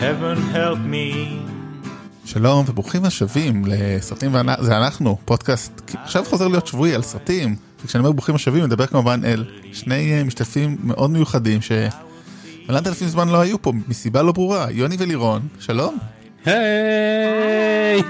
heaven help me. שלום וברוכים השבים לסרטים ואנחנו, זה אנחנו, פודקאסט עכשיו חוזר להיות שבועי על סרטים, וכשאני אומר ברוכים השבים מדבר כמובן אל שני אה, משתתפים מאוד מיוחדים שמלנת אלפים זמן לא היו פה מסיבה לא ברורה, יוני ולירון, שלום. היי!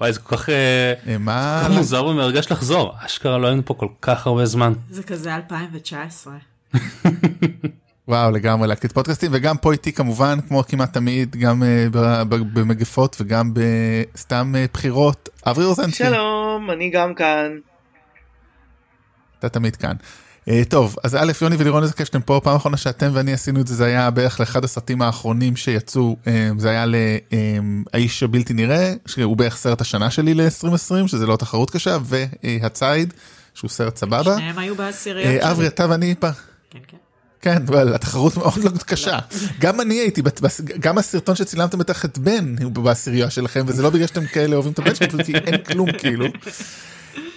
וואי זה כל כך אה, אה, מה... כל כך מוזר ומרגש לחזור אשכרה לא היינו פה כל כך הרבה זמן. זה כזה 2019. וואו לגמרי להקליט פודקאסטים וגם פה איתי כמובן כמו כמעט תמיד גם אה, במגפות וגם בסתם אה, בחירות אברי רוזנצקי. שלום, אני גם כאן. אתה תמיד כאן. Uh, טוב אז א' יוני ולירון איזה שאתם פה פעם אחרונה שאתם ואני עשינו את זה זה היה בערך לאחד הסרטים האחרונים שיצאו זה היה לאיש הבלתי נראה שהוא בערך סרט השנה שלי ל-2020 שזה לא תחרות קשה והציד שהוא סרט סבבה. שניהם היו בעשיריות Uh, אברי אתה ואני פה. כן, כן. כן אבל התחרות מאוד לא קשה גם אני הייתי גם הסרטון שצילמתם בטח את בן הוא בעשירייה שלכם וזה לא בגלל שאתם כאלה אוהבים את הבן שלכם כי אין כלום כאילו.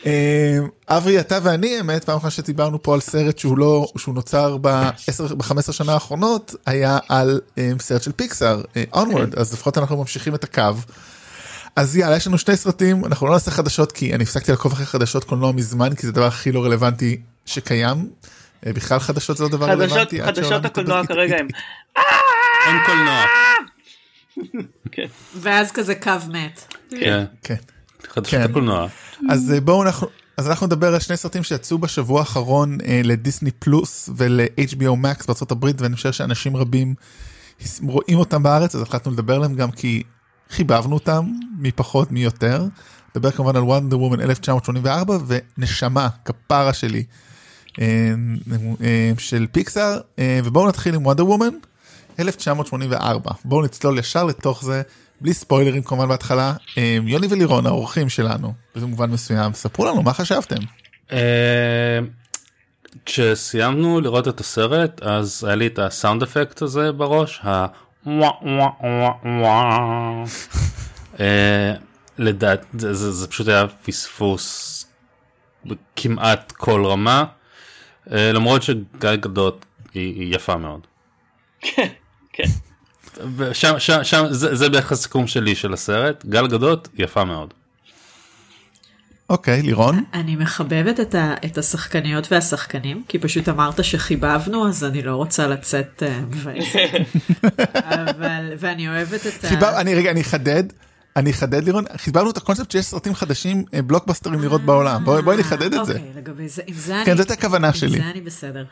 אה, אברי אתה ואני האמת פעם אחת שדיברנו פה על סרט שהוא לא שהוא נוצר ב-10 ב-15 שנה האחרונות היה על אה, סרט של פיקסאר אונוורד אז לפחות אנחנו ממשיכים את הקו. אז יאללה יש לנו שני סרטים אנחנו לא נעשה חדשות כי אני הפסקתי לעקוב אחרי חדשות קולנוע מזמן כי זה הדבר הכי לא רלוונטי שקיים. אה, בכלל חדשות זה לא דבר חדשות, רלוונטי. חדשות הקולנוע. כרגע הם. אין קולנוע. כן. ואז כזה קו מת. כן. כן. חדשות כן. הקולנוע. אז אה, בואו אנחנו אז אנחנו נדבר על שני סרטים שיצאו בשבוע האחרון אה, לדיסני פלוס ול-HBO Max הברית ואני חושב שאנשים רבים רואים אותם בארץ אז החלטנו לדבר עליהם גם כי חיבבנו אותם מי פחות מי יותר. נדבר כמובן על וונדר וומן 1984 ונשמה כפרה שלי אה, אה, של פיקסאר אה, ובואו נתחיל עם וונדר וומן 1984 בואו נצלול ישר לתוך זה בלי ספוילרים כמובן בהתחלה. אה, יוני ולירון האורחים שלנו במובן מסוים ספרו לנו מה חשבתם. אה, כשסיימנו לראות את הסרט אז היה לי את הסאונד אפקט הזה בראש. אה, לדעת זה- זה זה פשוט היה פספוס כמעט כל רמה. אה, למרות שגל גדות היא היא יפה מאוד. כן, כן. ושם שם שם זה, זה בערך הסיכום שלי של הסרט גל גדות יפה מאוד. אוקיי לירון אני מחבבת את, ה, את השחקניות והשחקנים, כי פשוט אמרת שחיבבנו, אז אני לא רוצה לצאת אה, מבאסת. אבל, ואני אוהבת את ה... אני רגע אני אחדד אני אחדד לירון חיברנו את הקונספט שיש סרטים חדשים אה, בלוקבאסטרים לראות בעולם בואי נחדד את זה. אוקיי, לגבי זה, עם זה כן אני... זאת הכוונה עם שלי. זה אני בסדר.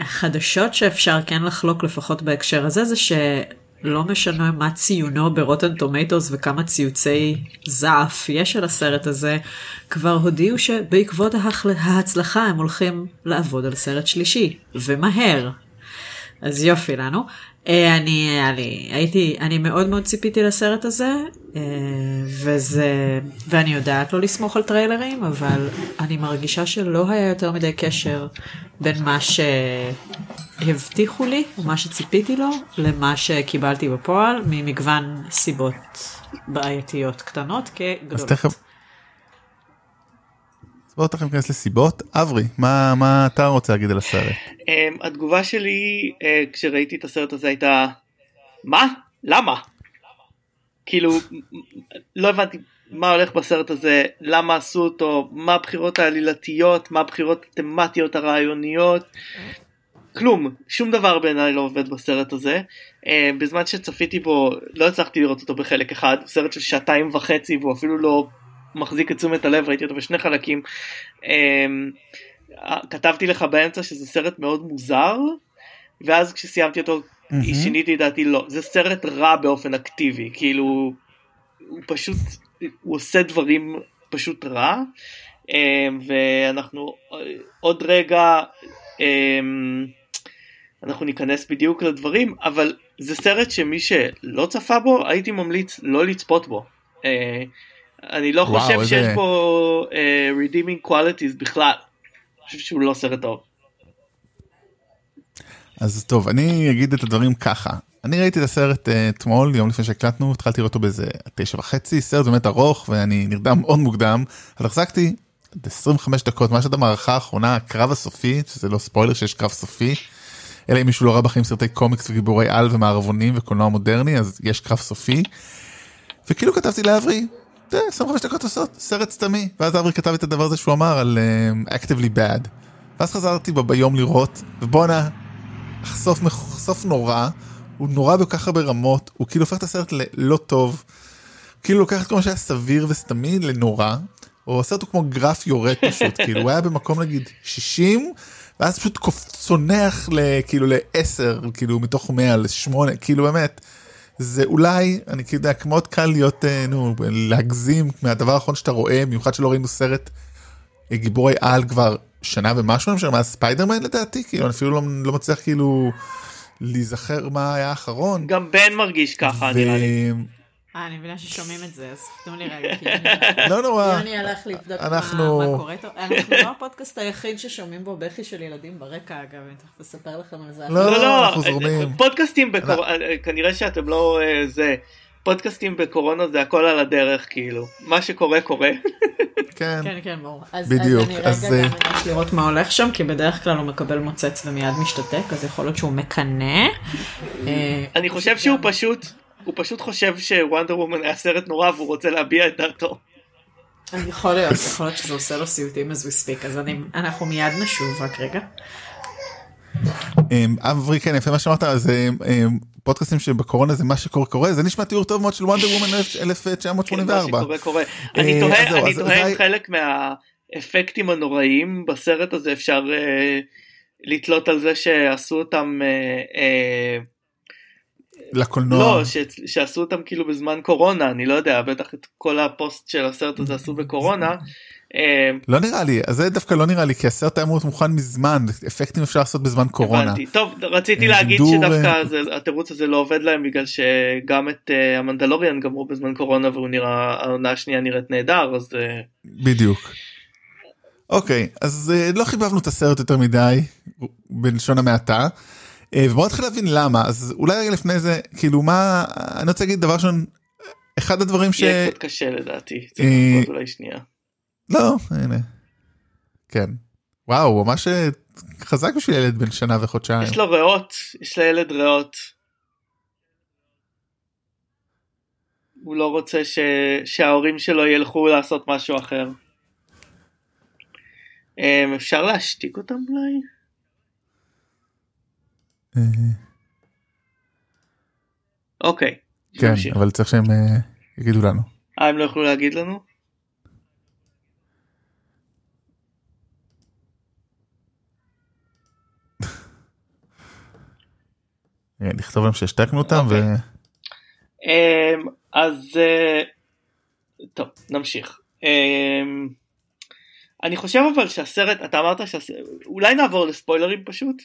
והחדשות שאפשר כן לחלוק לפחות בהקשר הזה זה שלא משנה מה ציונו ברוטן טומטוס וכמה ציוצי זעף יש על הסרט הזה, כבר הודיעו שבעקבות. ההצלחה הם הולכים לעבוד על סרט שלישי, ומהר. אז יופי לנו. אה, אני, אני הייתי, אני מאוד מאוד ציפיתי לסרט הזה, אה, וזה, ואני יודעת לא לסמוך על טריילרים, אבל אני מרגישה שלא היה יותר מדי קשר בין מה שהבטיחו לי, מה שציפיתי לו, למה שקיבלתי בפועל, ממגוון סיבות בעייתיות קטנות אז כגדולות. תכף. בואו תכף ניכנס לסיבות אברי מה מה אתה רוצה להגיד על הסרט. אמ, התגובה שלי אה, כשראיתי את הסרט הזה הייתה מה? למה? כאילו לא הבנתי מה הולך בסרט הזה, למה עשו אותו, מה הבחירות העלילתיות, מה הבחירות התמטיות הרעיוניות, כלום, שום דבר בעיניי לא עובד בסרט הזה. אה, בזמן שצפיתי בו לא הצלחתי לראות אותו בחלק אחד, סרט של שעתיים וחצי והוא אפילו לא מחזיק את תשומת הלב, ראיתי אותו בשני חלקים. אה, כתבתי לך באמצע שזה סרט מאוד מוזר, ואז כשסיימתי אותו מהמם. שיניתי את דעתי לא, זה סרט רע באופן אקטיבי, כאילו הוא פשוט, הוא עושה דברים פשוט רע, אה, ואנחנו אה, עוד רגע אה, אנחנו ניכנס בדיוק לדברים, אבל זה סרט שמי שלא צפה בו הייתי ממליץ לא לצפות בו. אני לא וואו, חושב איזה- שיש פה אה, redeeming qualities בכלל. אני חושב שהוא לא סרט טוב. אז טוב אני אגיד את הדברים ככה אני ראיתי את הסרט אה, אתמול יום לפני שהקלטנו התחלתי לראות אותו באיזה תשע וחצי סרט באמת ארוך ואני נרדם מאוד מוקדם אז החזקתי עד 25 דקות מה שאתה מערכה האחרונה הקרב הסופי שזה לא ספוילר שיש קרב סופי אלא אם מישהו לא ראה בחיים סרטי קומיקס וגיבורי על ומערבונים וקולנוע מודרני אז יש קרב סופי. וכאילו כתבתי לאברי, "תה, 25 דקות לעשות סרט סתמי ואז אברי כתב את הדבר הזה שהוא אמר על um, actively bad. ואז חזרתי בו ביום לראות ובואנה סוף, סוף נורא הוא נורא בכל כך הרבה רמות הוא כאילו הופך את הסרט ללא טוב. כאילו לוקח את כל מה שהיה סביר וסתמי לנורא. או הסרט הוא כמו גרף יורד פשוט כאילו הוא היה במקום נגיד 60 ואז פשוט צונח ל- כאילו ל-10 כאילו מתוך 100 ל-8 כאילו באמת. זה אולי אני יודע מאוד קל להיות אה, נו להגזים מהדבר האחרון שאתה רואה במיוחד שלא ראינו סרט אה, גיבורי על כבר שנה ומשהו למשל מאז ספיידרמן לדעתי כאילו אני אפילו לא, לא מצליח כאילו להיזכר מה היה האחרון. גם בן מרגיש ככה נראה לי. אה, אני מבינה ששומעים את זה, אז תנו לי רגע, כי יוני- לא נורא. יוני הלך לבדוק מה- אנחנו- מה קורה איתו. אנחנו לא הפודקאסט היחיד ששומעים בו בכי של ילדים ברקע, אגב, אני תכף אספר לכם על זה. לא, לא, לא, אנחנו זורמים. פודקאסטים בקורונה, כנראה שאתם לא אה, זה, פודקאסטים בקורונה זה הכל על הדרך כאילו, מה שקורה קורה. כן. כן, כן, ברור. אז, בדיוק, אז אני רגע אה, גם ממש לראות מה הולך שם, כי בדרך כלל הוא מקבל מוצץ ומיד משתתק, אז יכול להיות שהוא מקנא. אה, אני חושב שהוא פשוט, הוא פשוט חושב שוונדר וומן היה סרט נורא והוא רוצה להביע את דעתו. יכול להיות, יכול להיות שזה עושה לו סיוטים as we speak, אז אני, אנחנו מיד נשוב, רק רגע. אמ, אברי כן יפה מה שאמרת זה אמ, פודקאסטים שבקורונה זה מה שקורה קורה זה נשמע תיאור טוב מאוד של וונדר וומן כן, מה 1984. שקורה קורה. אני אה, תוהה, אז אני אז תוהה אם חלק מהאפקטים הנוראים בסרט הזה אפשר אה, לתלות על זה שעשו אותם, אה, אה, לקולנוע. לא, ש- שעשו אותם כאילו בזמן קורונה, אני לא יודע, בטח את כל הפוסט של הסרט הזה עשו בקורונה. אה, לא נראה לי אז זה דווקא לא נראה לי כי הסרט היה להיות מוכן מזמן אפקטים אפשר לעשות בזמן קורונה. הבנתי. טוב, רציתי אה, להגיד שדווקא אה, זה- התירוץ הזה לא עובד להם בגלל שגם את אה, המנדלוריאן גמרו בזמן קורונה והוא נראה, העונה השנייה נראית נהדר, אז בדיוק. אוקיי אז לא חיבבנו את הסרט יותר מדי בלשון המעטה. אה, ובואו נתחיל להבין למה אז אולי רגע לפני זה כאילו מה אני רוצה להגיד דבר ראשון אחד הדברים ש... יהיה קצת קשה לדעתי. צריך אה, לחכות אולי שנייה. לא הנה. כן. וואו הוא ממש אה, חזק בשביל ילד בן שנה וחודשיים. יש לו ריאות, יש לילד ריאות. הוא לא רוצה ש... שההורים שלו ילכו לעשות משהו אחר. אפשר להשתיק אותם אולי? אוקיי. כן נמשיך. אבל צריך שהם אה, יגידו לנו. אה, הם לא יכלו להגיד לנו? אה, נכתוב להם שהשתקנו אותם ו... אוקיי. אמ, אז אה, טוב נמשיך. אמ, אני חושב אבל שהסרט אתה אמרת שהסרט אולי נעבור לספוילרים פשוט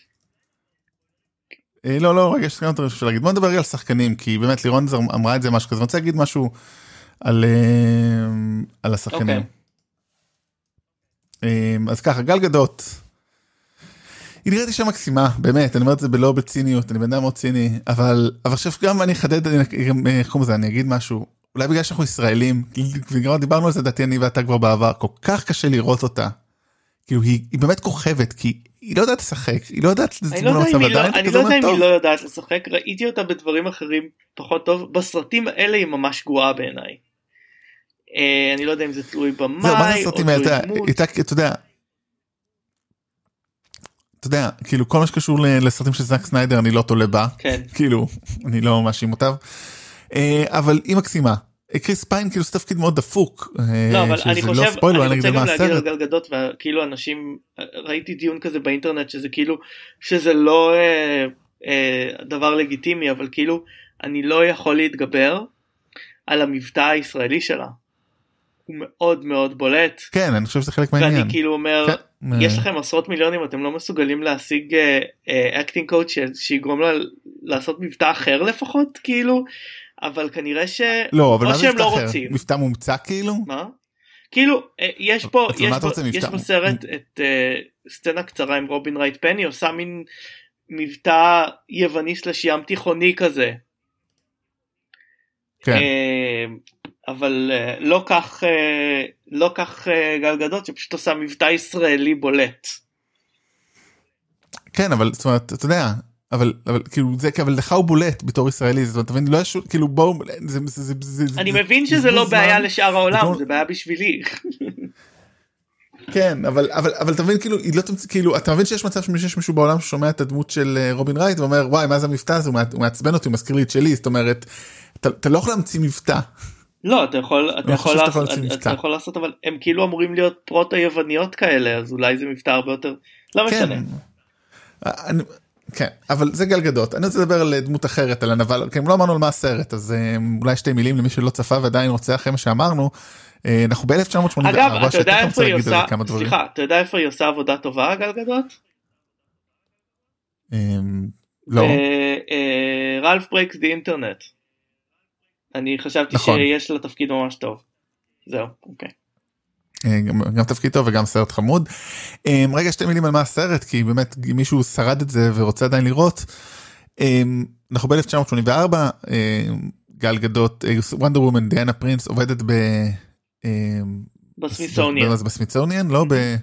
לא לא רגע יש דברים שאפשר להגיד בוא נדבר על שחקנים כי באמת לירון אמרה את זה משהו כזה אני רוצה להגיד משהו על אה, על השחקנים. אוקיי. אה, אז ככה גל גדות. היא נראית אישה מקסימה באמת אני אומר את זה בלא בציניות אני בן אדם מאוד ציני אבל אבל עכשיו גם אני אחדד אה, איך קוראים לזה אני אגיד משהו אולי בגלל שאנחנו ישראלים וגם דיברנו על זה דעתי אני ואתה כבר בעבר כל כך קשה לראות אותה. כאילו היא, היא באמת כוכבת כי היא לא יודעת לשחק היא לא יודעת אני לא יודע אם היא לא- אני לא יודע אם "טוב, היא לא יודעת לשחק ראיתי אותה בדברים אחרים פחות טוב בסרטים האלה היא ממש גרועה בעיניי. אה, אני לא יודע אם זה תלוי זה במאי או תלוי דמות. אתה יודע, אתה יודע, כאילו כל מה שקשור לסרטים של זאק סניידר אני לא תולה בה, כן. כאילו, אני לא מאשים אותיו, אה, אבל היא מקסימה. קריס פיין כאילו זה תפקיד מאוד דפוק, אה, לא אבל אני לא חושב ספוילר, אני רוצה גם להגיד על הסרט. גל גדות וכאילו אנשים ראיתי דיון כזה באינטרנט שזה כאילו שזה לא אה, אה, דבר לגיטימי אבל כאילו אני לא יכול להתגבר על המבטא הישראלי שלה. הוא מאוד מאוד בולט כן, אני חושב שזה חלק מהעניין. ואני כאילו אומר כן, יש אה, לכם עשרות מיליונים אתם לא מסוגלים להשיג acting coach שיגרום לה לעשות מבטא אחר לפחות כאילו אבל כנראה ש... לא, אבל מה זה מבטא לא אחר? רוצים. מבטא מומצא כאילו? מה? כאילו אה, יש פה יש פה- יש מבטא? בסרט את אה, סצנה קצרה עם רובין רייט פן עושה מין מבטא יווני slash ים תיכוני כזה כן, אה, אבל אה, לא כך אה, לא כך אה, גל גדות שפשוט עושה מבטא ישראלי בולט. כן, אבל זאת אומרת, אתה יודע, אבל אבל כאילו זה אבל לך הוא בולט בתור ישראלי זאת אומרת אתה מבין לא יש כאילו בואו זה זה זה אני מבין שזה לא בעיה. לשאר העולם וכל- זה בעיה בשבילי. כן אבל אבל אבל אתה מבין כאילו היא לא תמצ... כאילו אתה מבין שיש מצב שיש מישהו בעולם ששומע את הדמות של אה, רובין רייט ואומר וואי מה זה המבטא הזה הוא מעצ- הוא מעצבן אותי הוא מזכיר לי את שלי זאת אומרת אתה, לא יכול להמציא מבטא לא אתה יכול אתה יכול לעשות אתה. יכול לעשות אבל הם כאילו אמורים להיות פרוטו יווניות כאלה אז אולי זה מבטא הרבה יותר לא משנה. כן. אבל זה גלגדות אני רוצה לדבר על דמות אחרת על הנבל כן לא אמרנו על מה הסרט אז אה, אולי שתי מילים למי שלא צפה ועדיין רוצה אחרי מה שאמרנו. אה, אנחנו ב-1984 אגב אתה יודע שתכף איפה היא עושה כמה דברים. סליחה אתה יודע איפה היא עושה עבודה טובה גל גדות? אה, לא. רלף ברייקס די אינטרנט. אני חשבתי נכון. שיש לה תפקיד ממש טוב. זהו אוקיי. אה, גם, גם תפקיד טוב וגם סרט חמוד. אה, רגע שתי מילים על מה הסרט כי באמת אם מישהו שרד את זה ורוצה עדיין לראות. אה, אנחנו ב-1984 גל גדות וונדר וומן דיאנה פרינס עובדת ב... אה, בסמיסוניאן. ב- בסמיתסוניאן לא ב...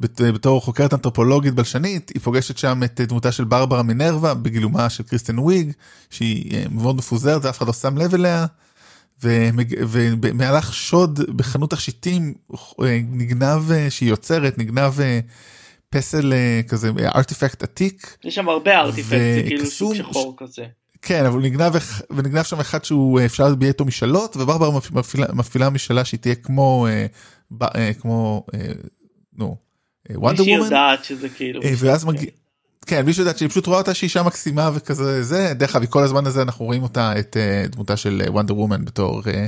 בת- בתור חוקרת אנתרופולוגית בלשנית היא פוגשת שם את דמותה של ברברה מינרווה בגילומה של קריסטן וויג שהיא אה, מאוד מפוזרת ואף אחד לא שם לב אליה. ובמהלך שוד בחנות תכשיטים אה, נגנב אה, שהיא יוצרת נגנב אה, פסל כזה ארטיפקט עתיק יש שם הרבה ארטיפקט זה כאילו שוק שחור כזה. כן אבל נגנב ונגנב שם אחד שהוא אפשר להביע איתו משאלות וברברה מפ- מפעילה מפעילה משאלה שהיא תהיה כמו אה, ב- אה, כמו אה, נו וונדר וומן יודעת שזה כאילו. ואז מגיע. כן, בלי שיודעת שהיא פשוט רואה אותה שהיא אישה מקסימה וכזה זה דרך אגב כל הזמן הזה אנחנו רואים אותה את אה, דמותה של וונדר וומן בתור אה,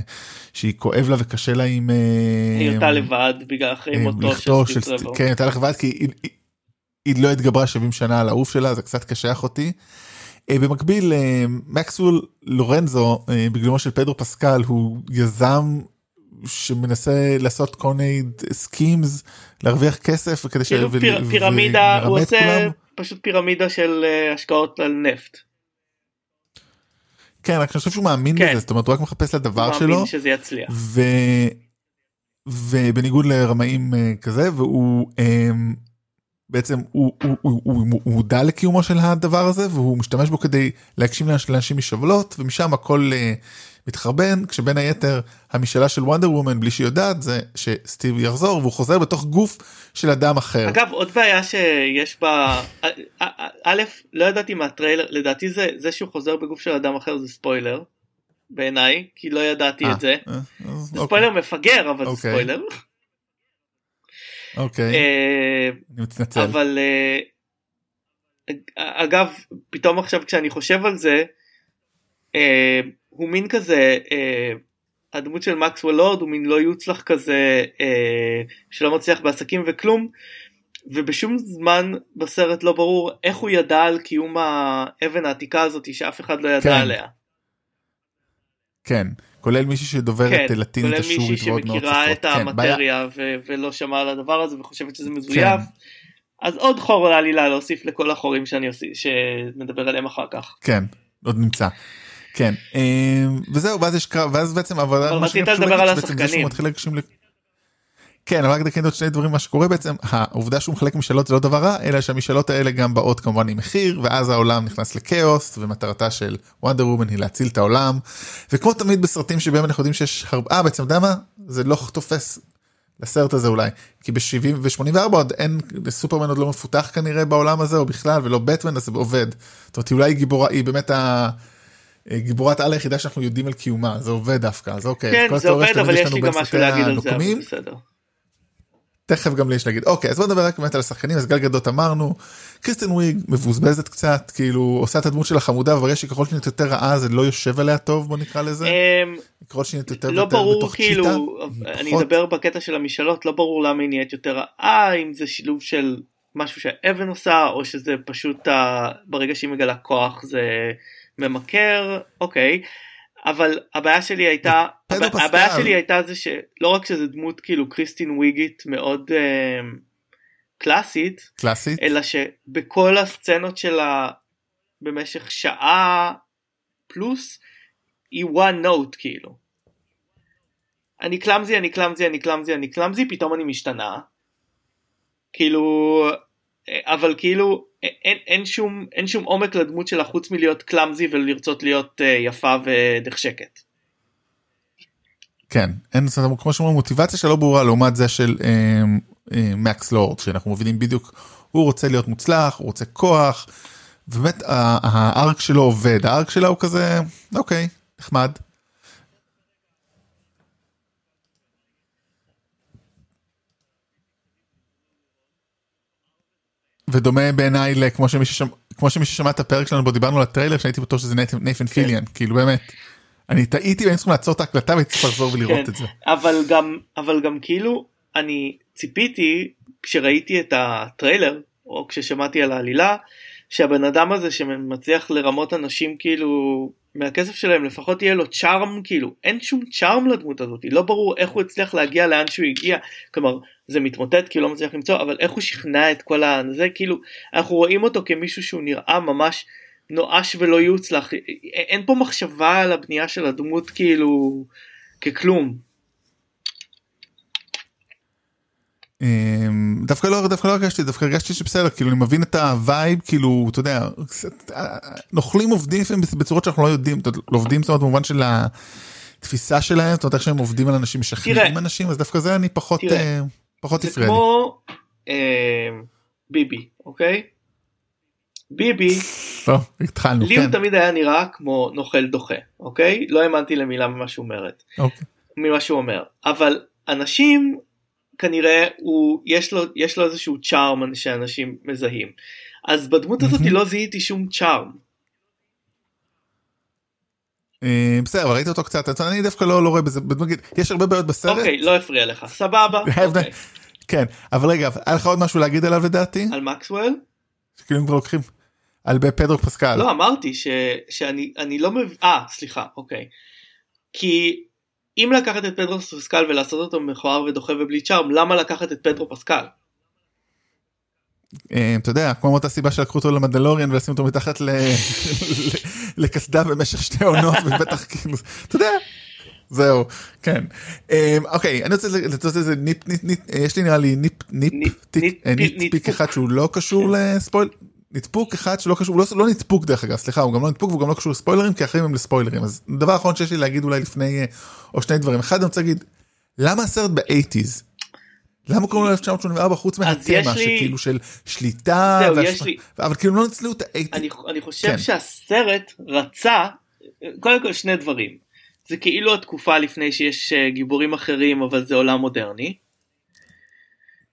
שהיא כואב לה וקשה לה עם אה, היותה לבד בגלל אחרי אה, מותו של סטיב. כן הייתה לך לבד כי היא- היא- היא לא התגברה 70 שנה על העוף שלה זה קצת קשח אותי. אה, במקביל אה, מקסוול לורנזו אה, בגלומו של פדרו פסקל הוא יזם שמנסה לעשות כל מיני schemes להרוויח כסף וכדי ש... כאילו ו- פיר- ו- פירמידה הוא עושה. פשוט פירמידה של אה, השקעות על נפט. כן רק אני חושב שהוא מאמין כן. בזה זאת אומרת הוא רק מחפש לדבר הוא שלו מאמין שזה יצליח. ו... ובניגוד לרמאים אה, כזה והוא אמ, בעצם הוא, הוא, הוא, הוא, הוא מודע לקיומו של הדבר הזה והוא משתמש בו כדי להגשים לאנש- לאנשים משאלות ומשם הכל אה, מתחרבן כשבין היתר המשאלה של וונדר וומן בלי שהיא יודעת זה שסטיב יחזור והוא חוזר בתוך גוף של אדם אחר. אגב עוד בעיה שיש בה א- לא ידעתי מהטריילר לדעתי זה זה שהוא חוזר בגוף של אדם אחר זה ספוילר. בעיניי כי לא ידעתי אה, את זה. אה, אז זה אוקיי, ספוילר מפגר אבל זה אוקיי. ספוילר. אוקיי, אה, אני מתנצל. אבל אה, אגב פתאום עכשיו כשאני חושב על זה אה, הוא מין כזה אה, הדמות של מקסוול לורד הוא מין לא יוצלח כזה אה, שלא מצליח בעסקים וכלום ובשום זמן בסרט לא ברור איך הוא ידע על קיום האבן העתיקה הזאת שאף אחד לא ידע כן. עליה. כן כולל מישהי שדוברת כן, לטינית כולל אשורית מישהי ועוד מאוד שמכירה שפות. את כן, המטריה ו- ולא שמעה על הדבר הזה וחושבת שזה מזויף. כן. אז עוד חור על העלילה להוסיף לכל החורים שאני עושה שנדבר עליהם אחר כך. כן עוד נמצא. כן אה, וזהו ואז יש קרב ואז בעצם אבל רצית לדבר על השחקנים. כן אבל רק לתקן עוד שני דברים מה שקורה בעצם העובדה שהוא מחלק משאלות זה לא דבר רע אלא שהמשאלות האלה גם באות כמובן עם מחיר ואז העולם נכנס לכאוס ומטרתה של וונדר וומן היא להציל את העולם וכמו תמיד בסרטים שבהם אנחנו יודעים שיש הרבה אה, בעצם אתה יודע מה זה לא תופס לסרט הזה אולי כי ב-70 ו-84 עוד אין סופרמן עוד לא מפותח כנראה בעולם הזה או בכלל ולא בטמן אז זה עובד. זאת אומרת היא אולי גיבורה היא באמת ה... גיבורת על היחידה שאנחנו יודעים על קיומה. זה עובד דווקא אז אוקיי כן כל זה עובד אבל יש לי גם משהו להגיד על זה אבל בסדר. תכף גם לי יש להגיד. אוקיי אז בוא נדבר רק באמת על השחקנים. אז גל גדות אמרנו קריסטן וויג מבוזבזת קצת כאילו עושה את הדמות של החמודה וברגע שככל שהיא נהיית יותר רעה זה לא יושב עליה טוב בוא נקרא לזה. אמ, ככל שהיא נהיית יותר לא ברור בתוך כאילו צ'יטה, אני פחות. אדבר בקטע של המשאלות לא ברור למה היא נהיית יותר רעה אם זה שילוב של משהו שהאבן עושה או שזה פשוט ברגע שהיא מגלה כוח זה ממכר אוקיי אבל הבעיה שלי הייתה הבע- הבעיה. שלי הייתה זה שלא רק שזה דמות כאילו קריסטין וויגית מאוד אמ, קלאסית קלאסית אלא שבכל הסצנות שלה במשך שעה פלוס היא one note כאילו. אני קלאמזי אני קלאמזי אני קלאמזי אני קלאמזי פתאום אני משתנה. כאילו אבל כאילו אין, אין, שום, אין שום עומק לדמות שלה חוץ מלהיות קלאמזי ולרצות להיות uh, יפה ונחשקת. כן, אין, כמו שאומרים, מוטיבציה שלא ברורה לעומת זה של אה, אה, מקס לורד, שאנחנו מבינים בדיוק, הוא רוצה להיות מוצלח, הוא רוצה כוח, ובאמת הארק שלו עובד, הארק שלה הוא כזה, אוקיי, נחמד. ודומה בעיניי לכמו שמי ששמע, את הפרק שלנו בו דיברנו על הטריילר שהייתי בטוח שזה נייפן כן. פיליאן כאילו באמת. אני טעיתי והיינו צריכים לעצור את ההקלטה והייתי צריך לחזור ולראות כן, את זה. אבל גם אבל גם כאילו אני ציפיתי כשראיתי את הטריילר או כששמעתי על העלילה שהבן אדם הזה שמצליח לרמות אנשים כאילו מהכסף שלהם לפחות יהיה לו צ'ארם כאילו. אין שום צ'ארם לדמות הזאת. לא ברור איך הוא הצליח להגיע לאן שהוא הגיע. כלומר זה מתמוטט כי הוא לא מצליח למצוא אבל איך הוא שכנע את כל הזה כאילו אנחנו רואים אותו כמישהו שהוא נראה ממש נואש ולא יוצלח. אין פה מחשבה על הבנייה של הדמות כאילו ככלום. אמ, דווקא לא דווקא לא הרגשתי דווקא הרגשתי שבסדר כאילו אני מבין את ה vibe כאילו אתה יודע נוכלים עובדים בצורות שאנחנו לא יודעים לא עובדים זאת אומרת במובן של התפיסה שלהם זאת אומרת איך שהם עובדים על אנשים משכנעים אנשים אז דווקא זה אני פחות תראה, אה, פחות הפריע לי. כמו אה, ביבי אוקיי ביבי לא, התחלנו, לי כן. הוא תמיד היה נראה כמו נוכל דוחה אוקיי לא האמנתי למילה ממה שהוא אומרת אוקיי. ממה שהוא אומר אבל אנשים כנראה הוא יש לו יש לו איזשהו צ'ארם שאנשים מזהים אז בדמות הזאת לא זיהיתי שום צ'ארם. אה, בסדר ראית אותו קצת אני דווקא לא לא רואה בזה יש הרבה בעיות בסרט. אוקיי לא הפריע לך סבבה. אוקיי. כן אבל רגע היה לך עוד משהו להגיד עליו לדעתי? על מקסוול? כאילו כבר לוקחים על פדרו פסקל. לא אמרתי ש, שאני אני לא מבין אה סליחה אוקיי כי אם לקחת את פדרו פסקל ולעשות אותו מכוער ודוחה ובלי charm למה לקחת את פדרו פסקל. אה, אתה יודע כמו אותה סיבה שלקחו אותו למדלוריאן ולשים אותו מתחת לקסדה במשך שתי עונות ובטח כאילו אתה יודע. זהו כן אה, אוקיי אני רוצה לתת איזה nitpick nitpick nitpick יש לי נראה לי nitpick nitpick ניפ ניפ אחד שהוא לא קשור לספויל נדפוק אחד שלא קשור לא, לא נדפוק דרך אגב סליחה הוא גם לא נדפוק והוא גם לא קשור לספוילרים כי אחרים הם לספוילרים אז דבר אחרון שיש לי להגיד אולי לפני אה, או שני דברים אחד אני רוצה להגיד למה הסרט באייטיז. למה קוראים לו 1984 חוץ מהתמה שכאילו של שליטה זהו, והשפ... לי... אבל כאילו לא ניצלו את האייטיז. אני, אני חושב כן. שהסרט רצה קודם כל שני דברים זה כאילו התקופה לפני שיש אה, גיבורים אחרים אבל זה עולם מודרני.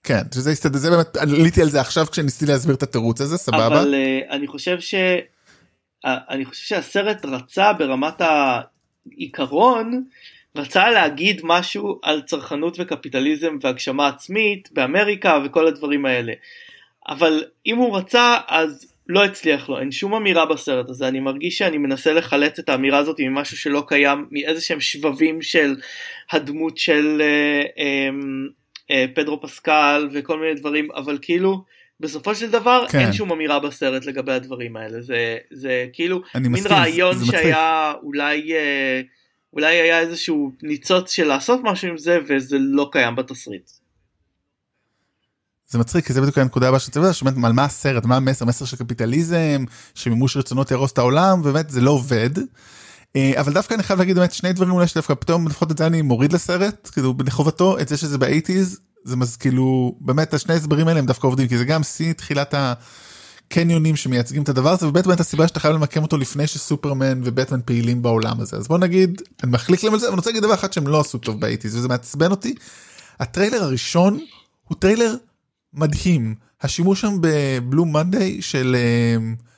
כן שזה הסתדר זה באמת עליתי על זה עכשיו כשניסיתי להסביר את התירוץ הזה סבבה. אבל uh, אני חושב ש... uh, אני חושב שהסרט רצה ברמת העיקרון רצה להגיד משהו על צרכנות וקפיטליזם והגשמה עצמית באמריקה וכל הדברים האלה. אבל אם הוא רצה אז לא הצליח לו. אין שום אמירה בסרט הזה. אני מרגיש שאני מנסה לחלץ את האמירה הזאת ממשהו שלא קיים מאיזה שהם שבבים של הדמות של uh, um, פדרו פסקל וכל מיני דברים אבל כאילו בסופו של דבר כן. אין שום אמירה בסרט לגבי הדברים האלה זה זה כאילו מין מסכים, רעיון שהיה מצחיק. אולי אה, אולי היה איזשהו ניצוץ של לעשות משהו עם זה וזה לא קיים בתסריט. זה מצחיק כי זה בדיוק הנקודה הבאה לדעת שבאמת על מה הסרט מה המסר מסר של קפיטליזם שמימוש רצונות יהרוס את העולם ובאמת זה לא עובד. אה, אבל דווקא אני חייב להגיד באמת שני דברים אולי שדווקא פתאום לפחות את זה אני מוריד לסרט כאילו לחובתו את זה שזה ב eighties זה מז כאילו באמת השני הסברים האלה הם דווקא עובדים כי זה גם שיא תחילת הקניונים שמייצגים את הדבר הזה ובאמת באמת הסיבה שאתה חייב למקם אותו לפני שסופרמן ובטמן פעילים בעולם הזה אז בוא נגיד אני מחליק להם על זה אבל אני רוצה להגיד דבר אחד שהם לא עשו טוב ב eighties וזה מעצבן אותי. הטריילר הראשון הוא טריילר מדהים השימוש שם ב Blue Monday של. אה,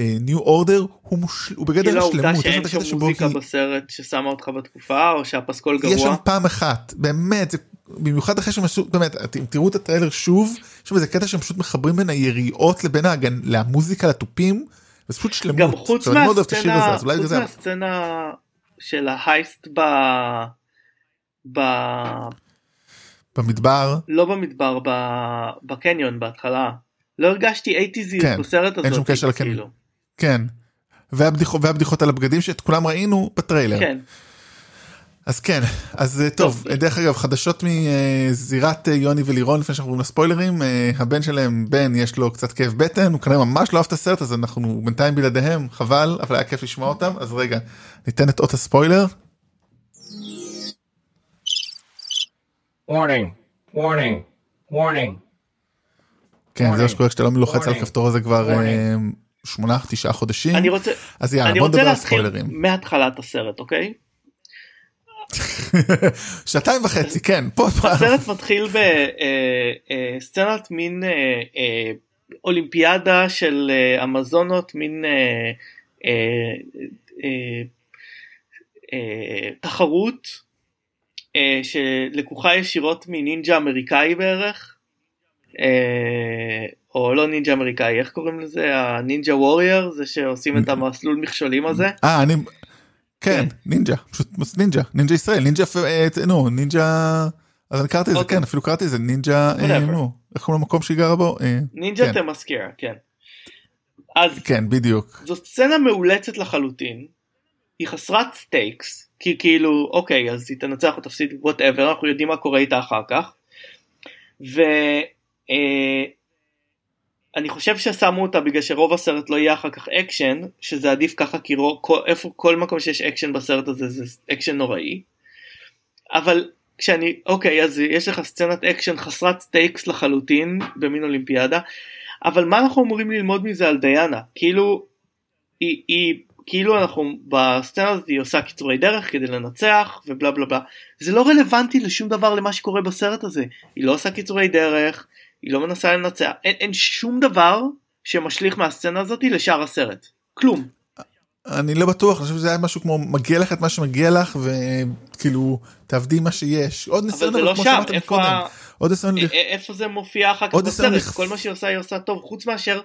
ניו אורדר הוא מושל... הוא בגדר השלמות. כאילו העובדה שאין שם מוזיקה בסרט ששמה אותך בתקופה או שהפסקול גרוע? יש שם פעם אחת באמת זה במיוחד אחרי שהם עשו באמת אתם תראו את הטריילר שוב יש בזה קטע שהם פשוט מחברים בין היריעות לבין ההגן למוזיקה לתופים. זה פשוט שלמות. גם חוץ מהסצנה, חוץ מהסצנה של ההייסט ב... ב... במדבר לא במדבר ב... בקניון בהתחלה לא הרגשתי אייטיזיות כן, בסרט הזה. אין שום קשר לקניון. כן. והבדיחות, והבדיחות על הבגדים שאת כולם ראינו בטריילר. כן. אז כן אז אה, טוב טוב. דרך אגב חדשות מזירת אה, יוני ולירון לפני שאנחנו עוברים לספוילרים אה, הבן שלהם בן יש לו קצת כאב בטן הוא כנראה ממש לא אהב את הסרט אז אנחנו בינתיים בלעדיהם חבל אבל היה כיף לשמוע אותם אז רגע ניתן את אות הספוילר Warning, warning, warning. כן זה מה שקורה כשאתה לא לוחץ על. הכפתור הזה כבר Warning. אה, שמונה תשעה חודשים אני רוצה, אז יאללה אני בוא נדבר על ספוילרים מהתחלת הסרט, אוקיי? שעתיים וחצי כן פה הסרט מתחיל בסצנת מין אה, אה, אולימפיאדה של אה, אמזונות, מין אה, אה, אה, אה, תחרות אה, שלקוחה ישירות מנינג'ה אמריקאי בערך, אה, או לא נינג'ה אמריקאי, איך קוראים לזה? ה Ninja Warrior, זה שעושים את המסלול מכשולים הזה. אה אני כן נינג'ה פשוט נינג'ה נינג'ה ישראל נינג'ה אה, נו נינג'ה אז אני קראתי את זה אוקיי. כן אפילו קראתי את זה נינג'ה אה, איך קוראים למקום שהיא גרה בו אה, נינג'ה כן. תמסקר, כן. אז כן בדיוק זאת סצנה מאולצת לחלוטין, היא חסרת stakes, כי כאילו אוקיי אז היא תנצח או תפסיד whatever, אנחנו יודעים מה קורה איתה אחר כך. ואני חושב ששמו אותה בגלל שרוב הסרט לא יהיה אחר כך אקשן, שזה עדיף ככה כי רוב, כל, איפה, כל מקום שיש אקשן בסרט הזה זה אקשן נוראי. אבל כשאני, אוקיי אז יש לך סצנת אקשן חסרת stakes לחלוטין במין אולימפיאדה, אבל מה אנחנו אמורים ללמוד מזה על דיאנה? כאילו, היא, היא כאילו אנחנו בסצנה הזאת היא עושה קיצורי דרך כדי לנצח ובלה בלה בלה. זה לא רלוונטי לשום דבר למה שקורה בסרט הזה. היא לא עושה קיצורי דרך, היא לא מנסה לנצח, אין, אין שום דבר שמשליך מהסצנה הזאת לשאר הסרט. כלום. אני לא בטוח אני חושב שזה היה משהו כמו מגיע לך את מה שמגיע לך וכאילו תעבדי מה שיש עוד אבל ניסיון זה אבל לא כמו שם, איפה ה... עוד ניסיון א- א- איפה זה מופיע אחר כך בסרט? לכ- כל מה שהיא עושה היא עושה טוב, חוץ מאשר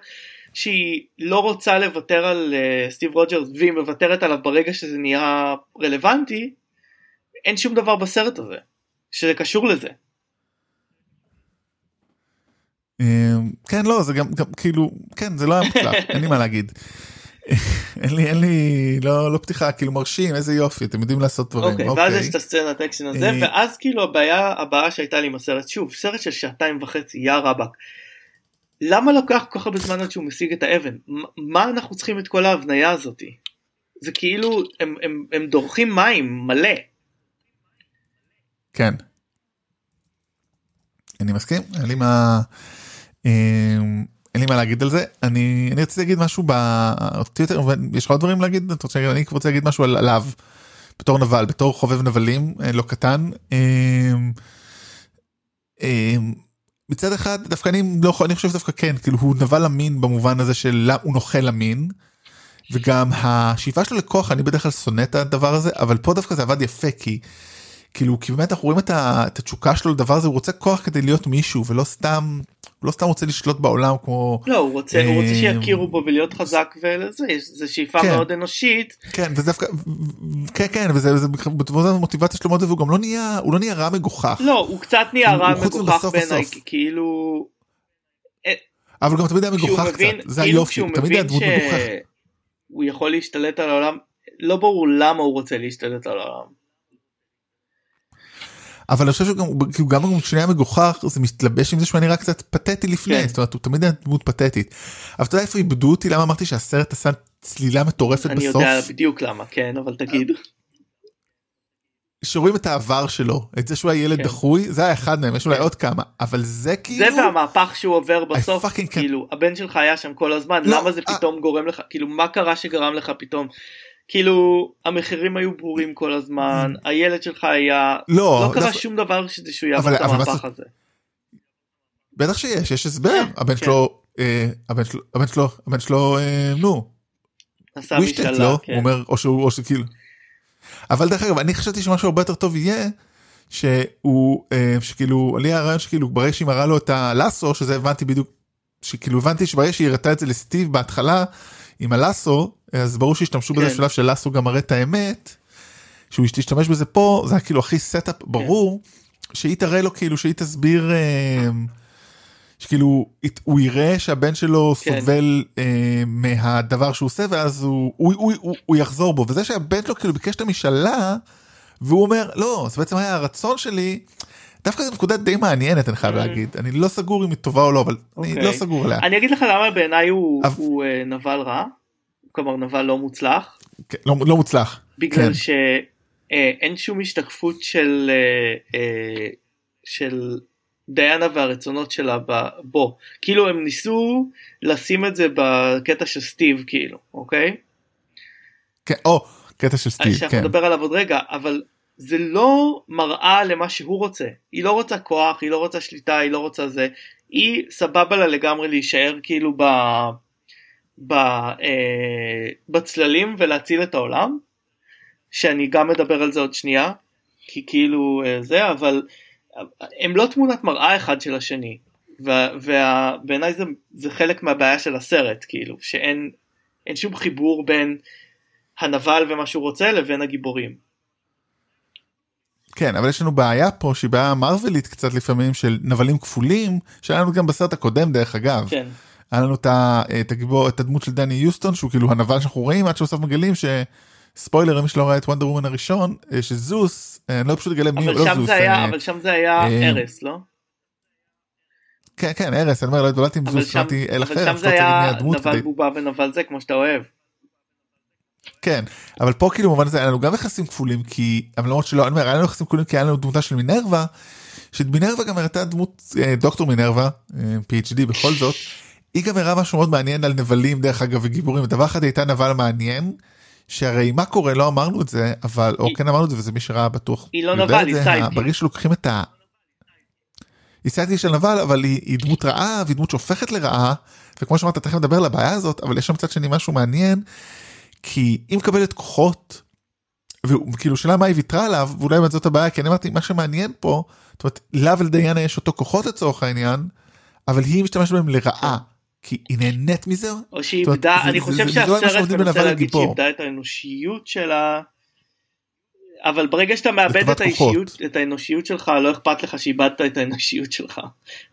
שהיא לא רוצה לוותר על uh, סטיב רוג'רס והיא מוותרת עליו ברגע שזה נהיה רלוונטי, אין שום דבר בסרט הזה שזה קשור לזה. אמ, כן לא זה גם, גם כאילו כן זה לא היה מוצלח אין לי מה להגיד. אין לי אין לי לא לא פתיחה כאילו מרשים איזה יופי אתם יודעים לעשות דברים אוקיי, ואז יש את הסצנת אקשן הזה, אה, ואז כאילו הבעיה הבאה שהייתה לי עם הסרט, שוב, סרט של שעתיים וחצי, יא רבאק. למה לוקח כל כך הרבה זמן עד שהוא משיג את האבן? מה- אנחנו צריכים את כל ההבניה הזאתי? זה כאילו, הם, הם, הם דורכים מים מלא. כן. אני מסכים אין לי מה אין לי מה להגיד על זה אני אני רציתי להגיד משהו בטוויטר אבל יש לך עוד דברים להגיד אתה רוצה להגיד- אני רוצה להגיד משהו על- עליו בתור נבל בתור חובב נבלים אה, לא קטן. אמ, אמ, מצד אחד דווקא אני לא אני חושב דווקא כן כאילו הוא נבל אמין במובן הזה של הוא נוכל אמין. וגם השאיפה שלו לכוח אני בדרך כלל שונא את הדבר הזה אבל פה דווקא זה עבד יפה כי כאילו כי באמת אנחנו רואים את, ה, את התשוקה שלו לדבר הזה הוא רוצה כוח כדי להיות מישהו ולא סתם הוא לא סתם רוצה לשלוט בעולם כמו לא, הוא רוצה, הוא רוצה אמ, שיכירו בו ולהיות חזק ולזה, זו שאיפה כן. מאוד אנושית. כן וזה דווקא כן כן וזה זה בתבואות המוטיבציה שלו מאוד והוא גם לא נהיה הוא לא נהיה רע מגוחך לא, הוא קצת נהיה הוא- רע הוא מגוחך בעיניי, כאילו... אבל גם תמיד היה מגוחך מבין, קצת זה כאילו היופי תמיד היה מבין דמות מגוחכת. שהוא יכול להשתלט על העולם, לא ברור למה הוא רוצה להשתלט על העולם. אבל אני חושב שגם כאילו גם כשהוא נהיה מגוחך זה מתלבש עם זה שהוא נראה קצת פתטי לפני כן. זאת אומרת הוא תמיד היה דמות פתטית. אבל אתה יודע איפה איבדו אותי למה אמרתי שהסרט עשה צלילה מטורפת אני בסוף יודע בדיוק למה, כן, אבל תגיד. שרואים את העבר שלו את זה שהוא היה ילד כן. דחוי זה היה אחד מהם יש אולי עוד כמה אבל זה זה כאילו והמהפך שהוא עובר בסוף, fucking כאילו, הבן שלך היה שם כל הזמן, לא, למה זה אה. פתאום גורם לך, כאילו, מה קרה שגרם לך פתאום? כאילו, המחירים היו ברורים כל הזמן, הילד שלך היה, לא, לא קרה שום דבר שזה שהוא יעבור את המהפך זה- הזה. בטח שיש יש הסבר כן, הבן כן. שלו אה, הבן שלו הבן שלו הבן שלו אה, נו עשה הוא השתת משאלה, לו כן. הוא אומר או שהוא או שכאילו. אבל דרך אגב אני חשבתי שמשהו הרבה יותר טוב יהיה שהוא אה, שכאילו לי הרעיון שכאילו ברגע שהיא מראה לו את הלאסו שזה הבנתי בדיוק שכאילו הבנתי שברגע שהיא הראתה את זה לסטיב בהתחלה עם הלאסו אז ברור שהשתמשו בזה כן. בשלב של לאסו גם מראה את האמת. שהוא ישתמש בזה פה זה היה כאילו הכי סטאפ ברור שהיא תראה לו כאילו שהיא תסביר אה, שכאילו הוא יראה שהבן שלו כן. סובל אה, מהדבר שהוא עושה ואז הוא, הוא, הוא, הוא, הוא יחזור בו וזה שהבן שלו כאילו ביקש את המשאלה והוא אומר לא זה בעצם היה הרצון שלי דווקא זו נקודה די מעניינת אני חייב להגיד אני לא סגור אם היא טובה או לא אבל אני אוקיי. לא סגור עליה אני אגיד לך למה בעיניי הוא, אה, נבל רע. כלומר נבל לא מוצלח. כן, לא, לא מוצלח. בגלל כן. שאין שום השתקפות של אה, אה, של דיאנה והרצונות שלה בו כאילו הם ניסו לשים את זה בקטע של סטיב כאילו אוקיי כן, או קטע של סטיב שאנחנו כן. נדבר עליו עוד רגע אבל זה לא מראה למה שהוא רוצה היא לא רוצה כוח היא לא רוצה שליטה היא לא רוצה זה היא סבבה לה לגמרי להישאר כאילו ב... ב... אה, בצללים ולהציל את העולם שאני גם מדבר על זה עוד שנייה כי כאילו אה, זה אבל הם לא תמונת מראה אחד של השני ובעיניי זה, זה חלק מהבעיה של הסרט כאילו שאין אין שום חיבור בין הנבל ומה שהוא רוצה לבין הגיבורים. כן אבל יש לנו בעיה פה שהיא בעיה מרווילית קצת לפעמים של נבלים כפולים שהיה לנו גם בסרט הקודם דרך אגב. כן. היה לנו את, את, הגיבור, את הדמות של דני יוסטון שהוא כאילו הנבל שאנחנו רואים עד שבסוף מגלים שספוילר למי שלא ראה את וונדר וומן הראשון אה, שזוס אה, אני לא פשוט אגלה מי אבל לא שם זוס היה אה, אבל שם זה היה ארס לא? כן כן ארס אני אומר לא התבלטתי עם אבל זוס שם אמרתי אל אבל אחר שם אז זה היה נבל בובה ונבל זה כמו שאתה אוהב. כן אבל פה כאילו במובן הזה היה לנו גם יחסים כפולים כי אבל למרות שלא אני אומר היה לנו יחסים כפולים כי היה לנו דמותה של מינרווה. שמינרווה גם הראתה דמות דוקטור מינרווה PhD בכל זאת. היא גם הראה משהו מאוד מעניין על נבלים דרך אגב וגיבורים דבר אחד הייתה נבל מעניין. שהרי מה קורה לא אמרנו את זה אבל או כן אמרנו את זה וזה מי שראה בטוח. היא לא נבל, היא sidekick. ברגע שלוקחים את ה... היא sidekick של נבל אבל היא, היא דמות רעה והיא דמות שהופכת לרעה וכמו שאמרת תכף נדבר על הבעיה הזאת אבל יש שם מצד שני משהו מעניין כי היא מקבלת כוחות וכאילו שאלה מה היא ויתרה עליו ואולי באמת זאת הבעיה כי אני אמרתי מה שמעניין פה זאת אומרת לה ולדיינה יש אותו כוחות לצורך העניין אבל היא משתמשת בהם לרעה כי היא נהנית מזה. או שהיא איבדה, אני זה- חושב לא שהסרט מנסה להגיד שהיא. איבדה את האנושיות שלה. אבל ברגע שאתה מאבד את האישיות. את האנושיות שלך, לא אכפת לך שאיבדת את האנושיות שלך.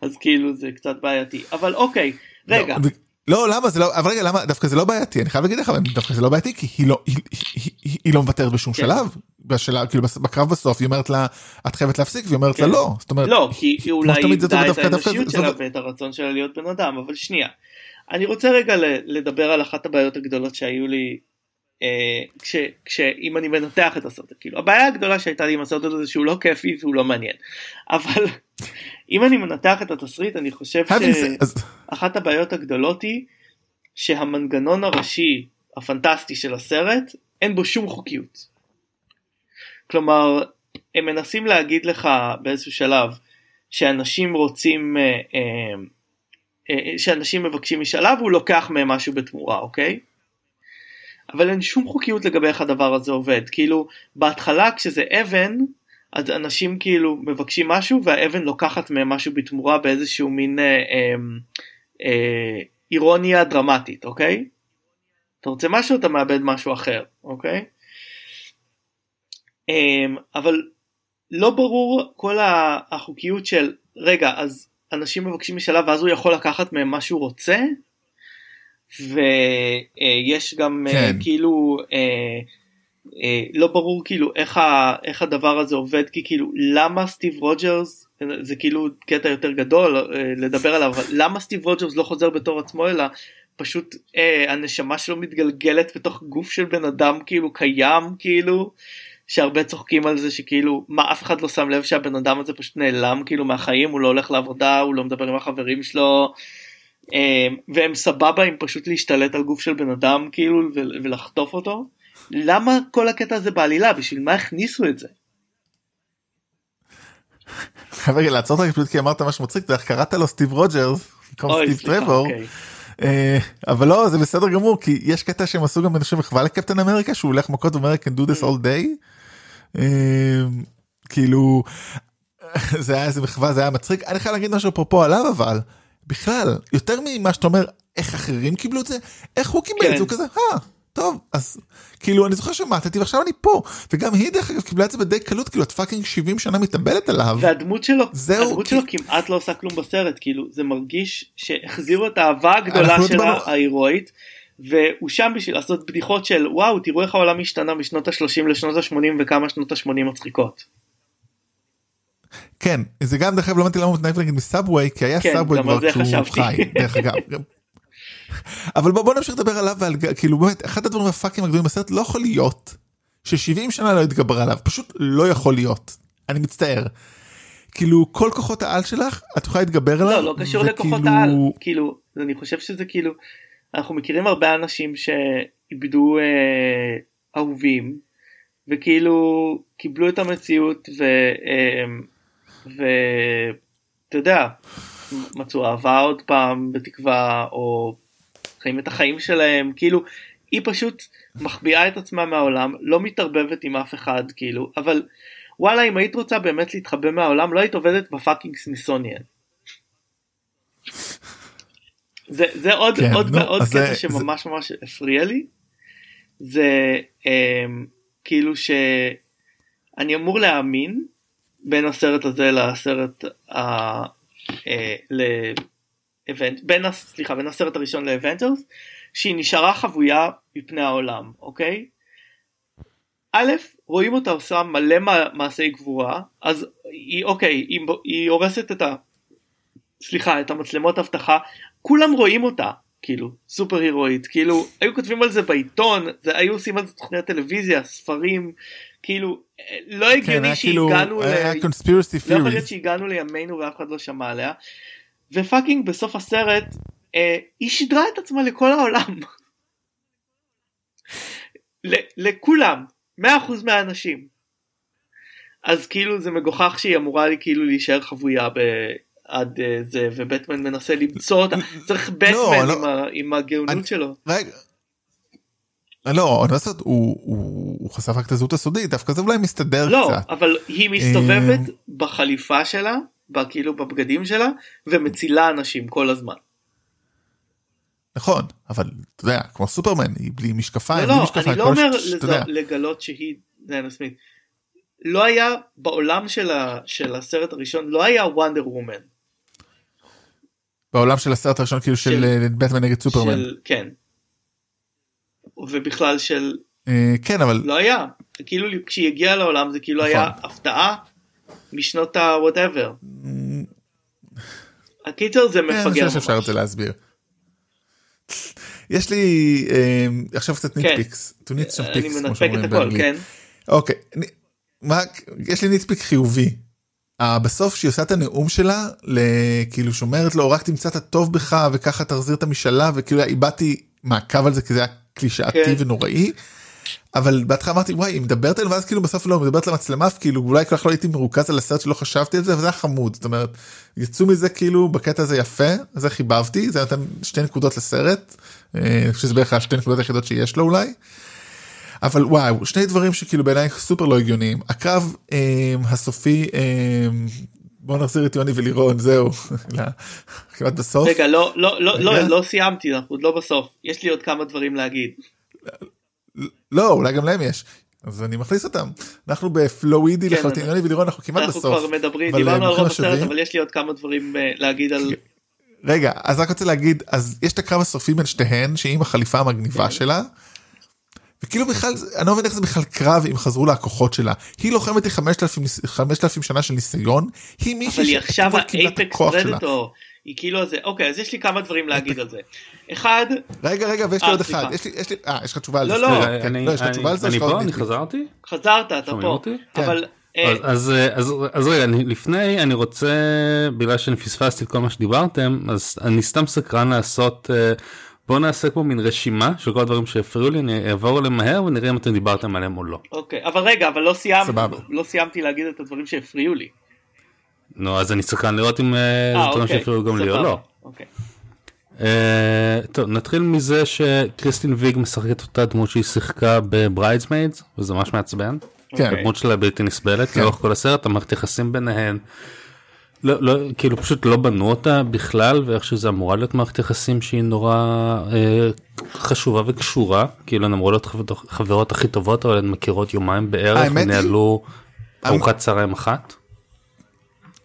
אז כאילו זה קצת בעייתי. אבל אוקיי, רגע, לא, לא למה זה לא אבל רגע למה דווקא זה לא בעייתי אני חייב להגיד לך דווקא זה לא בעייתי כי היא לא היא, היא, היא, היא לא מוותרת בשום כן. שלב בשלב כאילו בקרב בסוף היא אומרת לה את חייבת להפסיק והיא אומרת לה כן. לא זאת אומרת לא, כי היא אולי איבדה את האנושיות שלה ואת הרצון שלה להיות בן אדם, אבל שנייה. אני רוצה רגע לדבר על אחת הבעיות הגדולות שהיו לי, אה, כש- כשאם אני מנתח את הסרט, כאילו, הבעיה הגדולה שהייתה לי עם הסרט הזה זה שהוא לא כיפי והוא לא מעניין. אבל אם אני מנתח את התסריט, אני חושב שאחת הבעיות הגדולות היא שהמנגנון הראשי הפנטסטי של הסרט, אין בו שום חוקיות. כלומר, הם מנסים להגיד לך באיזשהו שלב שאנשים רוצים, אה, אה, אה, שאנשים מבקשים משאלה והוא לוקח מהם משהו בתמורה, אוקיי? אבל אין שום חוקיות לגבי איך הדבר הזה עובד. כאילו, בהתחלה כשזה אבן, אז אנשים כאילו מבקשים משהו והאבן לוקחת מהם משהו בתמורה באיזשהו מין אה, אה, אה, אירוניה דרמטית, אוקיי? אתה רוצה משהו אתה מאבד משהו אחר, אוקיי? אמ, אבל לא ברור כל החוקיות של רגע אז אנשים מבקשים משאלה ואז הוא יכול לקחת מהם מה שהוא רוצה ויש גם אה, כן. כאילו אה, לא ברור כאילו איך, ה, איך הדבר הזה עובד כי כאילו למה סטיב רוג'רס זה כאילו קטע יותר גדול אה, לדבר עליו אבל למה סטיב רוג'רס לא חוזר בתור עצמו אלא פשוט אה, הנשמה שלו מתגלגלת בתוך גוף של בן אדם כאילו קיים כאילו שהרבה צוחקים על זה שכאילו מה אף אחד לא שם לב שהבן אדם הזה פשוט נעלם כאילו מהחיים הוא לא הולך לעבודה הוא לא מדבר עם החברים שלו אה, והם סבבה עם פשוט להשתלט על גוף של בן אדם כאילו ולחטוף אותו למה כל הקטע הזה בעלילה? בשביל מה הכניסו את זה? חייב רגע לעצור אותך פשוט כי אמרת משהו מצחיק איך קראת לו סטיב רוג'רס במקום סטיב טרבור. אוקיי. אה, אבל לא זה בסדר גמור כי יש קטע שהם עשו גם אנשים מחווה לקפטן אמריקה שהוא הולך מכות ואומר can do this all day. אה, כאילו זה היה איזה מחווה זה היה מצחיק. אני חייב להגיד משהו אפרופו עליו אבל בכלל יותר ממה שאתה אומר איך אחרים קיבלו את זה? איך הוא קיבל כן. את זה? הוא כזה אה טוב אז כאילו אני זוכר שמטתי ועכשיו אני פה וגם היא דרך אגב קיבלה את זה בדי קלות כאילו את fucking 70 שנה מתאבלת עליו. והדמות שלו, זהו, הדמות כי- שלו כמעט לא עושה כלום בסרט, כאילו זה מרגיש שהחזירו את האהבה הגדולה שלה דיברנו- ההירואית, והוא שם בשביל לעשות בדיחות של וואו תראו איך העולם השתנה משנות ה-30 לשנות ה-80 וכמה שנות ה-80 מצחיקות. כן זה גם דרך אגב לא הבנתי למה הוא מתנהג נגיד מ subway כי היה כן, subway כבר כשהוא. חי דרך אגב. אבל בוא, בוא נמשיך לדבר עליו ועל כאילו באמת אחד הדברים הפאקים הגדולים בסרט לא יכול להיות ש70 שנה לא התגבר עליו פשוט לא יכול להיות אני מצטער. כאילו כל כוחות העל שלך את יכולה להתגבר עליו. לא לא קשור לכוחות וכאילו- העל כאילו אני חושב שזה כאילו אנחנו מכירים הרבה אנשים שאיבדו אה, אהובים וכאילו קיבלו את המציאות ו... אה, ואתה יודע מצאו אהבה עוד פעם בתקווה או חיים את החיים שלהם כאילו היא פשוט מחביאה את עצמה מהעולם לא מתערבבת עם אף אחד כאילו אבל וואלה אם היית רוצה באמת להתחבא מהעולם לא היית עובדת ב fucking Smithsonian. זה, זה עוד, כן, עוד, נו, עוד קטע זה- שממש ממש הפריע לי זה um, כאילו שאני אמור להאמין בין הסרט הזה לסרט ה... אה, בין, סליחה, בין הסרט הראשון ל Avengers שהיא נשארה חבויה מפני העולם אוקיי. א' רואים אותה עושה מלא מע- מעשי גבורה אז היא אוקיי היא, היא הורסת את ה... סליחה את המצלמות אבטחה כולם רואים אותה כאילו סופר הירואית כאילו היו כותבים על זה בעיתון זה היו עושים על זה תוכניות טלוויזיה ספרים כאילו לא כן, הגיוני כאילו שהגענו היה ל... conspiracy לא יכול theories. להיות שהגענו לימינו ואף אחד לא שמע עליה ופאקינג בסוף הסרט אה, היא שידרה את עצמה לכל העולם לכולם 100% מהאנשים אז כאילו זה מגוחך שהיא אמורה לי כאילו להישאר חבויה ב... עד אה, זה ובטמן מנסה למצוא אותה צריך בטמן לא. עם, ה... עם הגאונות אני- שלו רגע. לא, אני לא הוא, הוא, הוא חשף רק את הזהות הסודית, דווקא זה אולי מסתדר לא קצת. אבל היא מסתובבת אה, בחליפה שלה כאילו בבגדים שלה ומצילה אנשים כל הזמן. נכון, אבל אתה יודע, כמו סופרמן, היא בלי משקפיים, לא, לא, משקפיים, אני לא אומר אתה לז-. לגלות שהיא דיינה סמית. לא היה בעולם של, ה, של הסרט הראשון לא היה וונדר וומן. בעולם של הסרט הראשון כאילו של של- אה, בטמן נגד סופרמן. של כן. ובכלל של אה, כן, אבל לא היה. כאילו כשהיא הגיעה לעולם זה כאילו היה נכון. הפתעה משנות ה-whatever. הקיצר זה כן, אני מפגר חושב שאפשר את. זה להסביר. יש לי אה, עכשיו קצת כן. ניטפיקס, to need some אני picks, כמו מנפק שאומרים את הכל, באנגלית. כן. אוקיי, אני- יש לי ניטפיק חיובי. אה, בסוף שהיא עושה את הנאום שלה, כאילו שאומרת לו רק תמצא את הטוב בך וככה תחזיר את המשאלה וכאילו איבדתי מעקב על זה כי זה היה קלישאתי. ונוראי. אבל בהתחלה אמרתי וואי היא מדברת אליו ואז כאילו בסוף לא מדברת למצלמה כאילו אולי כל כך לא הייתי מרוכז על הסרט שלא חשבתי על זה וזה היה חמוד זאת אומרת יצאו מזה כאילו בקטע הזה יפה זה חיבבתי זה נתן שתי נקודות לסרט אה, שזה בערך השתי נקודות היחידות שיש לו אולי. אבל וואו שני דברים שכאילו בעיניי סופר לא הגיוניים הקרב אה, הסופי אה, בוא נחזיר את יוני ולירון זהו כמעט בסוף רגע לא לא לא. לא לא סיימתי אנחנו עוד לא בסוף יש לי עוד כמה דברים להגיד. לא אולי גם להם יש אז אני מכניס אותם אנחנו בפלואידי כן, לחלוטין יוני ולירון אנחנו כמעט אנחנו בסוף. כבר מדברים אבל, דיברנו אה, על רוב הסרט אבל יש לי עוד כמה דברים אה, להגיד על רגע אז רק רוצה להגיד אז יש את הקרב הסופי בין שתיהן שהיא עם החליפה המגניבה כן. שלה. וכאילו בכלל אני לא מבין איך זה בכלל קרב אם חזרו לה הכוחות שלה היא לוחמת לי 5,000 ניס- 5,000 שנה של ניסיון היא מישהי אבל היא עכשיו שאתמול קיבלה את האייפקס הכוח שלה. פרדטור היא כאילו זה אוקיי אז יש לי כמה דברים להגיד על זה. אחד רגע רגע ויש לי אה, עוד. אחד יש לי יש לי אה יש לך תשובה על לא, זה. לא. סליחה, רגע, כן. אני- לא, יש לך אני- תשובה על זה אני פה אני? חזרתי חזרת אתה פה? כן. אבל אה, אז, אז, רגע, לפני אני רוצה, בגלל שאני פספסתי את כל מה שדיברתם, אז אני סתם סקרן לעשות, אה, בואו נעשה פה מין רשימה של כל הדברים שהפריעו לי, אני אעבור עליהם מהר ונראה אם אתם דיברתם עליהם או לא. אוקיי אבל רגע אבל לא סיימתי. לא סיימתי להגיד את הדברים שהפריעו לי. נו, אז אני סקרן לראות אם אה, זה אה דברים אוקיי. שהפריעו גם לי או. לא. אוקיי. אה, טוב, נתחיל מזה שקריסטין ויג משחקת אותה דמות שהיא שיחקה ב Bridesmaids, וזה ממש מעצבן. כן. הדמות שלה בלתי נסבלת כן. לאורך כל הסרט המערכת יחסים ביניהן. לא, לא, כאילו פשוט לא בנו אותה בכלל ואיך שזה אמורה להיות מערכת יחסים שהיא נורא אה, חשובה וקשורה כאילו הן אמורות להיות חברות, הכי טובות אבל הן מכירות יומיים בערך וניהלו ארוחת צהריים אחת.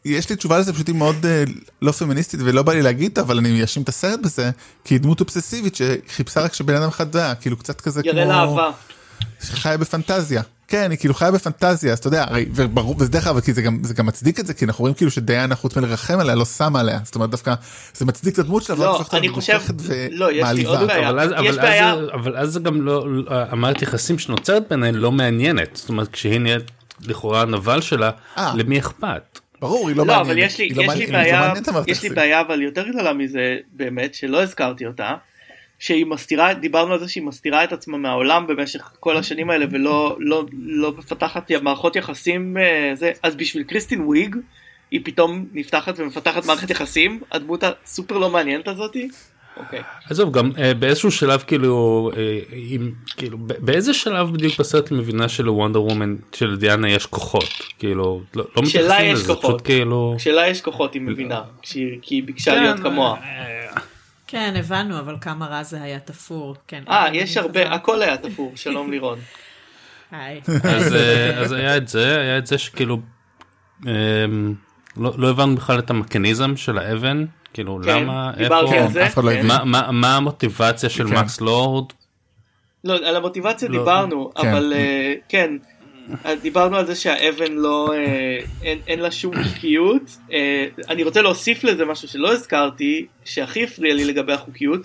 יש לי תשובה לזה פשוט היא מאוד אה, לא פמיניסטית ולא בא לי להגיד אותה אבל אני אאשים את הסרט בזה כי היא דמות אובססיבית שחיפשה רק שבן אדם אחד זה כאילו קצת כזה יראה כמו לאהבה. חיה בפנטזיה כן היא כאילו חיה בפנטזיה אז אתה יודע הרי וברור וזה דרך אגב כי זה גם זה גם מצדיק את זה כי אנחנו רואים כאילו שדיאנה חוץ מלרחם עליה לא שמה עליה זאת אומרת דווקא זה מצדיק את הדמות שלה לא, אותה אני חושב- לא, יש לי עוד. בעיה. אבל אז, יש אבל, בעיה- אז, אבל אז זה גם לא, המערכת יחסים שנוצרת ביניהן לא מעניינת. זאת אומרת, כשהיא נהיית לכאורה הנבל שלה, אה. למי אכפת? ברור היא לא לא, מעניינת. אבל יש לי, היא לא יש לי לא בעיה, המערכת יש לי. בעיה אבל יותר גדולה מזה באמת, שלא הזכרתי אותה, שהיא מסתירה, דיברנו על זה שהיא מסתירה את עצמה מהעולם במשך כל השנים האלה ולא לא, לא מפתחת מערכות יחסים, אה, זה, אז בשביל קריסטין וויג, היא פתאום נפתחת ומפתחת מערכת יחסים, הדמות הסופר לא מעניינת הזאתי, אוקיי. עזוב גם אה, באיזשהו שלב כאילו אה, אם כאילו באיזה שלב בדיוק בסרט היא מבינה שלוונדר וומן של דיאנה יש כוחות כאילו לא, לא שלה יש לזה כוחות. פשוט כאילו כשלה יש כוחות היא מבינה, כשהיא- כי היא ביקשה כן, להיות כמוה. אה, כן, הבנו, אבל כמה רע זה היה תפור. כן, אה, יש הרבה. הכל היה תפור, שלום לירון. אז אה, אז היה את זה היה את זה שכאילו אה, לא לא הבנו בכלל את המכניזם של האבן כאילו כן, למה דיברתי איפה על זה. לא כן. מה- מה מה המוטיבציה של כן. מקס לורד לא, על המוטיבציה לא, דיברנו, כן. אבל אה, כן, אז דיברנו על זה שהאבן לא, אה, אין, אין לה שום חוקיות. אה, אני רוצה להוסיף לזה משהו שלא הזכרתי, שהכי הפריע לי לגבי החוקיות.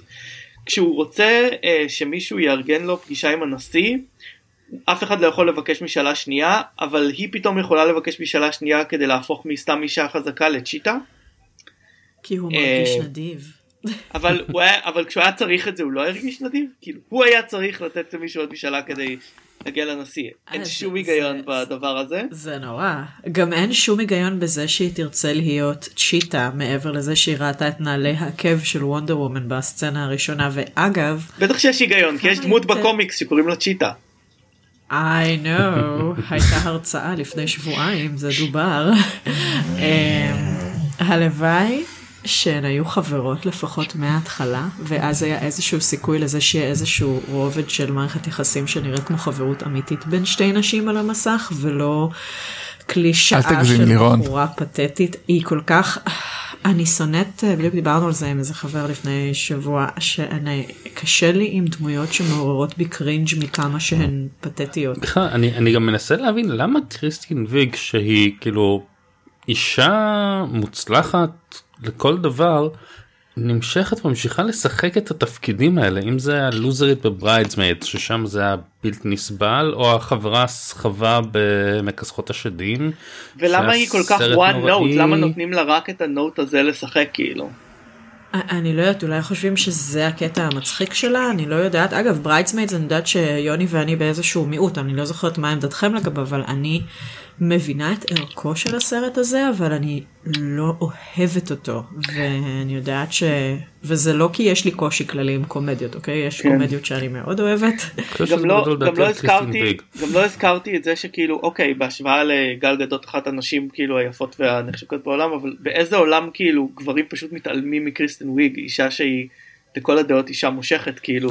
כשהוא רוצה אה, שמישהו יארגן לו פגישה עם הנשיא, אף אחד לא יכול לבקש משאלה שנייה, אבל היא פתאום יכולה לבקש משאלה שנייה כדי להפוך מסתם אישה חזקה לצ'יטה. כי הוא אה, מרגיש נדיב. אבל, הוא היה, אבל כשהוא היה צריך את זה הוא לא הרגיש נדיב? כאילו, הוא היה צריך לתת למישהו עוד משאלה כדי להגיע לנשיא. אין אה, זה- שום היגיון זה- בדבר הזה. זה נורא. גם אין שום היגיון בזה שהיא תרצה להיות צ'יטה, מעבר לזה שהיא ראתה את נעלי העקב של וונדר וומן בסצנה הראשונה, ואגב, בטח שיש היגיון, כי יש דמות בקומיקס שקוראים לה צ'יטה. I know, הייתה הרצאה לפני שבועיים, זה דובר. אמ, הלוואי שהן היו חברות לפחות מההתחלה, ואז היה איזשהו סיכוי לזה שיהיה איזשהו רובד של מערכת יחסים שנראית כמו חברות אמיתית בין שתי נשים על המסך, ולא קלישאה של לירון. בחורה פתטית. היא כל כך... אני שונאת, בדיוק דיברנו על זה עם איזה חבר לפני שבוע, שאני, קשה לי עם דמויות שמעוררות בי cringe מכמה שהן פתטיות. בכלל אני אני גם מנסה להבין למה קריסטין ויג שהיא כאילו אישה מוצלחת לכל דבר נמשכת וממשיכה לשחק את התפקידים האלה אם זה הלוזרית ב Bridesmaid ששם זה היה בלתי נסבל או החברה הסחבה במכסחות השדים. ולמה היא כל כך one note? למה נותנים לה רק את ה note הזה לשחק כאילו? אני לא יודעת, אולי חושבים שזה הקטע המצחיק שלה, אני לא יודעת. אגב, Bridesmaids, אני יודעת שיוני ואני באיזשהו מיעוט, אני לא זוכרת מה עמדתכם לגביו, אבל אני מבינה את ערכו של הסרט הזה, אבל אני לא אוהבת אותו. ואני יודעת ש... וזה לא כי יש לי קושי כללי עם קומדיות, אוקיי? יש כן. קומדיות שאני מאוד אוהבת. שזה גם לא, גם לא הזכרתי. גם לא הזכרתי את זה שכאילו, אוקיי, בהשוואה לגל גדות אחת הנשים כאילו היפות והנחשקות בעולם, אבל באיזה עולם כאילו גברים פשוט מתעלמים מקריסטין וויג, אישה שהיא לכל הדעות אישה מושכת, כאילו.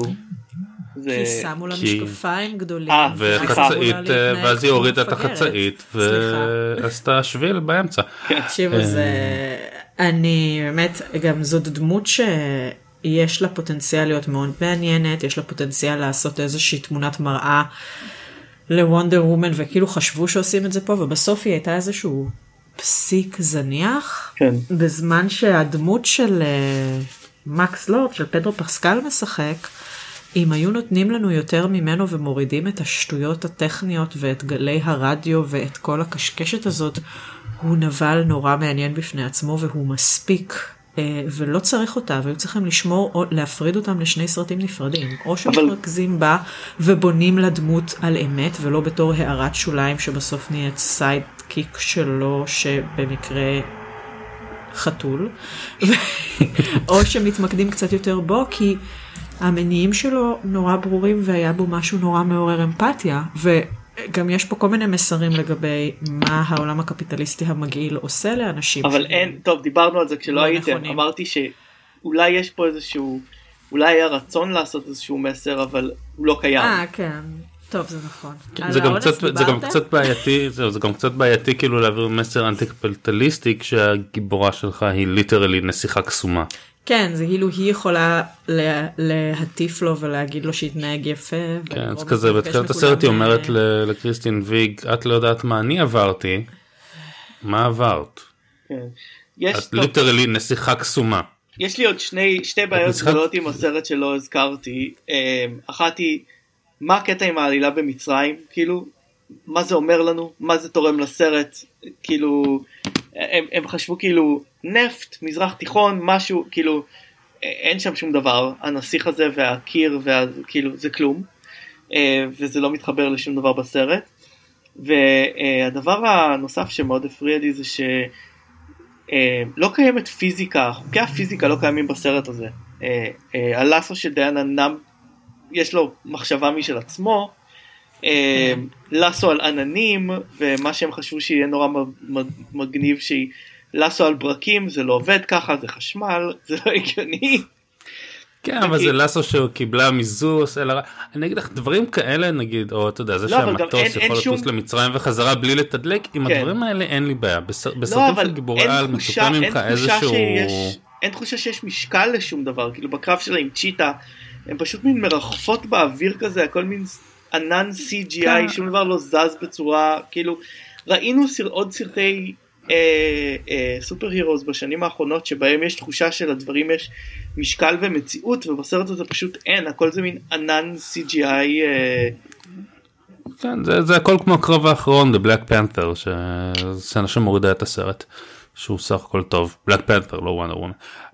זה... כי שמו לה כי- משקפיים גדולים. אה, וחצאית אה, ואז היא הורידה את. החצאית. ועשתה שביל באמצע. תקשיבו, זה... אני באמת, גם זאת דמות שיש לה פוטנציאל להיות מאוד מעניינת, יש לה פוטנציאל לעשות איזושהי תמונת מראה לוונדר וומן, וכאילו חשבו שעושים את זה פה, ובסוף היא הייתה איזשהו פסיק זניח, כן. בזמן שהדמות של אה, מקס לורד, של פדרו פסקל משחק, אם היו נותנים לנו יותר ממנו ומורידים את השטויות הטכניות ואת גלי הרדיו ואת כל הקשקשת הזאת, הוא נבל נורא מעניין בפני עצמו והוא מספיק. אה, ולא צריך אותה, והיו צריכים לשמור או להפריד אותם לשני סרטים נפרדים. או שמתרכזים בה ובונים לה דמות על אמת, ולא בתור הערת שוליים שבסוף נהיית sidekick שלו, שבמקרה חתול, או שמתמקדים קצת יותר בו, כי המניעים שלו נורא ברורים והיה בו משהו נורא מעורר אמפתיה, וגם יש פה כל מיני מסרים לגבי מה העולם הקפיטליסטי המגעיל עושה לאנשים. אבל שהם- אין, טוב, דיברנו על זה כשלא לא הייתם, נכונים. אמרתי שאולי יש פה איזשהו, אולי היה רצון לעשות איזשהו מסר, אבל הוא לא קיים. אה, כן. טוב, זה נכון. כן, זה גם קצת זה גם? קצת בעייתי זהו, זה גם קצת בעייתי כאילו להעביר מסר אנטי קפיטליסטי כשהגיבורה שלך היא literally נסיכה קסומה. כן, זה כאילו היא יכולה לה- להטיף לו ולהגיד לו שיתנהג יפה. כן, אז לו כזה בתחילת הסרט היא אומרת אה, ל- לקריסטין ויג את לא יודעת מה אני עברתי. מה עברת? כן. יש, את טוב, ליטרלי נסיכה קסומה. יש לי עוד שני, שתי בעיות גדולות עם הסרט שלא הזכרתי. אמ, אחת היא, מה הקטע עם העלילה במצרים? כאילו, מה זה אומר לנו? מה זה תורם לסרט? כאילו, הם, הם חשבו כאילו, נפט, מזרח תיכון, משהו, כאילו, אין שם שום דבר. הנסיך הזה והקיר, וה, כאילו, זה כלום. אה, וזה לא מתחבר לשום דבר בסרט. והדבר הנוסף שמאוד הפריע לי זה ש... אה, קיימת פיזיקה, חוקי הפיזיקה לא קיימים בסרט הזה. אה, הלאסו של דיאנה נם, יש לו מחשבה משל עצמו, אה, לאסו על עננים, ומה שהם חשבו שיהיה נורא מגניב שהיא לאסו על ברקים, זה לא עובד ככה, זה חשמל, זה לא הגיוני. כן אבל זה לאסו שקיבלה מזוס אלא אני אגיד לך דברים כאלה נגיד או אתה יודע זה לא, שהמטוס יכול לטוס למצרים וחזרה בלי לתדלק עם כן. הדברים האלה אין לי בעיה לא, בסרטים של גיבורי על מצופה ממך איזשהו אין תחושה שיש משקל לשום דבר, כאילו בקרב שלה עם צ'יטה, הם פשוט מין מרחפות באוויר כזה, הכל מין ענן CGI, כן. שום דבר לא זז בצורה, כאילו, ראינו סר, עוד סרטי אה, אה, סופר הירוס בשנים האחרונות שבהם יש תחושה שלדברים יש משקל ומציאות, ובסרט הזה פשוט אין, הכל זה מין ענן CGI, אה, כן, זה, זה הכל כמו הקרב האחרון בבלק פנת'ר סצנה שמורידה את הסרט שהוא סך הכל טוב בלק פנת'ר לא וונדר וומן.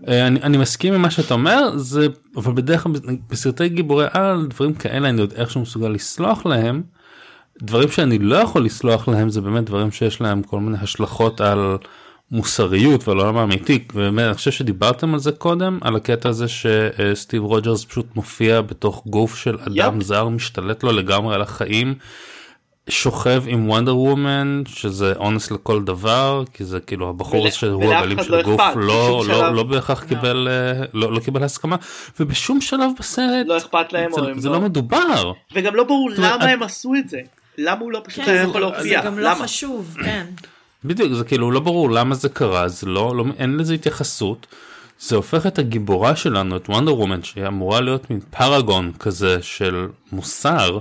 אני, אני מסכים עם מה שאתה אומר זה אבל בדרך כלל בסרטי גיבורי על דברים כאלה אני עוד איכשהו מסוגל לסלוח להם. דברים שאני לא יכול לסלוח להם זה באמת דברים שיש להם כל מיני השלכות על מוסריות ועל העולם האמיתי באמת אני חושב שדיברתם על זה קודם על הקטע הזה שסטיב רוג'רס פשוט מופיע בתוך גוף של אדם יפ. זר משתלט לו לגמרי על החיים. שוכב עם וונדר וומן שזה אונס לכל דבר כי זה כאילו הבחור ול- הזה שהוא הבעלים של לא הגוף אכפת, לא לא שלב. לא בהכרח קיבל אה, לא לא קיבל הסכמה ובשום שלב בסרט לא אכפת להם, זה- זה לא- לא מדובר. וגם לא ברור למה את- הם עשו את זה, למה הוא לא פשוט כן, היה יכול להופיע, זה גם לא למה? חשוב, כן. בדיוק זה כאילו לא ברור למה זה קרה זה לא, לא אין לזה התייחסות. זה הופך את הגיבורה שלנו את וונדר וומן שהיא אמורה להיות מין פרגון כזה של מוסר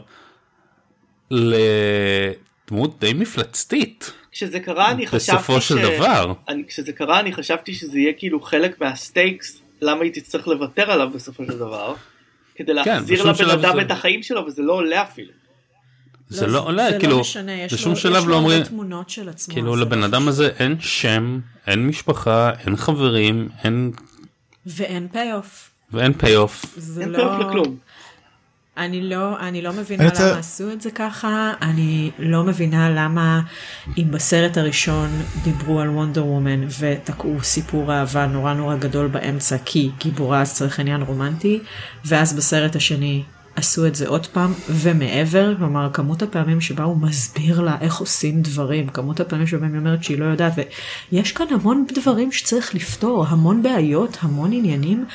לדמות די מפלצתית כשזה קרה אני חשבתי בסופו של ש- דבר. אני, כשזה קרה אני חשבתי שזה יהיה כאילו חלק מהסטייקס למה היא תצטרך לוותר עליו בסופו של דבר כדי להחזיר בשום לבן אדם זה- את החיים שלו וזה לא עולה אפילו. זה לא עולה זה כאילו לא משנה, יש בשום לו- שלב יש לא אומרים תמונות של עצמו. כאילו זה לבן לא אדם. הזה אין שם אין משפחה אין חברים אין ואין payoff. ואין payoff. זה אין לא... פרק לכלום. אני לא, אני לא מבינה למה רוצה- עשו את זה ככה, אני לא מבינה למה אם בסרט הראשון דיברו על וונדר וומן ותקעו סיפור אהבה נורא נורא גדול באמצע כי גיבורה אז צריך עניין רומנטי, ואז בסרט השני עשו את זה עוד פעם ומעבר, כלומר כמות הפעמים שבה הוא מסביר לה איך עושים דברים, כמות הפעמים שבהם היא אומרת שהיא לא יודעת, ויש כאן המון דברים שצריך לפתור, המון בעיות, המון עניינים,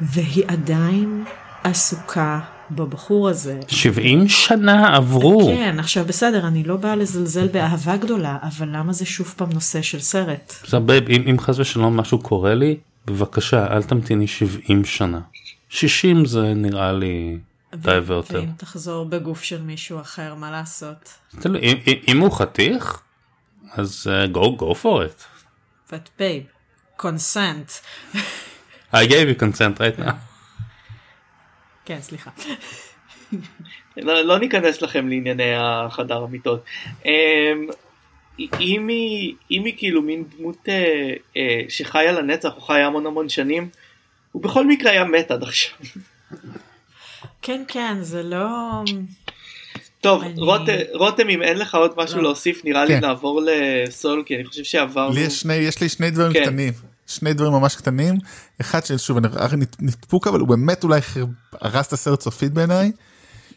והיא עדיין עסוקה בבחור הזה. 70 שנה עברו. כן, עכשיו בסדר, אני לא באה לזלזל באהבה גדולה, אבל למה זה שוב פעם נושא של סרט? הרבה, אם, אם חס ושלום משהו קורה לי, בבקשה אל תמתיני 70 שנה. 60 זה נראה לי די ויותר. ואם תחזור בגוף של מישהו אחר, מה לעשות? תלוי, אם, אם, אם הוא חתיך, אז uh, go go for it. But babe, consent. I gave you consent right now. כן, סליחה. לא, לא ניכנס לכם לענייני החדר המיטות. אמ, אם היא, אם היא כאילו מין דמות אה, אה, שחיה לנצח או חיה המון המון שנים, הוא בכל מקרה היה מת עד עכשיו. כן, כן, זה לא... טוב, אני- רותם, רותם, אם אין לך עוד משהו לא. להוסיף, נראה לי כן. נעבור לסול, כי אני חושב שעברנו. לי יש שני, יש לי שני דברים כן. קטנים. שני דברים ממש קטנים. אחד ששוב, אני אחרי נדפוק אבל הוא באמת אולי הרס את הסרט סופית בעיניי.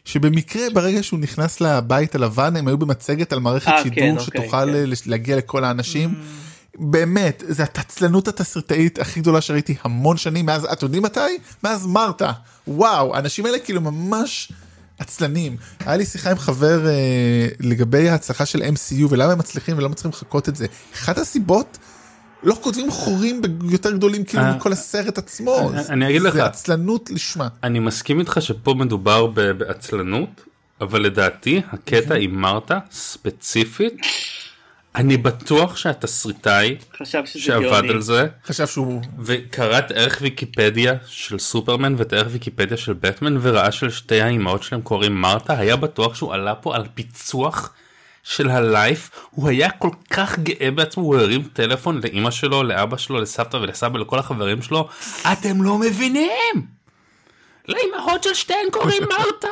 שבמקרה ברגע שהוא נכנס לבית הלבן הם היו במצגת על מערכת אה, שידור כן, אוקיי, שתוכל כן. ל- להגיע לכל האנשים. באמת זה התצלנות התסריטאית הכי גדולה שראיתי המון שנים מאז אתם יודעים מתי? מאז מרתה וואו האנשים האלה כאילו ממש עצלנים. היה לי שיחה עם חבר אה, לגבי ההצלחה של MCU ולמה הם מצליחים ולא מצליחים לחכות את זה. אחת הסיבות, לא כותבים חורים יותר גדולים כאילו אה, מכל הסרט עצמו. אני- אגיד לך. זה עצלנות לשמה. אני מסכים איתך שפה מדובר ב- בעצלנות, אבל לדעתי הקטע עם מרתה ספציפית, אני בטוח שהתסריטאי שעבד. על זה חשב שהוא וקרא את ערך ויקיפדיה של סופרמן ואת ערך ויקיפדיה של בטמן וראה שלשתי האימהות שלהם קוראים מרתה היה בטוח שהוא עלה פה על פיצוח של הלייף הוא היה כל כך גאה בעצמו הוא הרים טלפון לאימא שלו לאבא שלו לסבתא ולסבא לכל החברים שלו. אתם לא מבינים! לאימהות של שתיהן קוראים מרתה!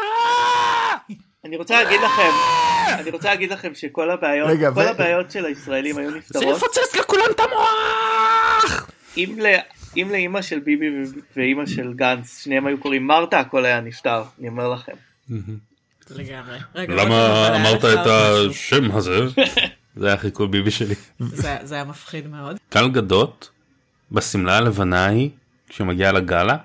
אני רוצה להגיד לכם, אני רוצה להגיד לכם שכל הבעיות, רגע, כל ו- הבעיות של הישראלים היו זה נפתרות, יפוצץ לכולם את המוח! אם ל- אם לאימא של ביבי ו- ואימא של גנץ, שניהם היו קוראים מרתה, הכל היה נפתר, אני אומר לכם. לגמרי. למה אמרת את. השם הזה זה היה חיקוי ביבי שלי. זה היה מפחיד מאוד. גל גדות בשמלה הלבנה ההיא כשמגיעה לגאלה.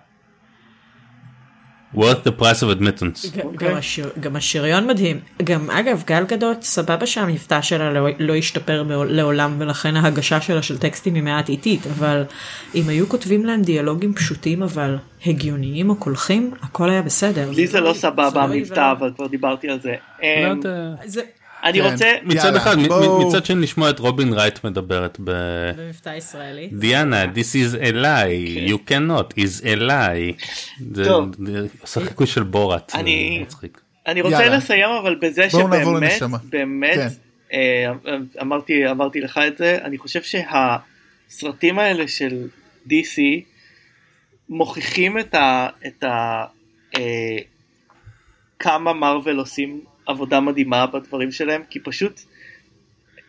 Worth the price of admittance. גם- אוקיי. גם השריון מדהים. גם אגב גל גדות סבבה שהמבטא שלה לא- לא השתפר מעול- לעולם ולכן ההגשה שלה של טקסטים היא מעט איטית אבל אם היו כותבים להם דיאלוגים פשוטים אבל הגיוניים או קולחים הכל היה בסדר. לי זה לא סבבה לא המבטא. אבל כבר דיברתי על זה. אני כן. רוצה, מצד אחד. מצד שני לשמוע את רובין רייט מדברת ב... במבטא ישראלי. דיאנה, this is a lie, you cannot, is a lie. זה טוב. זה חיקוי של בורת, זה אני- מצחיק. אני רוצה. לסיים אבל בזה שבאמת. באמת, כן. אה, אמרתי אמרתי לך את זה, אני חושב שהסרטים האלה של DC מוכיחים את ה... את ה אה, כמה מארוול עושים עבודה מדהימה בדברים שלהם, כי פשוט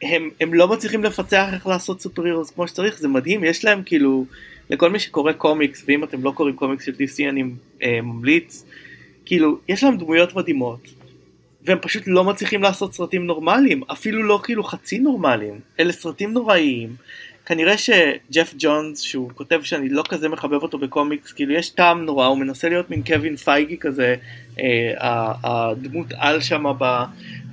הם, הם לא מצליחים לפצח איך לעשות סופר הירוס כמו שצריך, זה מדהים, יש להם כאילו, לכל מי שקורא קומיקס, ואם אתם לא קוראים קומיקס של DC אני אה, ממליץ, כאילו, יש להם דמויות מדהימות, והם פשוט לא מצליחים לעשות סרטים נורמליים, אפילו לא כאילו חצי נורמליים, אלה סרטים נוראיים. כנראה שג'ף ג'ונס, שהוא כותב שאני לא כזה מחבב אותו בקומיקס, כאילו יש טעם נורא, הוא מנסה להיות מין קווין פייגי כזה, אה, הדמות על שמה ב...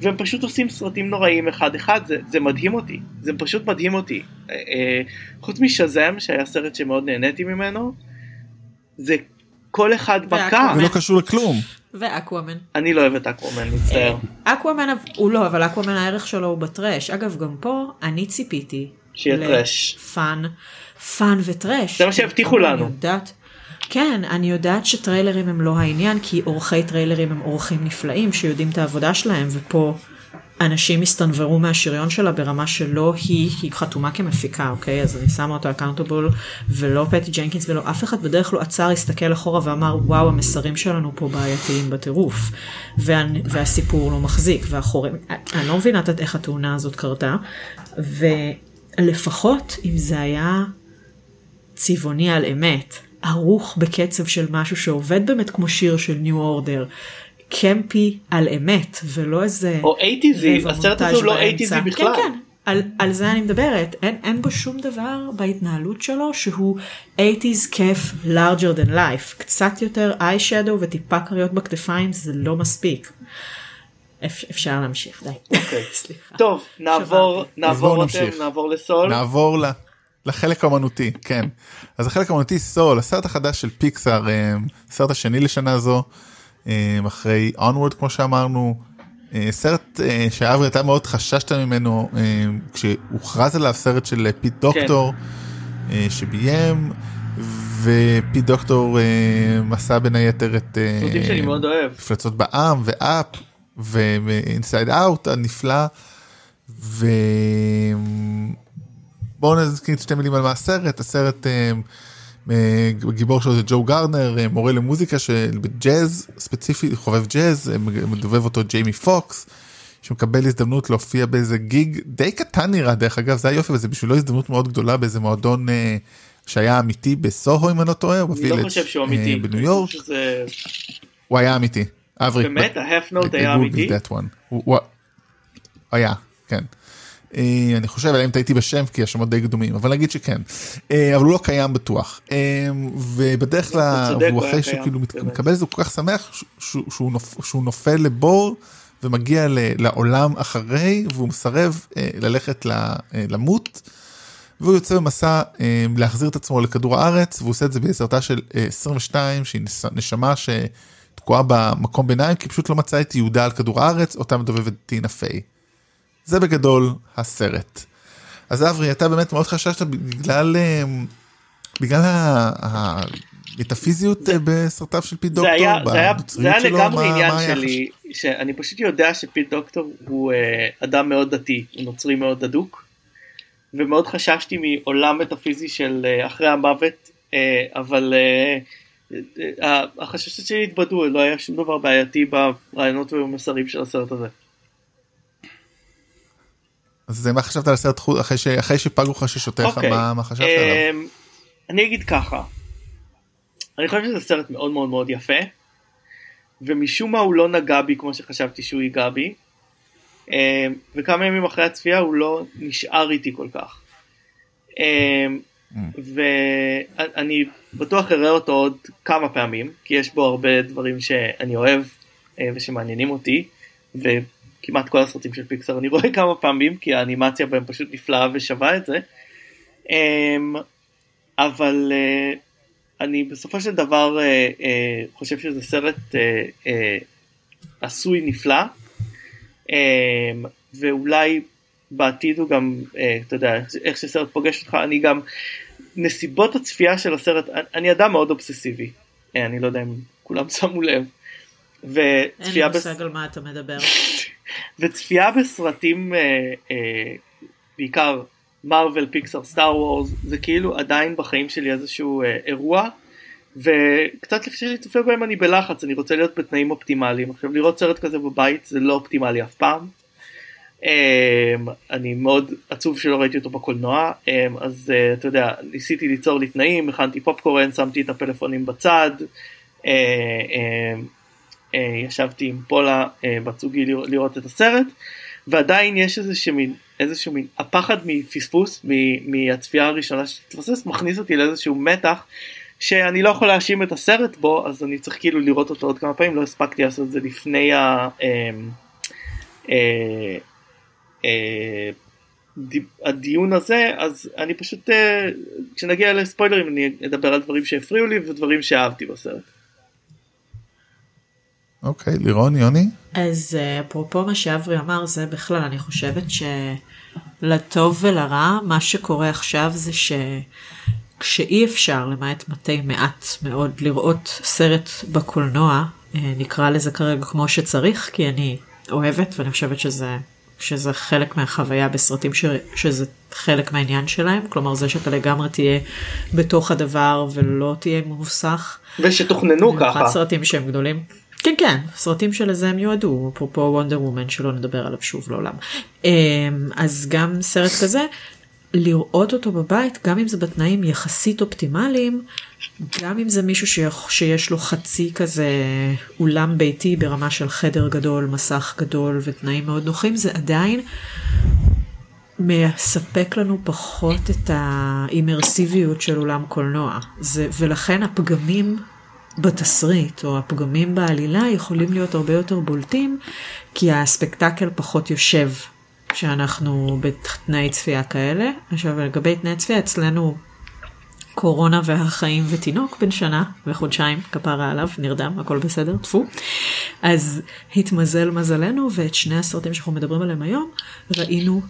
והם פשוט עושים סרטים נוראים אחד אחד, זה, זה מדהים אותי, זה פשוט מדהים אותי. אה, אה, חוץ משזם, שהיה סרט שמאוד נהניתי ממנו, זה כל אחד מכה. והאקוואמן. זה לא קשור לכלום. ואקוואמן. אני לא אוהב את אקוומן, מצטער. אקוואמן הוא לא אבל אקוואמן הערך שלו הוא ב trash אגב גם פה אני ציפיתי. שיהיה trash. fun fun ו trash. זה מה שהבטיחו אני לנו. יודעת, כן אני יודעת שטריילרים הם לא העניין כי עורכי טריילרים הם עורכים נפלאים שיודעים את העבודה שלהם ופה. אנשים הסתנוורו מהשריון שלה ברמה שלא היא, היא חתומה כמפיקה, אוקיי? אז אני שמה אותו accountable, ולא פטי ג'נקינס ולא אף אחד בדרך לא עצר, הסתכל אחורה ואמר, וואו, המסרים שלנו פה בעייתיים בטירוף. וה, והסיפור לא מחזיק, והחורים, אני לא מבינה איך התאונה הזאת קרתה, ולפחות אם זה היה צבעוני על אמת, ערוך בקצב של משהו שעובד באמת כמו שיר של ניו אורדר, קמפי על אמת, ולא איזה... או 80's, רבע הסרט הזה הוא לא באמצע. 80's בכלל. כן, כן, על, על זה אני מדברת. אין, אין בו שום דבר בהתנהלות שלו שהוא 80's כיף larger than life. קצת יותר איי שדו וטיפה כריות בכתפיים זה לא מספיק. אפ, אפשר להמשיך, די. אוקיי. סליחה. טוב, נעבור. נעבור רותם. נעבור לסול. נעבור ל... לחלק האמנותי, כן. אז החלק האמנותי סול, הסרט החדש של פיקסאר, אה, הסרט השני לשנה זו, אה, אחרי Onward כמו שאמרנו, אה, סרט אה, שאברי אתה מאוד חששת ממנו אה, כשהוכרז עליו סרט של אה, פיט דוקטור אה, שביים ופיט דוקטור אה, עשה בין היתר את אה, סרטים שאני מאוד אוהב. מפלצות בע"מ ו Up ו Inside Out הנפלא ובואו נזכיר שתי מילים על מה הסרט הסרט אה, אה, הגיבור שלו זה ג'ו גרנר אה, מורה למוזיקה של ג'אז ספציפי חובב ג'אז מדובב אותו ג'יימי פוקס. שמקבל הזדמנות להופיע באיזה גיג די קטן נראה דרך אגב זה היופי וזה בשבילו הזדמנות מאוד גדולה באיזה מועדון שהיה אמיתי בסוהו אם אני לא טועה. אני לא חושב שהוא אמיתי. בניו יורק הוא היה אמיתי. אברי, באמת? ה-half note היה אמיתי? היה, כן. אה, אני חושב עליהם טעיתי בשם כי השמות די קדומים אבל נגיד שכן אה, אבל הוא לא קיים בטוח אה, ובדרך כלל הוא אחרי שהוא כאילו. מקבל את זה הוא כל כך שמח ש- שהוא- שהוא נופ- שהוא נופל לבור ומגיע לעולם אחרי והוא מסרב ללכת למות. והוא יוצא במסע להחזיר את עצמו לכדור הארץ והוא עושה את זה בעזרתה של אה, 22 שהיא נשמה שתקועה במקום ביניים כי פשוט לא מצאה את יהודה על כדור הארץ אותה מדובבת טינה פיי. זה בגדול הסרט. אז אברי אתה באמת מאוד חששת בגלל אה, בגלל המטאפיזיות אה, בסרטיו של זה דוקטור, היה, זה היה, זה היה שלו, לגמרי מה- עניין מה שלי, שאני פשוט יודע שפיט דוקטור הוא אה, אדם מאוד דתי, הוא נוצרי מאוד הדוק, ומאוד חששתי מעולם מטאפיזי של אחרי המוות, אבל אה, החששות שלי התבדו, לא היה שום דבר בעייתי ברעיונות ובמסרים של הסרט הזה. אז מה חשבת על הסרט אחרי ש- אחרי שפגו חששותיך אוקיי. מה מה חשבת עליו? אמ, אני אגיד ככה, אני חושב שזה סרט מאוד מאוד מאוד יפה, ומשום מה הוא לא נגע בי כמו שחשבתי שהוא ייגע בי, אמ, וכמה ימים אחרי הצפייה הוא לא נשאר איתי כל כך. אמ, ואני בטוח אראה אותו עוד כמה פעמים, כי יש בו הרבה דברים שאני אוהב אה, ושמעניינים אותי, וכמעט כל הסרטים של פיקסר אני רואה כמה פעמים, כי האנימציה בהם פשוט נפלאה ושווה את זה. אמ, אבל אה, אני בסופו של דבר אה, חושב שזה סרט עשוי נפלא, אמ, ואולי בעתיד הוא גם, אתה יודע, איך שסרט פוגש אותך, אני גם, נסיבות הצפייה של הסרט, אני- אדם מאוד אובססיבי, אה, אני לא יודע אם כולם שמו לב, אין לי וצפייה בס... מושג על מה אתה מדבר. וצפייה בסרטים אה, אה, בעיקר מרוויל פיקסר סטאר וורס זה כאילו עדיין בחיים שלי איזשהו אה, אירוע וקצת לפני שאני צופה בהם אני בלחץ אני רוצה להיות בתנאים אופטימליים עכשיו לראות סרט כזה בבית זה לא אופטימלי אף פעם. אה, אני מאוד עצוב שלא ראיתי אותו בקולנוע אה, אז אה, אתה יודע ניסיתי ליצור לי תנאים הכנתי פופקורן שמתי את הפלאפונים בצד. אה, אה, אה, ישבתי עם פולה אה, בת זוגי לראות, את הסרט ועדיין יש איזשהו מין, איזשהו מין הפחד מפספוס מהצפייה הראשונה שתתבסס מכניס אותי לאיזשהו מתח שאני לא יכול להאשים את הסרט בו אז אני צריך כאילו לראות אותו עוד כמה פעמים לא הספקתי לעשות את זה לפני ה... אה, די- הדיון הזה אז אני פשוט אה, כשנגיע לספוילרים אני אדבר על דברים שהפריעו לי ודברים שאהבתי בסרט. אוקיי לירון יוני אז אה, אפרופו מה שאברי אמר זה בכלל אני חושבת שלטוב ולרע מה שקורה עכשיו זה שכשאי אפשר למעט מתי מעט מאוד לראות סרט בקולנוע נקרא לזה כרגע כמו שצריך כי אני אוהבת ואני חושבת שזה שזה חלק מהחוויה בסרטים ש, שזה חלק מהעניין שלהם כלומר זה שאתה לגמרי תהיה בתוך הדבר ולא תהיה מוסך. ושתוכננו ככה. סרטים שהם גדולים. כן כן סרטים שלזה הם יועדו אפרופו וונדר וומן שלא נדבר עליו שוב לעולם. אמ, אז גם סרט כזה לראות אותו בבית גם אם זה בתנאים יחסית אופטימליים גם אם זה מישהו שיח- שיש לו חצי כזה אולם ביתי ברמה של חדר גדול מסך גדול ותנאים מאוד נוחים זה עדיין מספק לנו פחות את האימרסיביות של אולם קולנוע. זה, ולכן הפגמים בתסריט או הפגמים בעלילה יכולים להיות הרבה יותר בולטים כי הספקטקל פחות יושב כשאנחנו בתנאי צפייה כאלה. עכשיו לגבי תנאי צפייה אצלנו קורונה והחיים ותינוק בן שנה וחודשיים כפרה עליו נרדם הכל בסדר טפו. אז התמזל מזלנו ואת שני הסרטים שאנחנו מדברים עליהם היום ראינו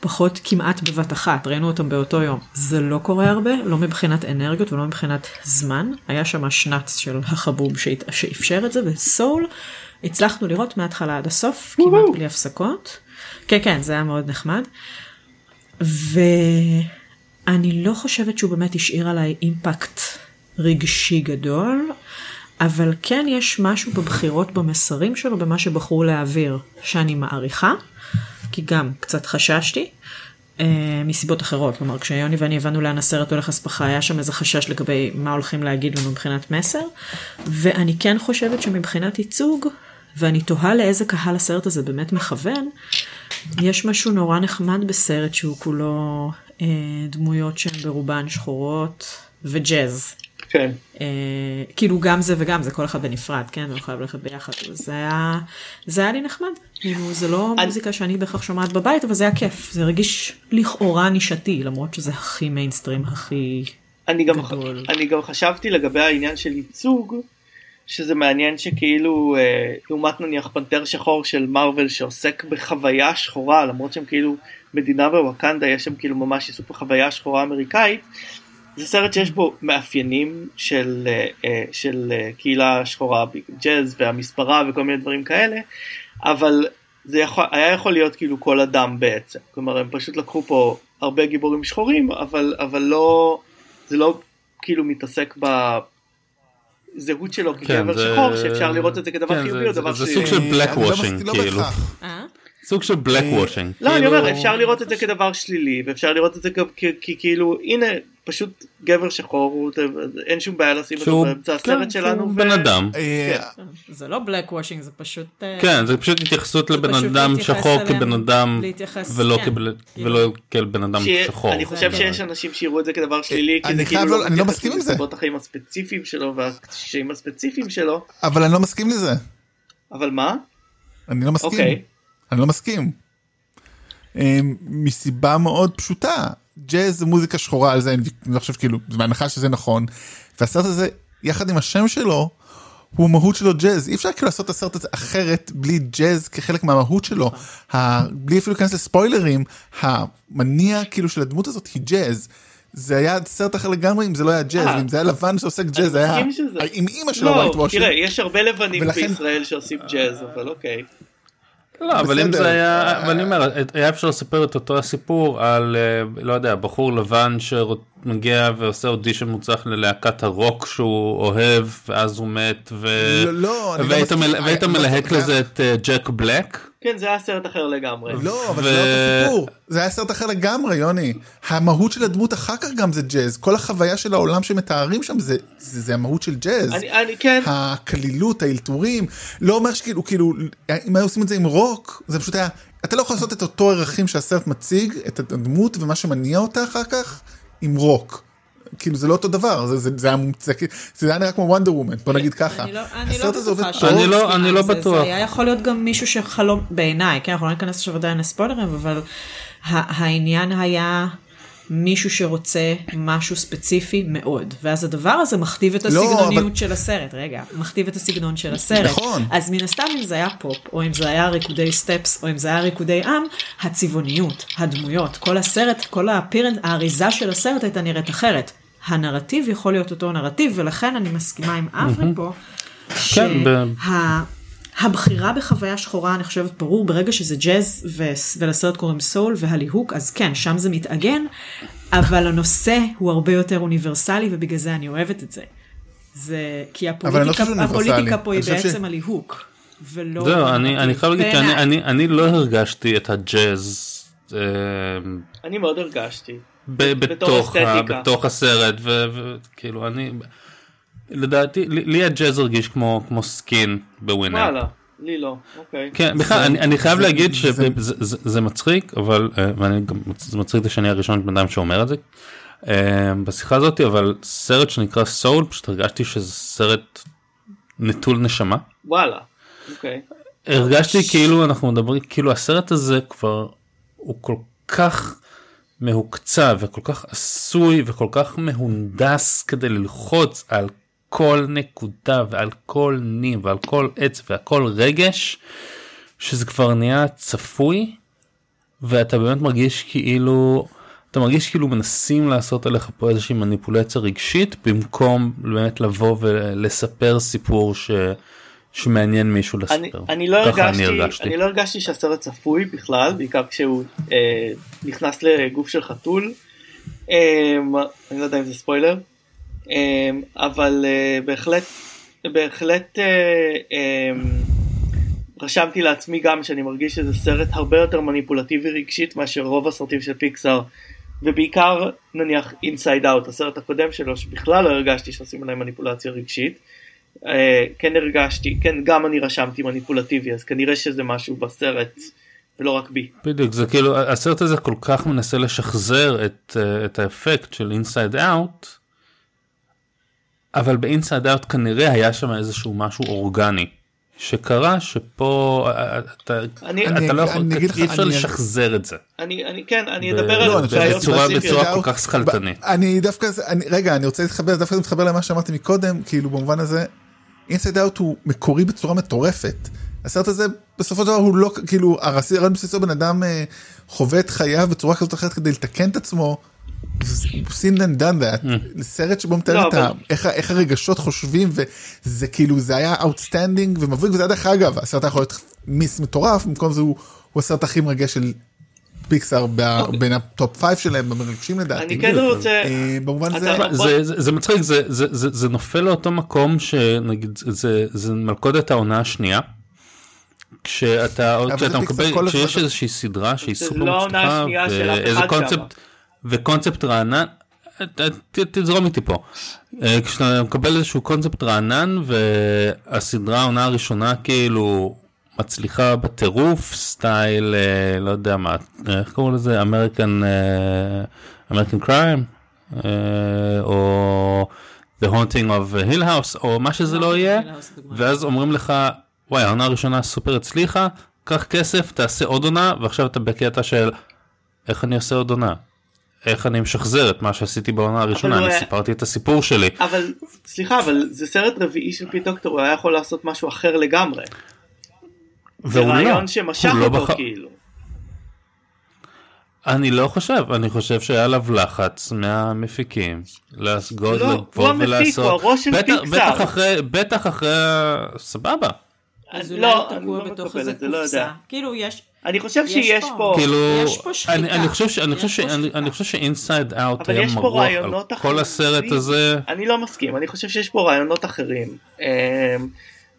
פחות כמעט בבת אחת. ראינו אותם באותו יום. זה לא קורה הרבה לא מבחינת אנרגיות ולא מבחינת זמן. היה שם שנץ של החבוב שאפשר את זה וסול הצלחנו לראות מההתחלה עד הסוף כמעט בלי הפסקות כן כן זה היה מאוד נחמד. ואני לא חושבת שהוא באמת השאיר עליי אימפקט רגשי גדול, אבל כן יש משהו בבחירות במסרים שלו, במה שבחרו להעביר, שאני מעריכה, כי גם קצת חששתי. Uh, מסיבות אחרות, כלומר כשיוני ואני הבנו לאן הסרט הולך הספחה היה שם איזה חשש לגבי מה הולכים להגיד לנו מבחינת מסר ואני כן חושבת שמבחינת ייצוג ואני תוהה לאיזה קהל הסרט הזה באמת מכוון יש משהו נורא נחמד בסרט שהוא כולו אה, דמויות שהן ברובן שחורות וג'אז. כן. אה, כאילו גם זה וגם זה כל אחד בנפרד כן לא חייב ללכת ביחד זה היה זה היה לי נחמד כאילו זה לא אני- מוזיקה שאני בהכרח שומעת בבית אבל זה היה כיף זה הרגיש לכאורה נישתי למרות שזה הכי מיינסטרים הכי אני גם, גדול. אני גם חשבתי לגבי העניין של ייצוג, שזה מעניין שכאילו, אה, לעומת נניח פנתר שחור של מארוול שעוסק בחוויה שחורה, למרות שהם כאילו מדינה בווקנדה, יש שם כאילו ממש עיסוק בחוויה שחורה אמריקאית, זה סרט שיש בו מאפיינים של, אה, אה, של אה, קהילה שחורה, ג'אז והמספרה וכל מיני דברים כאלה, אבל זה יכול, היה יכול להיות כאילו כל אדם בעצם, כלומר הם פשוט לקחו פה הרבה גיבורים שחורים, אבל, אבל לא, זה לא כאילו מתעסק בזהות שלו כגבר זה- שחור, שאפשר לראות את זה כדבר כן, חיובי זה- או דבר זה שלילי. סוג של אה, לא washing, מסכים- לא כאילו. סוג של black washing. לא, אני כאילו- אומר, אפשר לראות את זה כדבר שלילי, ואפשר לראות את זה כאילו, הנה, פשוט גבר שחור, הוא- אין שום בעיה לשים אותו באמצע כן, הסרט שלנו. שהוא ו- בן אדם. אה, זה לא black washing זה פשוט אה, כן, זה פשוט התייחסות לבן אדם שחור כבן אדם, ולא כן, כאילו. ולא כאל בן אדם שחור. אני חושב שיש אנשים שיראו את זה כדבר שלילי, כי אני זה כאילו לא- אני לא מתייחס מסכים עם זה. לנסיבות החיים הספציפיים שלו והקשיים הספציפיים שלו, אבל אני לא מסכים לזה. אבל מה? אני לא מסכים. אוקיי. אני לא מסכים. אה, מסיבה מאוד פשוטה. ג'אז זה מוזיקה שחורה על זה אני לא חושב כאילו זה בהנחה שזה נכון. והסרט הזה יחד עם השם שלו הוא מהות שלו ג'אז אי אפשר כאילו לעשות את הסרט הזה אחרת בלי ג'אז כחלק מהמהות שלו. ה... בלי אפילו להיכנס לספוילרים המניע כאילו של הדמות הזאת היא ג'אז. זה היה סרט אחר לגמרי אם זה לא היה ג'אז אה. ואם זה היה לבן שעוסק ג'אז היה עם אימא שלו לא, whitewashing. תראה, יש הרבה לבנים ולכן- בישראל שעושים ג'אז, אבל אוקיי. לא, אבל אם. זה היה, אבל אני אומר, היה אפשר לספר את אותו הסיפור על, אה, לא יודע, בחור לבן שמגיע ועושה אודישן מוצלח ללהקת הרוק שהוא אוהב, ואז הוא מת. לא, לא, והיית לא מלהק. לזה את אה, ג'ק בלק? כן, זה היה סרט אחר לגמרי. לא, אבל זה לא אותו סיפור. זה היה סרט אחר לגמרי, יוני. המהות של הדמות אחר כך גם זה ג'אז. כל החוויה של העולם שמתארים שם זה, זה, זה המהות של ג'אז. אני, אני כן, הקלילות, האלתורים. לא אומר שכאילו, כאילו, אם היו עושים את זה עם רוק, זה פשוט היה, אתה לא יכול לעשות את אותו ערכים שהסרט מציג, את הדמות ומה שמניע אותה אחר כך, עם רוק. כאילו זה לא אותו דבר, זה, זה, זה היה מומצא, זה היה נראה כמו וונדר וומן, בוא נגיד ככה. אני לא, אני לא לא- לא. בטוח. זה היה יכול להיות גם מישהו שחלום בעיניי, כן, אנחנו לא ניכנס עכשיו עדיין לספוילרים, אבל ה- העניין היה מישהו שרוצה משהו ספציפי מאוד, ואז הדבר הזה מכתיב את לא, הסגנוניות אבל- של הסרט, רגע, מכתיב את הסגנון של הסרט. נכון. אז מן הסתם אם זה היה פופ, או אם זה היה ריקודי סטפס, או אם זה היה ריקודי עם, הצבעוניות, הדמויות, כל הסרט, כל האפירנט, האריזה של הסרט הייתה נראית אחרת. הנרטיב יכול להיות אותו נרטיב, ולכן אני מסכימה עם אברי פה, כן, ב- שהבחירה בחוויה שחורה, אני חושבת, ברור, ברגע שזה ג'אז ו- ולסרט קוראים סול והליהוק, אז כן, שם זה מתעגן, אבל הנושא הוא הרבה יותר אוניברסלי, ובגלל זה אני אוהבת את זה. זה, כי לא הפוליטיקה, אוניברסלי. הפוליטיקה פה היא חושב ש- בעצם הליהוק, ולא... זהו, אני אני חייב להגיד שאני. אני- אני לא הרגשתי את הג'אז. אה, אני מאוד הרגשתי. ב- בתוך ה-. בתוך הסרט וכאילו אני לדעתי לי הג'אז הרגיש כמו כמו skin ב Winamp. וואלה, לי לא, אוקיי. כן בכלל אני, אני חייב זה- להגיד זה- שזה זה, זה, זה מצחיק אבל אה, ואני גם זה מצחיק אותי שאני הראשון בן אדם שאומר את זה אה, בשיחה הזאת אבל סרט שנקרא Soul פשוט הרגשתי שזה סרט נטול נשמה. וואלה, אוקיי. הרגשתי כאילו אנחנו מדברים כאילו הסרט הזה כבר הוא כל כך מהוקצע וכל כך עשוי וכל כך מהונדס כדי ללחוץ על כל נקודה ועל כל נים ועל כל עץ ועל כל רגש שזה כבר נהיה צפוי ואתה באמת מרגיש כאילו אתה מרגיש כאילו מנסים לעשות עליך פה איזושהי מניפולציה רגשית במקום באמת לבוא ולספר סיפור ש... שמעניין מישהו לספר. אני, אני, לא הרגשתי, אני הרגשתי. אני לא הרגשתי שהסרט צפוי בכלל, בעיקר כשהוא אה, נכנס לגוף של חתול. אה, אני לא יודע אם זה ספוילר, אבל אה, בהחלט, בהחלט אה, אה, רשמתי לעצמי גם שאני מרגיש שזה סרט הרבה יותר מניפולטיבי רגשית מאשר רוב הסרטים של פיקסאר. ובעיקר נניח Inside Out הסרט הקודם שלו שבכלל לא הרגשתי שעושים עליי מניפולציה רגשית. אה, כן הרגשתי, כן גם אני רשמתי מניפולטיבי אז כנראה שזה משהו בסרט ולא רק בי. בדיוק זה כאילו הסרט הזה כל כך מנסה לשחזר את, את האפקט של Inside Out. אבל ב Inside Out כנראה היה שם איזשהו משהו אורגני שקרה שפה אה, אתה, אני- אתה לא אני יכול, אגיד לך, אי אפשר אני- לשחזר את זה. אני אני כן אני ב- אדבר לא, על בעיות בצורה- ספציפיות. בצורה כל Out- כך שכלתנית. ב- אני דווקא, אני, רגע, אני רוצה להתחבר, דווקא זה מתחבר למה שאמרתי מקודם, כאילו במובן הזה, Inside Out הוא מקורי בצורה מטורפת. הסרט הזה בסופו של דבר הוא לא, כאילו, הרעיון בסיסו בן אדם אה, חווה את חייו בצורה כזאת אחרת כדי לתקן את עצמו. And done that, סרט שבו מתאר לא, את ה... איך, הרגשות חושבים וזה כאילו זה היה outstanding ומבריק וזה היה דרך אגב הסרט היה יכול להיות miss מטורף במקום זה הוא, הוא הסרט הכי מרגש של פיקסאר ב- בין ה top 5 שלהם במרגשים לדעתי. אני כן רוצה אה, במובן זה, זה, מצחיק זה, נופל לאותו מקום שנגיד זה, זה מלכודת העונה השנייה. כשאתה מקבל כשיש. איזושהי סדרה שהיא סופר לא מצליחה ואיזה קונספט וקונספט רענן תזרום איתי פה אה, כשאתה מקבל איזשהו קונספט רענן והסדרה העונה הראשונה כאילו מצליחה בטירוף סטייל אה, לא יודע מה איך קוראים לזה American American Crime או The Haunting of Hill House או מה שזה לא יהיה. ואז אומרים לך וואי העונה הראשונה סופר הצליחה קח כסף תעשה עוד עונה ועכשיו אתה בקטע של איך אני עושה עוד עונה. איך אני משחזר את מה שעשיתי בעונה הראשונה אני סיפרתי את הסיפור שלי אבל סליחה אבל זה סרט רביעי של פי דוקטור הוא היה יכול לעשות משהו אחר לגמרי. זה רעיון שמשך לא אותו כאילו. אני לא חושב אני חושב שהיה עליו לחץ מהמפיקים להסגוד לא, הוא לבוא המפיק, ולעשות הוא הראש של פיקסאר. בטח אחרי בטח אחרי סבבה אז אני- אולי לא, הוא אני תקוע לא בתוך איזה לא יודע. קופסה. כאילו יש, אני חושב יש שיש פה. פה כאילו יש פה שחיקה. אני, אני חושב שאני יש חושב שאני, שחיקה. אני חושב שאינסייד אאוט אבל היה יש פה מרוח על כל. הסרט הזה אני לא מסכים אני חושב שיש פה רעיונות אחרים. אמ,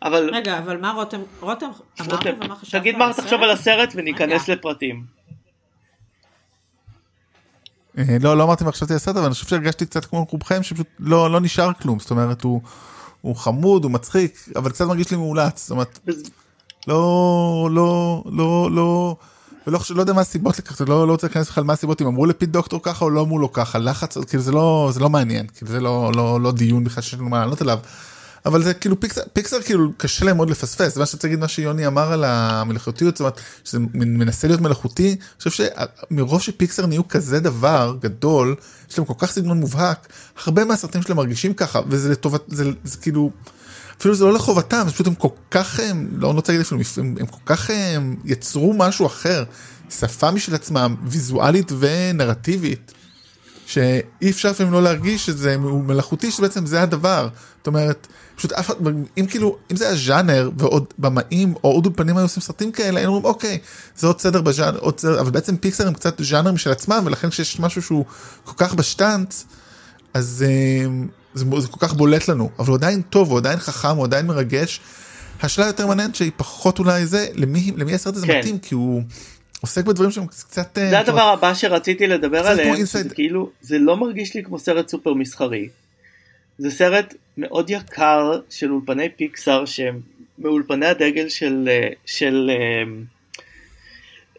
אבל רגע, אבל מה רותם, רותם, אמרת רותם, ומה חשבת תגיד מה? תחשוב על הסרט וניכנס. לפרטים. אה, לא לא אמרתי מה חשבתי על הסרט אבל אני חושב שהרגשתי קצת כמו רובכם שפשוט לא לא נשאר כלום זאת אומרת הוא. הוא חמוד הוא מצחיק אבל קצת מרגיש לי מאולץ זאת אומרת לא לא לא לא ולא לא יודע מה הסיבות לכך לא לא רוצה להיכנס בכלל מה הסיבות אם אמרו לפיט דוקטור ככה או לא אמרו לו ככה לחץ כאילו זה לא זה לא מעניין כאילו זה לא לא לא דיון בכלל שיש לנו מה לענות עליו. אבל זה כאילו פיקסר פיקסר כאילו קשה להם מאוד לפספס. מה שרציתי להגיד מה שיוני אמר על המלאכותיות זאת אומרת שזה מנסה להיות מלאכותי אני חושב שמרוב שפיקסר נהיו כזה דבר גדול יש להם כל כך סגנון מובהק הרבה מהסרטים שלהם מרגישים ככה וזה לטובת זה, זה כאילו אפילו זה לא לחובתם, זה פשוט הם כל כך, הם, לא רוצה להגיד אפילו, הם, הם כל כך הם, יצרו משהו אחר, שפה משל עצמם, ויזואלית ונרטיבית, שאי אפשר לפעמים לא להרגיש שזה הוא מלאכותי, שבעצם זה הדבר. זאת אומרת, פשוט אף אחד, אם כאילו, אם זה היה ז'אנר ועוד במאים או עוד אולפנים היו עושים סרטים כאלה, היינו אומרים אוקיי, זה עוד סדר בז'אנר, עוד סדר, אבל בעצם פיקסר הם קצת ז'אנר משל עצמם, ולכן כשיש משהו שהוא כל כך בשטאנץ, אז אה, זה, זה כל כך בולט לנו, אבל הוא עדיין טוב, הוא עדיין חכם, הוא עדיין מרגש. השאלה יותר מעניינת שהיא פחות אולי זה, למי, למי הסרט הזה כן. מתאים, כי הוא עוסק בדברים שהם קצת... אה, זה הדבר הבא שרציתי לדבר זה עליהם, inside- כאילו, זה לא מרגיש לי כמו סרט סופר מסחרי. זה סרט מאוד יקר של אולפני פיקסאר שהם מאולפני הדגל של, אה, של אה,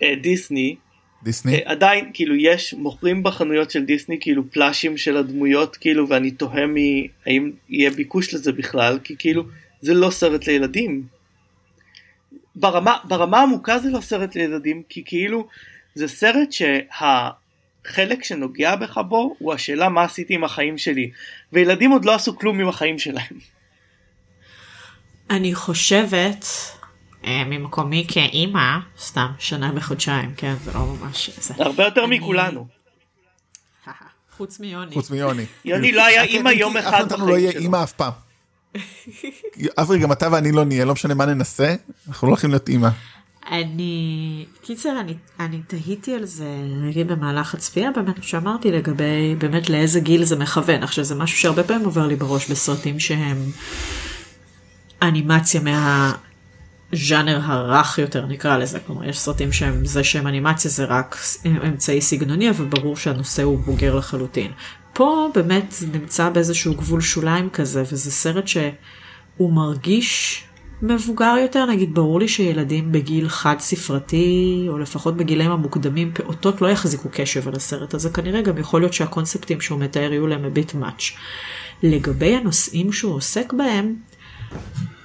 אה, דיסני. דיסני. עדיין כאילו יש מוכרים בחנויות של דיסני כאילו פלאשים של הדמויות כאילו ואני תוהה מי האם יהיה ביקוש לזה בכלל כי כאילו זה לא סרט לילדים. ברמה ברמה עמוקה זה לא סרט לילדים כי כאילו זה סרט שהחלק שנוגע בך בו הוא השאלה מה עשיתי עם החיים שלי וילדים עוד לא עשו כלום עם החיים שלהם. אני חושבת, אה, ממקומי כאימא, סתם שנה בחודשיים, כן, זה לא ממש... זה. הרבה יותר אני- מכולנו. חוץ מיוני. חוץ מיוני. יוני לא היה אימא יום אף אחד אחד לא בחיים יהיה שלו. אימא אף פעם. אברי גם אתה ואני לא נהיה לא משנה מה ננסה אנחנו לא הולכים להיות אימא. אני, קיצר, אני, אני תהיתי על זה, נגיד במהלך הצפייה, באמת, שאמרתי לגבי באמת לאיזה גיל זה מכוון. עכשיו, זה משהו שהרבה פעמים עובר לי בראש בסרטים שהם אנימציה מהז'אנר הרך יותר, נקרא לזה. כלומר, יש סרטים שהם, זה שהם אנימציה זה רק אמצעי סגנוני, אבל ברור שהנושא הוא בוגר לחלוטין. פה באמת זה נמצא באיזשהו גבול שוליים כזה, וזה סרט שהוא מרגיש מבוגר יותר, נגיד ברור לי שילדים בגיל חד ספרתי, או לפחות בגילאים המוקדמים, פעוטות לא יחזיקו קשב על הסרט הזה, כנראה גם יכול להיות שהקונספטים שהוא מתאר יהיו להם bit much. לגבי הנושאים שהוא עוסק בהם,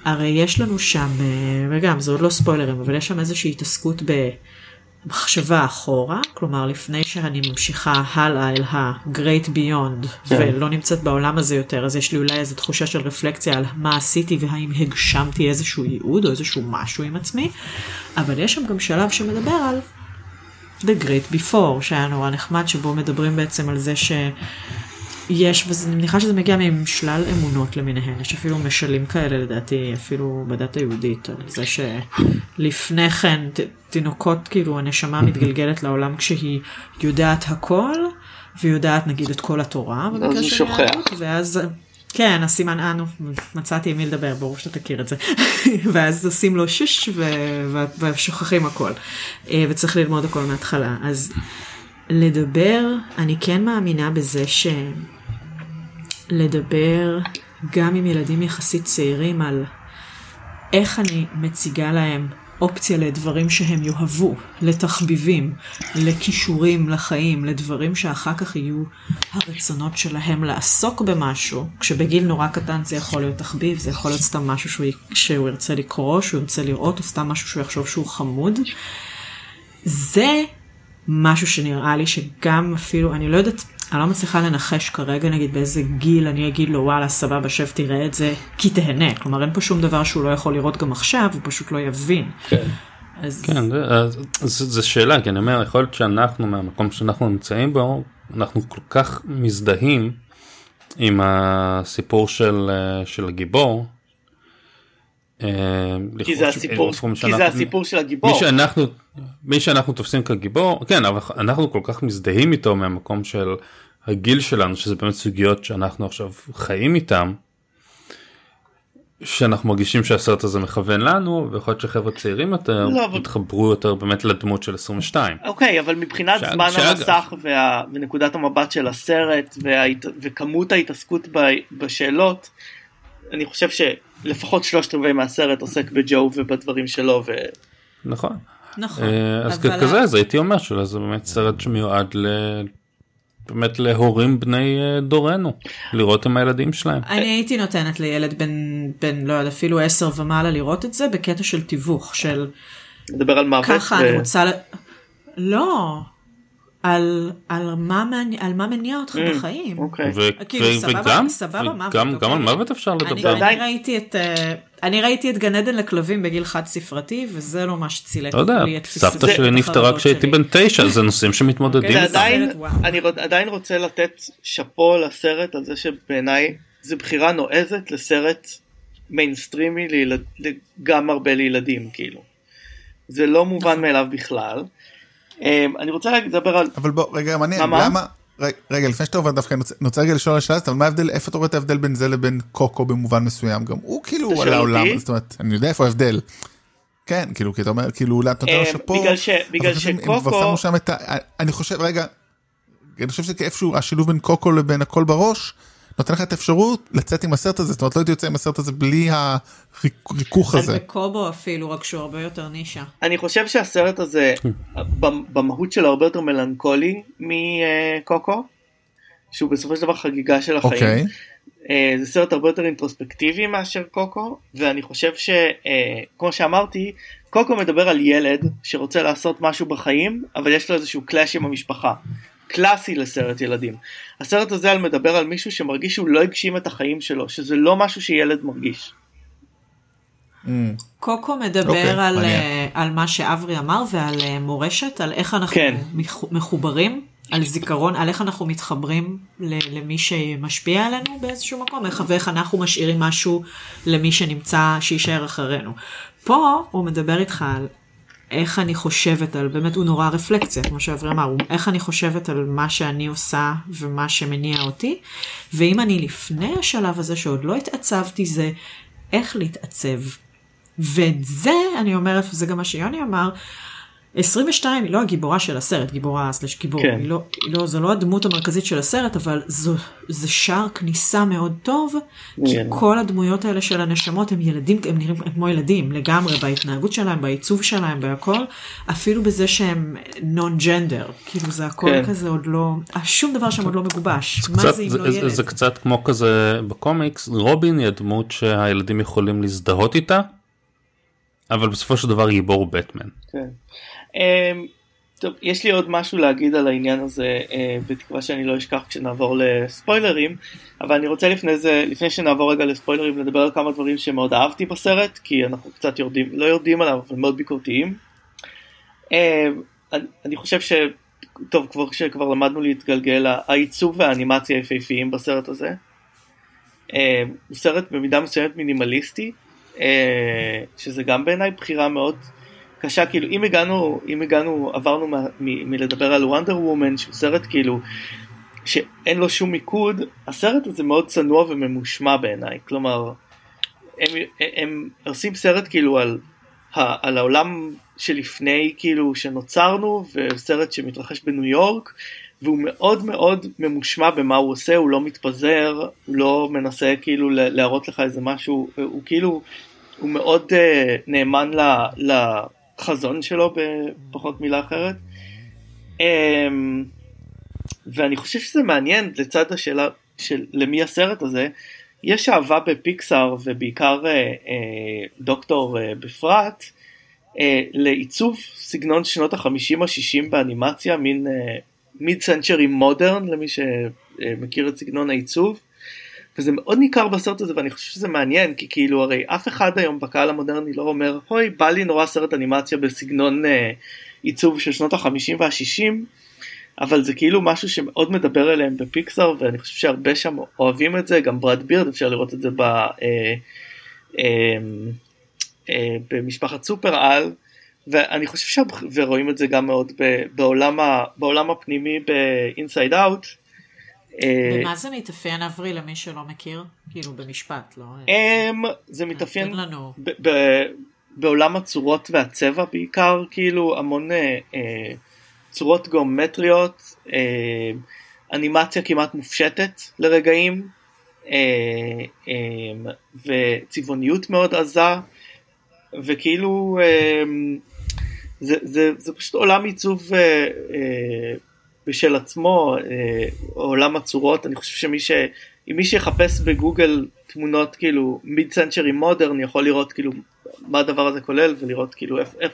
הרי יש לנו שם, אה, וגם זה עוד לא ספוילרים, אבל יש שם איזושהי התעסקות במחשבה אחורה, כלומר לפני שאני ממשיכה הלאה אל ה-great beyond, כן. ולא נמצאת בעולם הזה יותר, אז יש לי אולי איזו תחושה של רפלקציה על מה עשיתי והאם הגשמתי איזשהו ייעוד או איזשהו משהו עם עצמי, אבל יש שם גם שלב שמדבר על The Great Before, שהיה נורא נחמד, שבו מדברים בעצם על זה ש... יש, ואני מניחה שזה מגיע משלל אמונות למיניהן, יש אפילו משלים כאלה לדעתי, אפילו בדת היהודית, על זה שלפני כן ת, תינוקות, כאילו הנשמה מתגלגלת לעולם כשהיא יודעת הכל, ויודעת נגיד את כל התורה, במקרה הוא שוכח. ואז, כן, הסימן אנו, מצאתי עם מי לדבר, ברור שאתה תכיר את זה, ואז עושים לו שוש ו- ו- ושוכחים הכל, אה, וצריך ללמוד הכל מההתחלה, אז לדבר, אני כן מאמינה בזה ש... לדבר גם עם ילדים יחסית צעירים על איך אני מציגה להם אופציה לדברים שהם יאהבו, לתחביבים, לכישורים לחיים, לדברים שאחר כך יהיו הרצונות שלהם לעסוק במשהו. כשבגיל נורא קטן זה יכול להיות תחביב, זה יכול להיות סתם משהו שהוא, שהוא ירצה לקרוא, שהוא ירצה לראות, או סתם משהו שהוא יחשוב שהוא חמוד. זה משהו שנראה לי שגם אפילו, אני לא יודעת, אני לא מצליחה לנחש כרגע נגיד באיזה גיל אני אגיד לו וואלה סבבה שב תראה את זה כי תהנה. כלומר אין פה שום דבר שהוא לא יכול לראות גם עכשיו, הוא פשוט לא יבין. כן. אז כן, זו שאלה, כי אני אומר, יכול להיות שאנחנו מהמקום שאנחנו נמצאים בו, אנחנו כל כך מזדהים עם הסיפור של, אה, של הגיבור. אה, כי זה ש- הסיפור, כי זה הסיפור של הגיבור. מי שאנחנו, מי שאנחנו תופסים כגיבור, כן, אבל אנחנו כל כך מזדהים איתו מהמקום של הגיל שלנו, שזה באמת סוגיות שאנחנו עכשיו חיים איתם, שאנחנו מרגישים שהסרט הזה מכוון לנו, ויכול להיות שחבר'ה צעירים יותר לא, אבל- יתחברו יותר באמת לדמות של 22. אוקיי, אבל מבחינת שאג- זמן שאג- המסך וה... ונקודת המבט של הסרט וההת... וכמות ההתעסקות ב... בשאלות, אני חושב שלפחות שלושת רבעי מהסרט עוסק בג'ו ובדברים שלו ו... נכון. נכון. אה, אז אבל כזה אז הייתי אומר שזה באמת סרט שמיועד ל... באמת להורים בני אה, דורנו, לראות עם הילדים שלהם. אני הייתי נותנת לילד בן, בן, לא יודע, אפילו עשר ומעלה לראות את זה בקטע של תיווך, של נדבר על מוות. ככה ו... אני רוצה... לא, על, על, מה, מעני- על מה מניע אותך Mm, בחיים. אוקיי. ו- כאילו, ו- סבבה, וגם, סבבה, מוות, וגם אוקיי. גם על מוות אפשר אני, לדבר. עדיין- אני ראיתי את אה, אני ראיתי את גן עדן לכלבים בגיל חד ספרתי וזה לא מה שצילק לא יודע, לי את תפיסת סבתא זה- שלי נפטרה כשהייתי. בן תשע, זה נושאים שמתמודדים זה אוקיי. עדיין. אני רוצ- עדיין רוצה לתת שאפו לסרט על זה שבעיניי זה בחירה נועזת לסרט מיינסטרימי לילד, גם הרבה לילדים כאילו. זה לא מובן מאליו בכלל. אמ, אני רוצה לדבר על אבל בוא רגע מעניין מה, מה? למה רגע, לפני שאתה עובר דווקא אני רוצה- רגע לשאול על השאלה הזאת אבל מה ההבדל איפה אתה רואה את ההבדל בין זה לבין קוקו במובן מסוים גם הוא כאילו על העולם? זאת אומרת אני יודע איפה ההבדל. כן כאילו כי אתה אומר כאילו אולי אתה נותן לו אה, שאפו. בגלל ש- בגלל שקוקו- כבר שמו שם את ה... אני חושב רגע. אני חושב שאיפשהו השילוב בין קוקו לבין הכל בראש נותן לך את האפשרות לצאת עם הסרט הזה זאת אומרת לא הייתי יוצא עם הסרט הזה בלי הריכוך הזה. בקובו אפילו רק שהוא הרבה יותר נישה. אני חושב שהסרט הזה במ- במהות שלו הרבה יותר מלנכולי מקוקו. שהוא בסופו של דבר חגיגה של החיים. אוקיי. אה, זה סרט הרבה יותר אינטרוספקטיבי מאשר קוקו ואני חושב שכמו שאמרתי קוקו מדבר על ילד שרוצה לעשות משהו בחיים אבל יש לו איזשהו קלאש עם המשפחה. קלאסי לסרט ילדים. הסרט הזה על מדבר על מישהו שמרגיש שהוא לא הגשים את החיים שלו שזה לא משהו שילד מרגיש. אמ, קוקו מדבר אוקיי, על. אה, על מה שאברי אמר ועל אה, מורשת, על איך אנחנו כן. מח- מחוברים, על זיכרון, על איך אנחנו מתחברים ל- למי שמשפיע עלינו באיזשהו מקום, איך, ואיך אנחנו משאירים משהו למי שנמצא, שיישאר אחרינו. פה הוא מדבר איתך על איך אני חושבת על, באמת הוא נורא רפלקציה, כמו שאברי אמר, איך אני חושבת על מה שאני עושה ומה שמניע אותי, ואם אני לפני השלב הזה שעוד לא התעצבתי זה איך להתעצב. ואת זה אני אומרת, וזה גם מה שיוני אמר, 22 היא לא הגיבורה של הסרט, גיבורה סלש גיבור, כן. היא לא, היא לא, זו לא הדמות המרכזית של הסרט, אבל זו, זה שער כניסה מאוד טוב, כי כן. כל הדמויות האלה של הנשמות הם ילדים, הם נראים כמו ילדים לגמרי בהתנהגות שלהם, בעיצוב שלהם, בהכל, אפילו בזה שהם נון ג'נדר, כאילו זה הכל כן. כזה עוד לא, שום דבר שם עוד לא מגובש, מה קצת, זה אם זה, לא זה, ילד? זה קצת כמו כזה בקומיקס רובין היא הדמות שהילדים יכולים להזדהות איתה אבל בסופו של דבר גיבור בטמן. כן. אמ, טוב, יש לי עוד משהו להגיד על העניין הזה, אה, בתקווה שאני לא אשכח כשנעבור לספוילרים, אבל אני רוצה לפני זה, לפני שנעבור רגע לספוילרים, לדבר על כמה דברים שמאוד אהבתי בסרט, כי אנחנו קצת יורדים, לא יורדים עליו, אבל מאוד ביקורתיים. אמ, אני, חושב ש... טוב, כבר שכבר למדנו להתגלגל, העיצוב והאנימציה היפהפיים בסרט הזה. אה, הוא סרט במידה מסוימת מינימליסטי, אה, שזה גם בעיניי בחירה מאוד קשה, כאילו אם הגענו, אם הגענו, עברנו מלדבר על וונדר וומן, שהוא סרט כאילו שאין לו שום מיקוד, הסרט הזה מאוד צנוע וממושמע בעיניי, כלומר, הם, הם, הם עושים סרט כאילו על, על העולם שלפני כאילו שנוצרנו, וסרט שמתרחש בניו יורק, והוא מאוד מאוד ממושמע במה הוא עושה, הוא לא מתפזר, הוא לא מנסה כאילו ל- להראות לך איזה משהו, הוא, כאילו, הוא מאוד uh, נאמן ל, לחזון שלו בפחות מילה אחרת. Um, ואני חושב שזה מעניין לצד השאלה של למי הסרט הזה, יש אהבה בפיקסאר ובעיקר uh, uh, דוקטור uh, בפרט, לעיצוב סגנון שנות החמישים השישים באנימציה, מין מיד סנצ'רי מודרן למי שמכיר את סגנון העיצוב. וזה מאוד ניכר בסרט הזה ואני חושב שזה מעניין כי כאילו הרי אף אחד היום בקהל המודרני לא אומר אוי בא לי נורא סרט אנימציה בסגנון אה, עיצוב של שנות החמישים והשישים אבל זה כאילו משהו שמאוד מדבר אליהם בפיקסאר ואני חושב שהרבה שם אוהבים את זה גם ברד בירד אפשר לראות את זה ב, אה, אה, אה, במשפחת סופר על ואני חושב ש... ורואים את זה גם מאוד ב, בעולם, ה, בעולם הפנימי ב-inside out. אה, במה זה מתאפיין אברי למי שלא מכיר? כאילו במשפט, לא? אמ, זה מתאפיין. ב- ב- בעולם הצורות והצבע בעיקר, כאילו המון אה, אה, צורות גיאומטריות, אה, אנימציה כמעט מופשטת לרגעים, אה, אה, וצבעוניות מאוד עזה, וכאילו אה, זה, זה, זה פשוט עולם עיצוב אה, אה, בשל עצמו, אה, עולם הצורות, אני חושב שמי ש... אם מי שיחפש בגוגל תמונות כאילו מיד סנצ'רי מודרן יכול לראות כאילו מה הדבר הזה כולל ולראות כאילו איך, איך,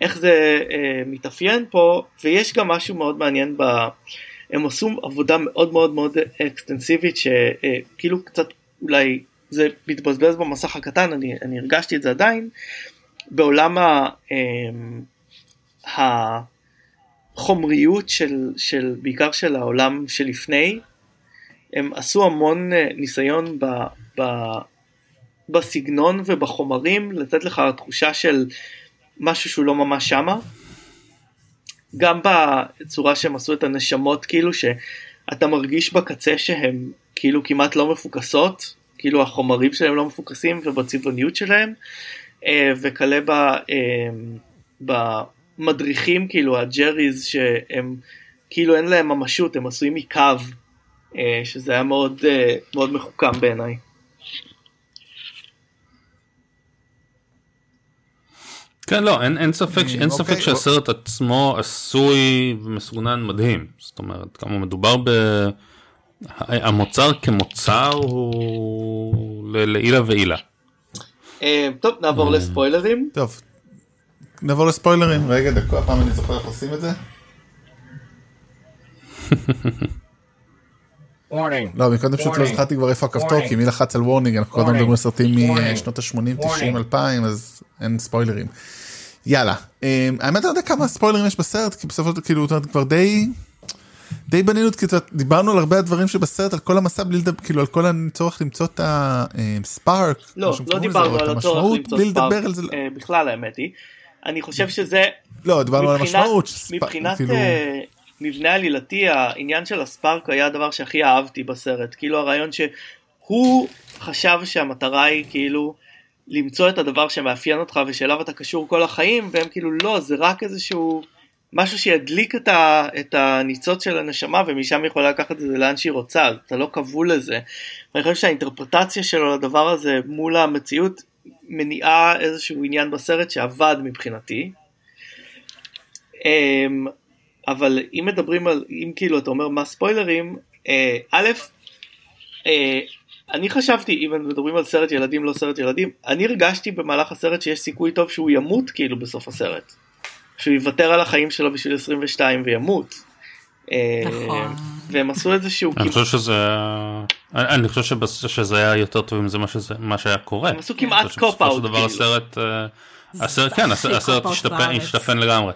איך זה אה, מתאפיין פה ויש גם משהו מאוד מעניין ב... הם עשו עבודה מאוד מאוד מאוד אקסטנסיבית שכאילו קצת אולי זה מתבזבז במסך הקטן אני, אני הרגשתי את זה עדיין בעולם ה... אה, החומריות של, של בעיקר של העולם שלפני הם עשו המון אה, ניסיון ב, ב, בסגנון ובחומרים לתת לך תחושה של משהו שהוא לא ממש שמה. גם בצורה שהם עשו את הנשמות כאילו שאתה מרגיש בקצה שהן כאילו כמעט לא מפוקסות כאילו החומרים שלהם לא מפוקסים ובצבעוניות שלהם אה, וכלה ב, אה, במדריכים כאילו הג'ריז שהם כאילו אין להם ממשות הם עשויים מקו אה, שזה היה מאוד אה, מאוד מחוכם בעיניי. כן לא אין, אין ספק אין ספק אוקיי. שהסרט עצמו עשוי ומסוגנן מדהים זאת אומרת כמה מדובר ב... המוצר כמוצר הוא לעילה ועילה. אה, טוב נעבור לספוילרים. טוב. נעבור לספוילרים רגע דקה פעם אני זוכר איך עושים את זה. Warning. לא מקודם פשוט לא. זכרתי כבר איפה הכפתור. כי מי לחץ על warning אנחנו קודם Warning. מדברים על סרטים. משנות ה-80 90 Warning. 2000 אז אין ספוילרים. יאללה אמ, האמת אני לא יודע כמה ספוילרים יש בסרט כי בסופו של דבר כאילו אתה כבר די די בנינו את כאילו דיברנו על הרבה הדברים שבסרט על כל המסע בלי לדבר כאילו על כל הצורך למצוא את ה spark. לא, לא דיברנו על הצורך למצוא spark. אה, בכלל האמת היא. אני חושב שזה לא דיברנו על המשמעות. מבחינת אה, מבנה עלילתי העניין של הספארק היה הדבר שהכי אהבתי בסרט כאילו הרעיון שהוא חשב שהמטרה היא כאילו למצוא את הדבר שמאפיין אותך ושאליו אתה קשור כל החיים והם כאילו לא זה רק איזשהו משהו שידליק את, ה, את הניצוץ של הנשמה ומשם היא יכולה לקחת את זה לאן שהיא רוצה אתה לא כבול לזה. ואני חושב שהאינטרפרטציה שלו לדבר הזה מול המציאות מניעה איזשהו עניין בסרט שעבד מבחינתי. אמ, אבל אם מדברים על אם כאילו אתה אומר מה ספוילרים אה, א' אה, אני חשבתי אם מדברים על סרט ילדים לא סרט ילדים אני הרגשתי במהלך הסרט שיש סיכוי טוב שהוא ימות כאילו בסוף הסרט. שהוא יוותר על החיים שלו בשביל 22 וימות. אה, נכון. והם עשו איזה שהוא אני חושב שזה אני חושב שזה היה יותר טוב אם זה מה שזה מה שהיה קורה. הם עשו כמעט חושב שבסופו cop-out, של דבר כאילו. הסרט אה, הסרט כן הסרט השתפן לגמרי.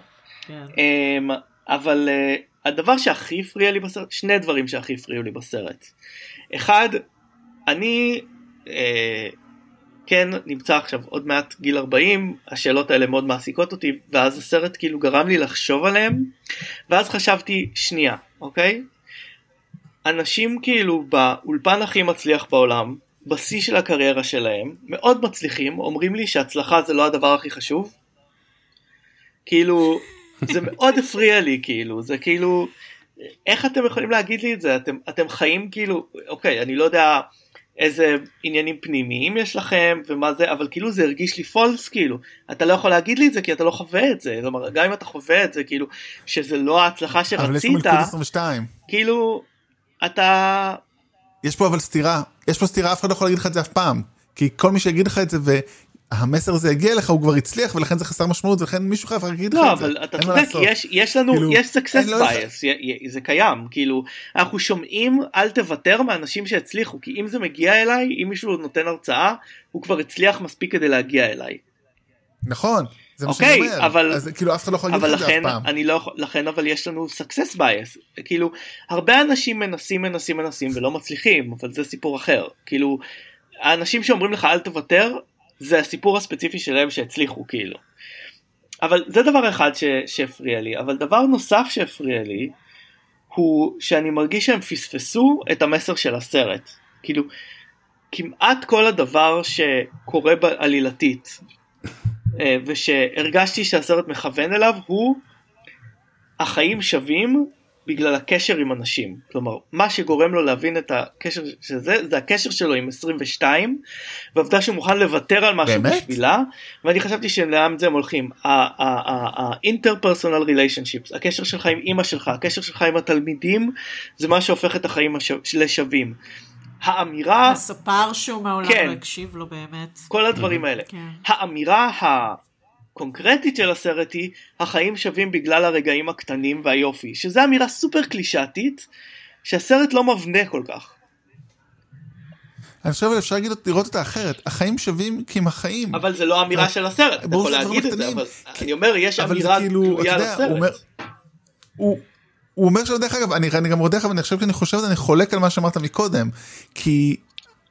כן. אמ, אבל אה, הדבר שהכי הפריע לי בסרט, שני דברים שהכי הפריעו לי בסרט. אחד, אני אה, כן נמצא עכשיו עוד מעט גיל 40, השאלות האלה מאוד מעסיקות אותי, ואז הסרט כאילו גרם לי לחשוב עליהם, ואז חשבתי, שנייה, אוקיי? אנשים כאילו באולפן הכי מצליח בעולם, בשיא של הקריירה שלהם, מאוד מצליחים, אומרים לי שהצלחה זה לא הדבר הכי חשוב. כאילו, זה מאוד הפריע לי, כאילו, זה כאילו, איך אתם יכולים להגיד לי את זה? אתם, אתם חיים כאילו, אוקיי, אני לא יודע איזה עניינים פנימיים יש לכם ומה זה, אבל כאילו זה הרגיש לי פולס, כאילו, אתה לא יכול להגיד לי את זה כי אתה לא חווה את זה, כלומר, גם אם אתה חווה את זה, כאילו, שזה לא ההצלחה אבל יש פה שרצית, מלכוד 22 כאילו, אתה, יש פה אבל סתירה. יש פה סתירה אף אחד לא יכול להגיד לך את זה אף פעם. כי כל מי שיגיד לך את זה והמסר הזה יגיע לך הוא כבר הצליח ולכן זה חסר משמעות ולכן מישהו חייב להגיד לך לא, את זה. אבל אתה צודק. יש, יש לנו, כאילו, יש success אני לא זה קיים, כאילו, אנחנו שומעים אל תוותר מאנשים שהצליחו, כי אם זה מגיע אליי, אם מישהו נותן הרצאה, הוא כבר הצליח מספיק כדי להגיע אליי. נכון זה מה אוקיי, שאני אומר אבל- אז כאילו אף אחד לא יכול להגיד את זה אף פעם. אני לא יכול, לכן אבל יש לנו success bias, כאילו, הרבה אנשים מנסים מנסים מנסים ולא מצליחים, אבל זה סיפור אחר, כאילו, האנשים שאומרים לך אל תוותר, זה הסיפור הספציפי שלהם שהצליחו, כאילו. אבל זה דבר אחד שהפריע לי, אבל דבר נוסף שהפריע לי, הוא שאני מרגיש שהם פספסו את המסר של הסרט. כאילו, כמעט כל הדבר שקורה בעלילתית, אה, ושהרגשתי שהסרט מכוון אליו, הוא החיים שווים בגלל הקשר עם אנשים. כלומר, מה שגורם לו להבין את הקשר שזה, זה הקשר שלו עם 22, והעובדה שהוא מוכן לוותר על משהו באמת? בשבילה, ואני חשבתי שלאן זה הם הולכים. ה-interpersonal relationships, הקשר שלך עם אימא שלך, הקשר שלך עם התלמידים, זה מה שהופך את החיים הש- לשווים. האמירה, הספר שהוא מעולם כן. לא הקשיב לו באמת. כל הדברים האלה. כן. האמירה הקונקרטית של הסרט היא החיים שווים בגלל הרגעים הקטנים והיופי שזו אמירה סופר קלישאתית שהסרט לא מבנה כל כך אני חושב אפשר להגיד לראות אותה אחרת החיים שווים כי הם החיים. אבל זה לא אמירה של הסרט אתה יכול להגיד את זה. אבל אני אומר יש אמירה כאילו, הוא אומר- לסרט הוא, אומר שדרך אגב אני, אני גם דרך אגב אני חושב שאני חושב אני חולק על מה שאמרת מקודם כי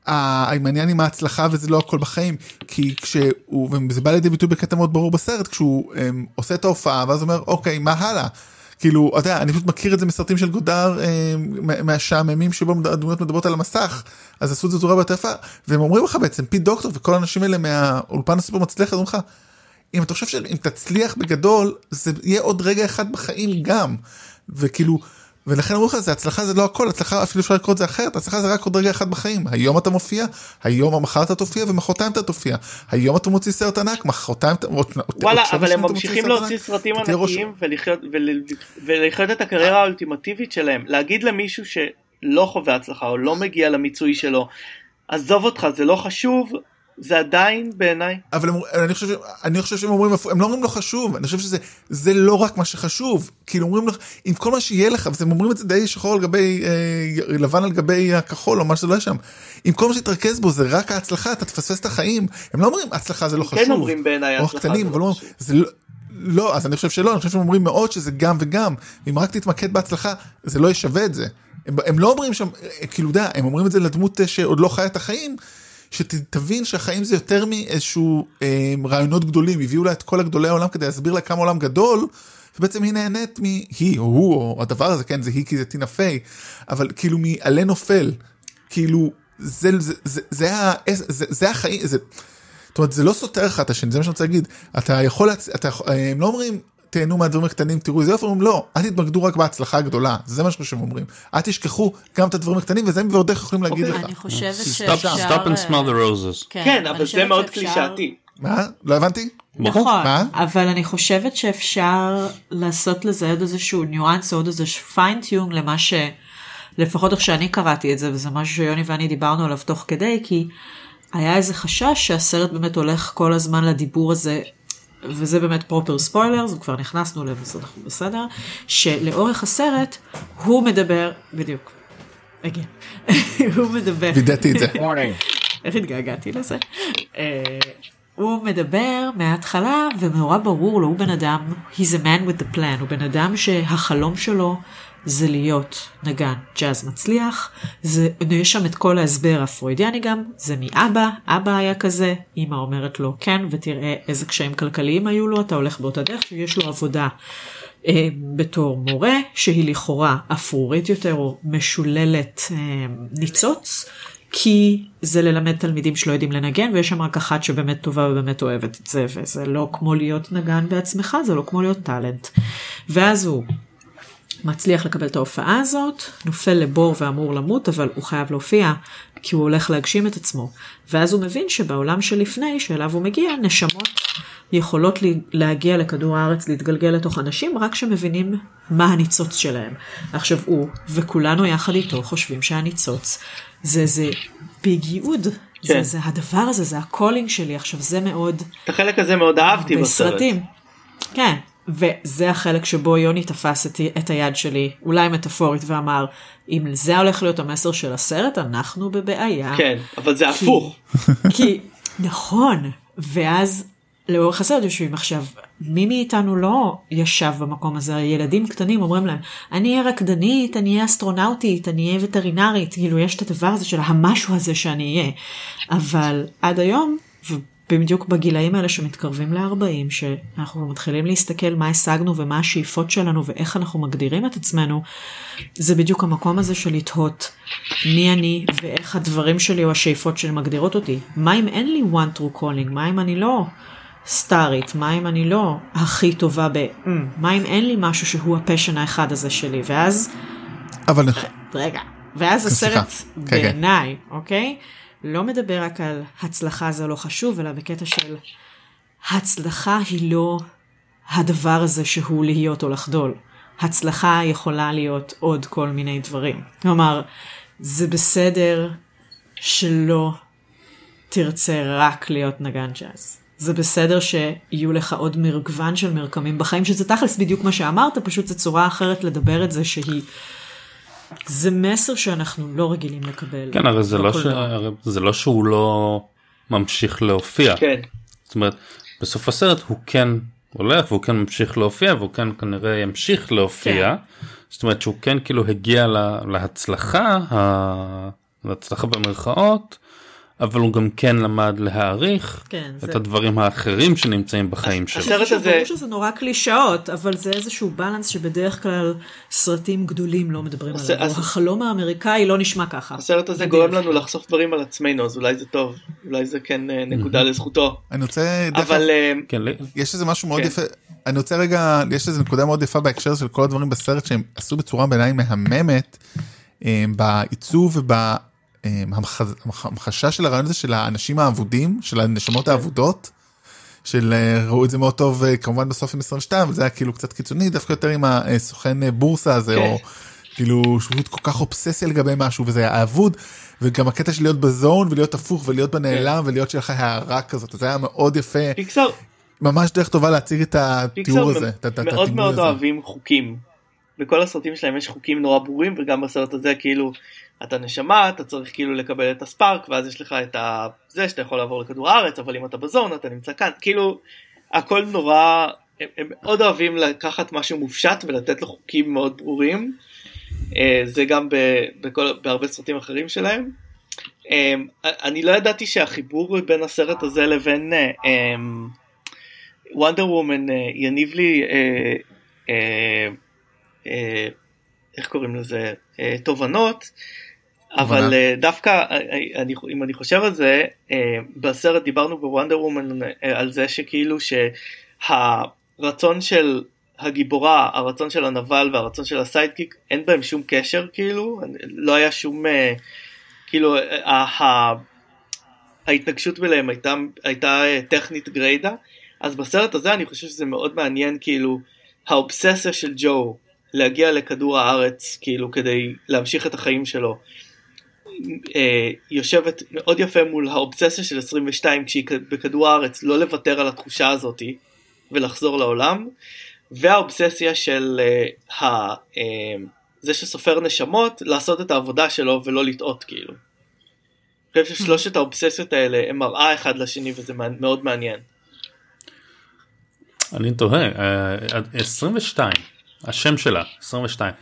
העניין עם ההצלחה וזה לא הכל בחיים כי כשהוא וזה בא לידי ביטוי בקטע מאוד ברור בסרט כשהוא um, עושה את ההופעה ואז אומר אוקיי מה הלאה. כאילו אתה יודע אני פשוט מכיר את זה מסרטים של גודר אה, מה- מהשעממים שבו הדמויות מדברות על המסך אז עשו את זה בצורה יותר יפה והם אומרים לך בעצם פי דוקטור וכל האנשים האלה מהאולפן הסופר מצליח אומרים לך אם אתה חושב שאם תצליח בגדול זה יהיה עוד רגע אחד בחיים גם וכאילו ולכן אומרים לך זה הצלחה זה לא הכל הצלחה אפילו אפשר לקרוא את זה אחרת הצלחה זה רק עוד רגע אחד בחיים. היום אתה מופיע היום או מחר אתה תופיע ומחרתיים אתה תופיע. היום אתה מוציא סרט ענק מחרתיים אתה וואלה אבל הם ממשיכים להוציא סרטים ענקיים ולחיות ול- ולחיות את הקריירה האולטימטיבית שלהם. להגיד למישהו שלא חווה הצלחה או לא מגיע למיצוי שלו עזוב אותך זה לא חשוב זה עדיין בעיניי. אבל הם, אני חושב אני חושב שהם אומרים הם לא אומרים לו חשוב אני חושב שזה זה לא רק מה שחשוב. כאילו אומרים לך עם כל מה שיהיה לך והם אומרים את זה די שחור על גבי אה, לבן על גבי הכחול או מה שזה לא יהיה שם. עם כל מה שתתרכז בו זה רק ההצלחה אתה תפספס את החיים. הם לא אומרים הצלחה זה לא חשוב. כן אומרים בעיניי הצלחה קטנים, זה לא לא, חשוב. זה לא, לא אז אני חושב שלא אני חושב שהם אומרים מאוד שזה גם וגם. אם רק תתמקד בהצלחה זה לא ישווה את זה. הם, הם לא אומרים שם אה, כאילו אתה יודע הם אומרים את זה לדמות אה, שעוד לא חיה את החיים שתבין שהחיים זה יותר מאיזשהו אה, רעיונות גדולים הביאו לה את כל הגדולי העולם כדי להסביר לה כמה עולם גדול ובעצם היא נהנית מ... היא או הוא או הדבר הזה כן זה היא כי זה טינה פיי אבל כאילו מעלה נופל כאילו זה זה זה זה, ה- זה, זה החיים זה. אתה אומרת זה לא סותר אחד את השני זה מה שאני רוצה להגיד אתה יכול. אתה יכול- הם לא אומרים תהנו מהדברים הקטנים תראו איזה יופי הם אומרים לא אל תתמקדו רק בהצלחה הגדולה זה מה שהם אומרים אל תשכחו גם את הדברים הקטנים וזה הם ועוד איך יכולים להגיד אוקיי. לך אני חושבת Stop, שאפשר... stop and smell the אה, roses. כן אני אבל זה מאוד קלישאתי. מה לא הבנתי נכון, מה? אבל אני חושבת שאפשר לעשות לזה עוד איזשהו ניואנס, עוד איזה fine tuning למה ש... לפחות איך שאני קראתי את זה, וזה משהו שיוני ואני דיברנו עליו תוך כדי, כי היה איזה חשש שהסרט באמת הולך כל הזמן לדיבור הזה, וזה באמת פרופר ספוילרס, וכבר נכנסנו לזה, אז אנחנו בסדר, שלאורך הסרט הוא מדבר, בדיוק, הגיע, הוא מדבר, וידאתי את זה Warning. איך התגעגעתי לזה? אה, הוא מדבר מההתחלה ומאורע ברור לו, הוא בן אדם, he's a man with the plan, הוא בן אדם שהחלום שלו זה להיות נגן ג'אז מצליח, זה, יש שם את כל ההסבר הפרוידיאני גם, זה מאבא, אבא היה כזה, אמא אומרת לו כן ותראה איזה קשיים כלכליים היו לו, אתה הולך באותה דרך, שיש לו עבודה. אה, בתור מורה שהיא לכאורה אפרורית יותר או משוללת אה, ניצוץ כי זה ללמד תלמידים שלא יודעים לנגן ויש שם רק אחת שבאמת טובה ובאמת אוהבת את זה וזה לא כמו להיות נגן בעצמך זה לא כמו להיות טאלנט. ואז הוא מצליח לקבל את ההופעה הזאת, נופל לבור ואמור למות, אבל הוא חייב להופיע, כי הוא הולך להגשים את עצמו. ואז הוא מבין שבעולם שלפני, שאליו הוא מגיע, נשמות יכולות להגיע לכדור הארץ, להתגלגל לתוך אנשים, רק שמבינים מה הניצוץ שלהם. עכשיו הוא, וכולנו יחד איתו, חושבים שהניצוץ זה איזה big ייעוד. זה, כן. זה הדבר הזה, זה ה calling שלי. עכשיו זה מאוד... את החלק הזה מאוד אהבתי בסרט. בסרטים. כן, וזה החלק שבו יוני תפס את, את היד שלי, אולי מטאפורית, ואמר, אם זה הולך להיות המסר של הסרט, אנחנו בבעיה. כן אבל זה הפוך. כי, נכון, ואז לאורך הסרט יושבים עכשיו, מי מאיתנו לא ישב במקום הזה, ילדים קטנים אומרים להם, אני אהיה רקדנית, אני אהיה אסטרונאוטית, אני אהיה וטרינרית, כאילו יש את הדבר הזה של המשהו הזה שאני אהיה. אבל עד היום, ובדיוק בגילאים האלה שמתקרבים ל-40, שאנחנו מתחילים להסתכל מה השגנו ומה השאיפות שלנו ואיך אנחנו מגדירים את עצמנו, זה בדיוק המקום הזה של לתהות מי אני ואיך הדברים שלי או השאיפות שלי מגדירות אותי. מה אם אין לי one true calling? מה אם אני לא סטארית? מה אם אני לא הכי טובה ב... "Mm", מה אם אין לי משהו שהוא הפשן האחד הזה שלי? ואז, אבל רגע, ואז. הסרט כן, כן. בעיניי, אוקיי? לא מדבר רק על הצלחה זה לא חשוב, אלא בקטע של הצלחה היא לא הדבר הזה שהוא להיות או לחדול. הצלחה יכולה להיות עוד כל מיני דברים. כלומר, זה בסדר שלא תרצה רק להיות נגן ג'אז. זה בסדר שיהיו לך עוד מגוון של מרקמים בחיים, שזה תכלס בדיוק מה שאמרת, פשוט זו צורה אחרת לדבר את זה שהיא... זה מסר שאנחנו לא רגילים לקבל. כן הרי זה לא, ש... בקולנוע. הרי זה לא שהוא לא ממשיך להופיע. כן. זאת אומרת בסוף הסרט הוא כן הולך והוא כן ממשיך להופיע והוא כן כנראה ימשיך להופיע. כן. זאת אומרת שהוא כן כאילו הגיע לה, להצלחה, ה... להצלחה במרכאות, אבל הוא גם כן למד להעריך כן, את זה- הדברים האחרים שנמצאים בחיים שלו. הסרט הזה- ברור שזה נורא קלישאות, אבל זה איזשהו בלנס שבדרך כלל סרטים גדולים לא מדברים הס- עליו. הס- החלום האמריקאי לא נשמע ככה. הסרט הזה בדרך גורם. לנו לחשוף דברים על עצמנו אז אולי זה טוב אולי זה כן אה, נקודה לזכותו אני רוצה דרך אבל אה, כן, יש איזה משהו מאוד כן. יפה אני רוצה רגע יש איזה נקודה מאוד יפה בהקשר של כל הדברים בסרט שהם עשו בצורה בעיניי מהממת אה, בעיצוב ובהמחשה של הרעיון הזה של האנשים האבודים של הנשמות האבודות. של אה, ראו את זה מאוד טוב אה, כמובן בסוף עם 22 אבל זה היה כאילו קצת קיצוני דווקא יותר עם הסוכן אה, בורסה הזה כן. או כאילו שהוא כל כך אובססיה לגבי משהו וזה היה אבוד וגם הקטע של להיות בזון ולהיות הפוך ולהיות בנעלם ולהיות שלך הערה כזאת זה היה מאוד יפה ממש דרך טובה להציג את התיאור הזה. מאוד מאוד. אוהבים חוקים. בכל הסרטים שלהם יש חוקים נורא ברורים וגם בסרט הזה כאילו אתה נשמה אתה צריך כאילו לקבל את הספארק ואז יש לך את. זה שאתה יכול לעבור לכדור הארץ אבל אם אתה בזון אתה נמצא כאן כאילו הכל נורא הם, הם מאוד אוהבים לקחת משהו מופשט ולתת לו חוקים מאוד ברורים. אה, זה גם ב, בכל, בהרבה סרטים אחרים שלהם. אה, אני לא ידעתי שהחיבור בין הסרט הזה לבין וונדר וומן יניב לי אה, אה, אה, איך קוראים לזה אה, תובנות אבל. אה, דווקא אה, אה, אני, אם אני חושב על זה אה, בסרט דיברנו בוונדר וומן אה, על זה שכאילו שהרצון של הגיבורה הרצון של הנבל והרצון של ה sidekick אין בהם שום קשר כאילו לא היה שום אה, כאילו אה, ה- ההתנגשות ביניהם הייתה, הייתה אה, טכנית גריידה אז בסרט הזה אני חושב שזה מאוד מעניין כאילו האובססיה של ג'ו להגיע לכדור הארץ כאילו כדי להמשיך את החיים שלו אה, יושבת מאוד יפה מול האובססיה של 22 כשהיא בכדור הארץ לא לוותר על התחושה הזאתי ולחזור לעולם והאובססיה של אה, ה, אה, זה שסופר נשמות לעשות את העבודה שלו ולא לטעות כאילו. אני חושב ששלושת האובססיות האלה הם מראה אחד לשני וזה מאוד מעניין. אני תוהה, אה, 22, השם שלה, 22.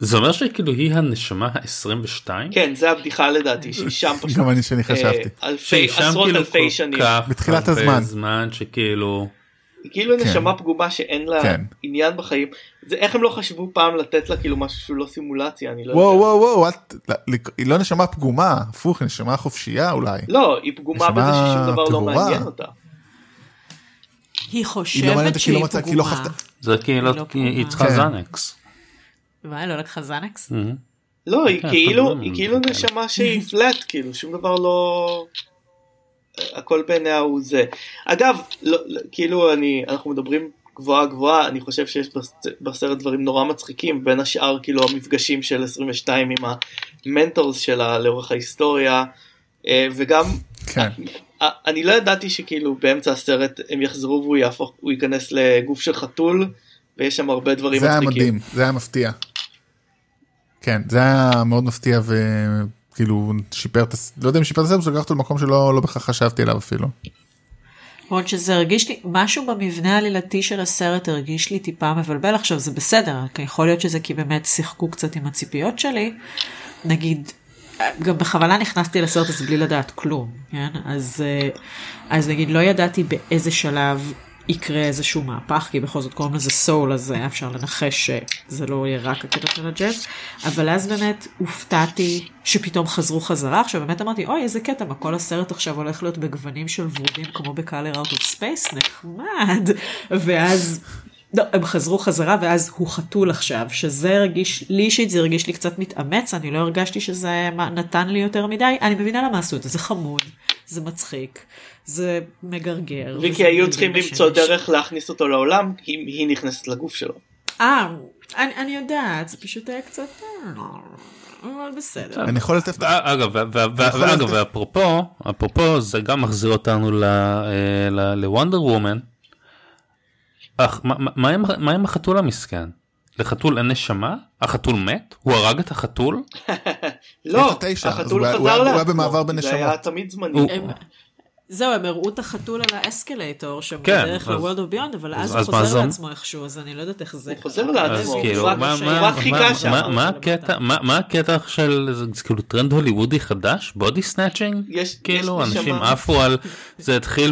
זה אומר שכאילו היא הנשמה ה-22? כן זה הבדיחה לדעתי שהיא שם פשוט גם אני שאני חשבתי. אה, אלפי שהיא שם עשרות כאילו אלפי שנים. בתחילת הזמן. זמן שכאילו... היא כאילו כן. נשמה פגומה שאין לה כן. עניין בחיים. זה איך הם לא חשבו פעם לתת לה כאילו משהו שהוא לא סימולציה אני לא וואו יודע. וואו וואו, את- לא, היא לא נשמה פגומה, הפוך, היא נשמה חופשייה אולי. לא היא פגומה בזה ששום דבר לא טהורה. מעניין אותה. היא היא לא חושבת כי לא שהיא מצאה, כי לא פגומה. חוותה. זה כאילו, לא היא היא פגומה. צריכה כן. זנקס. מה, לא לקחה זנקס? לא היא כאילו היא כאילו. נשמה שהיא פלט כאילו שום דבר לא. הכל בעיניה הוא זה. אגב לא, לא, כאילו אני אנחנו מדברים גבוהה גבוהה אני חושב שיש בס- בסרט דברים נורא מצחיקים בין השאר כאילו המפגשים של 22 עם המנטורס שלה לאורך ההיסטוריה אה, וגם כן. אה, אני לא ידעתי שכאילו באמצע הסרט הם יחזרו והוא יהפוך הוא ייכנס לגוף של חתול ויש שם הרבה דברים זה היה מצחיקים. מדהים, זה היה מפתיע. כן, זה היה מאוד מפתיע וכאילו שיפר את. לא יודע אם שיפר את הסרט, שלקח אותו למקום שלא לא בהכרח חשבתי עליו אפילו. למרות שזה הרגיש לי, משהו במבנה העלילתי של הסרט הרגיש לי טיפה מבלבל עכשיו, זה בסדר, יכול להיות שזה כי באמת שיחקו קצת עם הציפיות שלי. נגיד, גם בכוונה נכנסתי לסרט הזה בלי לדעת כלום, כן? אז, אה, אז נגיד לא ידעתי באיזה שלב יקרה איזשהו מהפך, כי בכל זאת קוראים לזה סול, אז היה אפשר לנחש שזה לא יהיה רק הקטע של הג'אז, אבל אז באמת הופתעתי שפתאום חזרו חזרה, עכשיו באמת אמרתי, אוי איזה קטע, מה כל הסרט עכשיו הולך להיות בגוונים של ורודים כמו ב Color Out of Space, נחמד, ואז... לא, הם חזרו חזרה ואז הוא חתול עכשיו, שזה הרגיש, לי אישית זה הרגיש לי קצת מתאמץ, אני לא הרגשתי שזה נתן לי יותר מדי, אני מבינה למה עשו את זה, זה חמוד, זה מצחיק, זה מגרגר. וכי היו צריכים. למצוא דרך להכניס אותו לעולם כי היא נכנסת לגוף שלו. אה, אני, אני יודעת, זה פשוט היה קצת... אה, אבל בסדר. אני יכול לתת... אה, אגב, ואגב, ואפרופו, אפרופו, זה גם מחזיר אותנו לוונדר וומן. אך, מה- מה- מה עם- מה עם החתול המסכן? לחתול אין נשמה? החתול מת? הוא הרג את החתול? לא, החתול חזר היה- הוא היה במעבר זה בנשמות. היה תמיד זמני. זהו, הם הראו את החתול על ה escalator שם כן, בדרך אז- ל-World of Beyond, אבל אז אז הוא חוזר לעצמו איכשהו, אז אני לא יודעת איך זה... הוא חוזר. לעצמו. הוא כאילו, רק- הוא מה- רק חיכה שם. מה- מה הקטע, מה מה הקטע של, זה זה כאילו טרנד הוליוודי חדש? body snatching? יש- כאילו, יש אנשים. עפו על, זה התחיל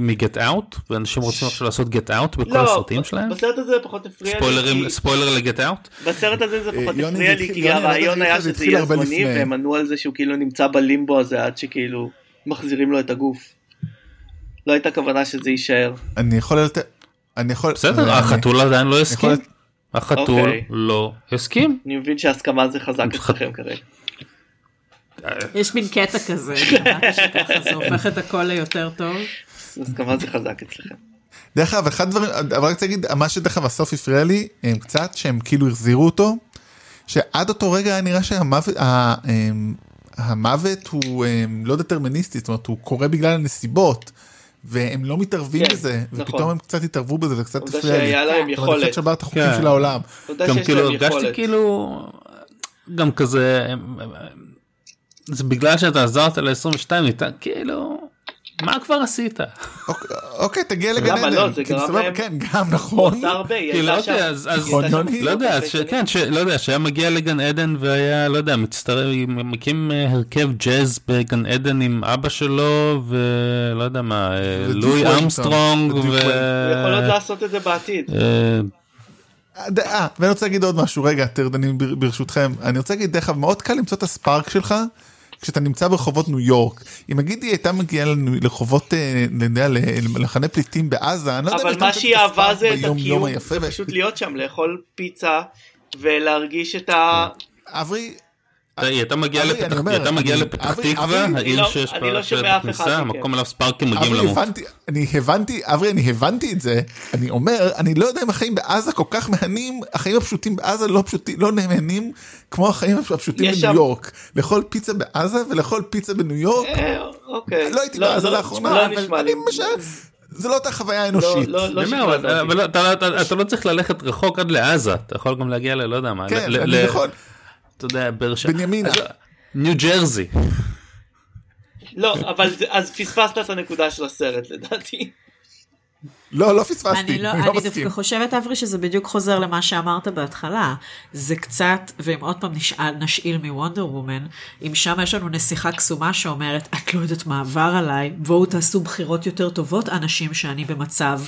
מ Get Out, ואנשים רוצים עכשיו לעשות Get Out בכל לא, הסרטים שלהם? בסרט הזה פחות הפריע לי. ספוילר לגט אאוט? בסרט הזה זה פחות אה, יוני, הפריע זה לי כי לא הרעיון היה שזה יהיה זמני. והם ענו על זה שהוא כאילו נמצא בלימבו הזה עד שכאילו מחזירים לו את הגוף. לא הייתה כוונה שזה יישאר. אני יכול לתת... אני יכול... בסדר, החתול עדיין לא הסכים. החתול אוקיי. לא הסכים. אני מבין שההסכמה זה חזק אצלכם כרגע. יש מין קטע כזה, שככה זה הופך את הכל ליותר טוב. הסכמה זה חזק אצלכם. דרך אגב, אחד הדברים, אבל רק רוצה להגיד, מה שדרך אגב בסוף הפריע לי, הם קצת, שהם כאילו החזירו אותו, שעד אותו רגע היה נראה שהמוות, המוות הוא אמ, לא דטרמיניסטי, זאת אומרת, הוא קורה בגלל הנסיבות, והם לא מתערבים כן, בזה, נכון. ופתאום הם קצת התערבו בזה, וקצת עובדה הפריע לי. שהיה להם זאת אומרת, יכולת. קצת שבר את החוקים כן. של העולם. גם כאילו הרגשתי. כאילו גם כזה זה בגלל שאתה עזרת ל-22 ניתן כאילו מה כבר עשית אוקיי, אוקיי, תגיע לגן למה עדן. לא? זה גרם להם- כן, גם הוא נכון. עשה הרבה, היא הייתה לא שם. נכון, יוני? לא יודע. כן, לא שהיה מגיע לגן עדן והיה, לא יודע, מצטרף, מקים אה, הרכב ג'אז בגן עדן עם אבא שלו, ולא יודע מה, אה, לואי. אמסטרונג, ו... הוא יכול עוד לעשות את זה בעתיד. אה, אה, ואני רוצה להגיד עוד משהו, רגע, טרדנים בר- ברשותכם, אני רוצה להגיד, דרך אגב, מאוד קל למצוא את הספארק שלך כשאתה נמצא ברחובות ניו יורק. אם נגיד היא הייתה מגיעה לרחובות, אה, ל- למחנה פליטים בעזה, אני לא יודע אם אבל הייתה מה שהיא אהבה זה את הקיום. זה פשוט להיות שם, לאכול פיצה ולהרגיש את ה... אברי, היא הייתה מגיעה לפתח תקווה, העיר לא- שיש אני לא בה אחד בכניסה. המקום אליו ספארקים מגיעים למות. אני הבנתי, אברי, אני הבנתי את זה, אני אומר, אני לא יודע אם החיים בעזה כל כך מהנים, החיים הפשוטים בעזה לא פשוטים, לא נהנים כמו החיים הפשוטים בניו יורק. לאכול פיצה בעזה ולאכול פיצה בניו יורק, אה, אוקיי. לא הייתי בעזה לאחרונה, לא אבל. אני משער, זה לא אותה חוויה לא, אנושית. לא, לא אבל- אתה- לא צריך ללכת רחוק עד לעזה, אתה יכול גם להגיע ל... לא יודע מה, כן, אני יכול, אתה יודע, באר שבע. בנימינה. ניו ג'רזי. לא, אבל אז פספסת את הנקודה של הסרט לדעתי. לא, לא פספסתי, אני לא, אני אני לא דווקא מסכים. חושבת אברי שזה בדיוק חוזר למה שאמרת בהתחלה. זה קצת, ואם עוד פעם נשאל, נשאיל מוונדר וומן, אם שם יש לנו נסיכה קסומה שאומרת, את לא יודעת מה עבר עליי, בואו תעשו בחירות יותר טובות, אנשים שאני במצב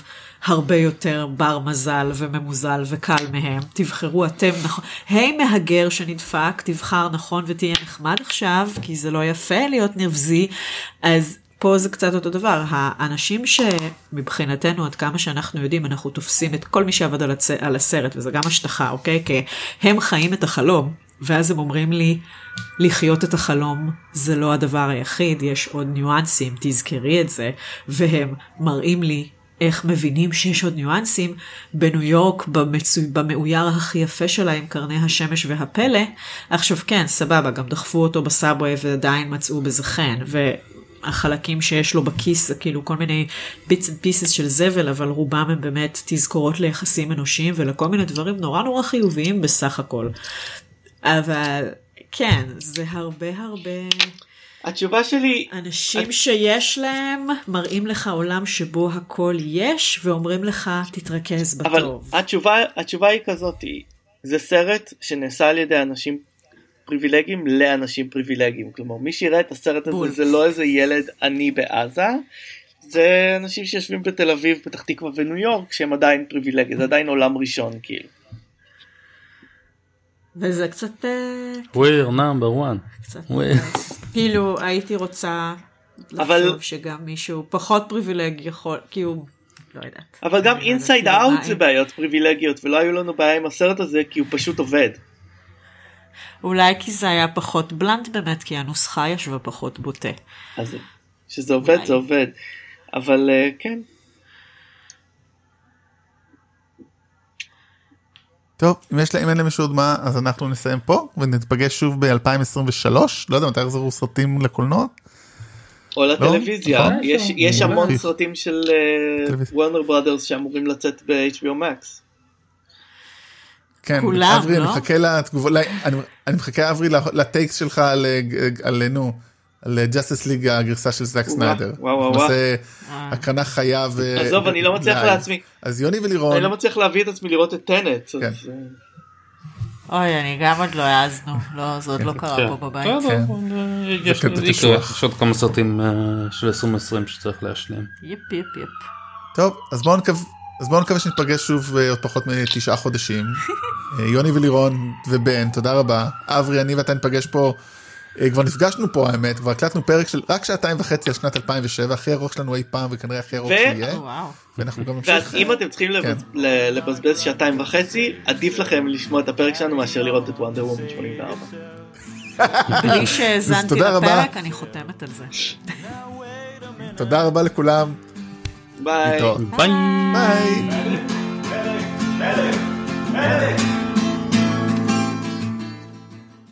הרבה יותר בר מזל וממוזל וקל מהם. תבחרו אתם נכון. היי מהגר שנדפק, תבחר נכון ותהיה נחמד עכשיו, כי זה לא יפה להיות נבזי. אז פה זה קצת אותו דבר, האנשים שמבחינתנו עד כמה שאנחנו יודעים אנחנו תופסים את כל מי שעבד על, הצ... על הסרט וזה גם השטחה אוקיי כי הם חיים את החלום ואז הם אומרים לי לחיות את החלום זה לא הדבר היחיד יש עוד ניואנסים תזכרי את זה והם מראים לי איך מבינים שיש עוד ניואנסים. בניו יורק במצו... במאויר הכי יפה שלה עם קרני השמש והפלא. עכשיו כן סבבה גם דחפו אותו ב subway ועדיין מצאו בזה חן. ו... החלקים שיש לו בכיס זה כאילו כל מיני bits and pieces של זבל אבל רובם הם באמת תזכורות ליחסים אנושיים ולכל מיני דברים נורא נורא חיוביים בסך הכל. אבל כן זה הרבה הרבה התשובה שלי, אנשים שיש להם מראים לך עולם שבו הכל יש ואומרים לך תתרכז אבל בטוב. התשובה, התשובה היא כזאתי, זה סרט שנעשה על ידי אנשים פריבילגיים לאנשים פריבילגיים, כלומר מי שיראה את הסרט הזה בול. זה לא איזה ילד עני בעזה, זה אנשים שיושבים בתל אביב, פתח תקווה וניו יורק שהם עדיין פריבילגיים, זה עדיין עולם ראשון כאילו. וזה קצת אה, we're number one. קצת We're- כאילו הייתי רוצה אבל- לחשוב שגם מישהו פחות privileged יכול כאילו לא יודעת. אבל גם לא Inside כאילו, Out זה בעיות פריבילגיות ולא היו לנו בעיה עם הסרט הזה כי הוא פשוט עובד. אולי כי זה היה פחות blunt באמת כי הנוסחה ישבה פחות בוטה. אז שזה עובד אולי. זה עובד. אבל אה, כן, טוב, אם יש לה, אם אין למישהו עוד מה, אז אנחנו נסיים פה, ונתפגש שוב ב-2023, לא יודע מתי יחזרו סרטים לקולנוע. או לטלוויזיה, נכון. יש, יש אני המון אומר. סרטים של טלוויזיה. וורנר ברודרס שאמורים לצאת ב-HBO Max. כן, כולם, אברי, אני לא? מחכה לתגובות, לא, אני, אני מחכה אברי ל takes שלך על, על, נו, על ג'אסטיס ליג הגרסה של זאק סניידר. וואו, וואו, אה. הקרנה חיה ו... עזוב, אני לא מצליח. לעצמי. אז יוני ולירון, אני לא מצליח להביא את עצמי לראות את טנט. כן. אה, אוי אני גם עוד לא העזנו לא זה עוד לא קרה כן. פה בבית. טוב, כן. אבל, אה, יש עוד כמה סרטים אה, של 2020 שצריך להשלים. יפ יפ יפ. טוב, אז בואו נקווה, אז בואו נקווה שנתפגש שוב עוד פחות מתשעה חודשים. יוני ולירון ובן, תודה רבה. אברי, אני ואתה ניפגש פה, אה, כבר נפגשנו פה האמת, כבר הקלטנו פרק של רק שעתיים וחצי על שנת 2007, הכי ארוך שלנו אי פעם וכנראה הכי ארוך שיהיה. ואנחנו גם נמשיך. ואז אתם צריכים כן. לבזבז שעתיים וחצי, עדיף לכם לשמוע את הפרק שלנו מאשר לראות את וונדר וומן 84. בלי שהאזנתי לפרק, אני חותמת על זה. תודה רבה לכולם. ביי. ביי. ביי.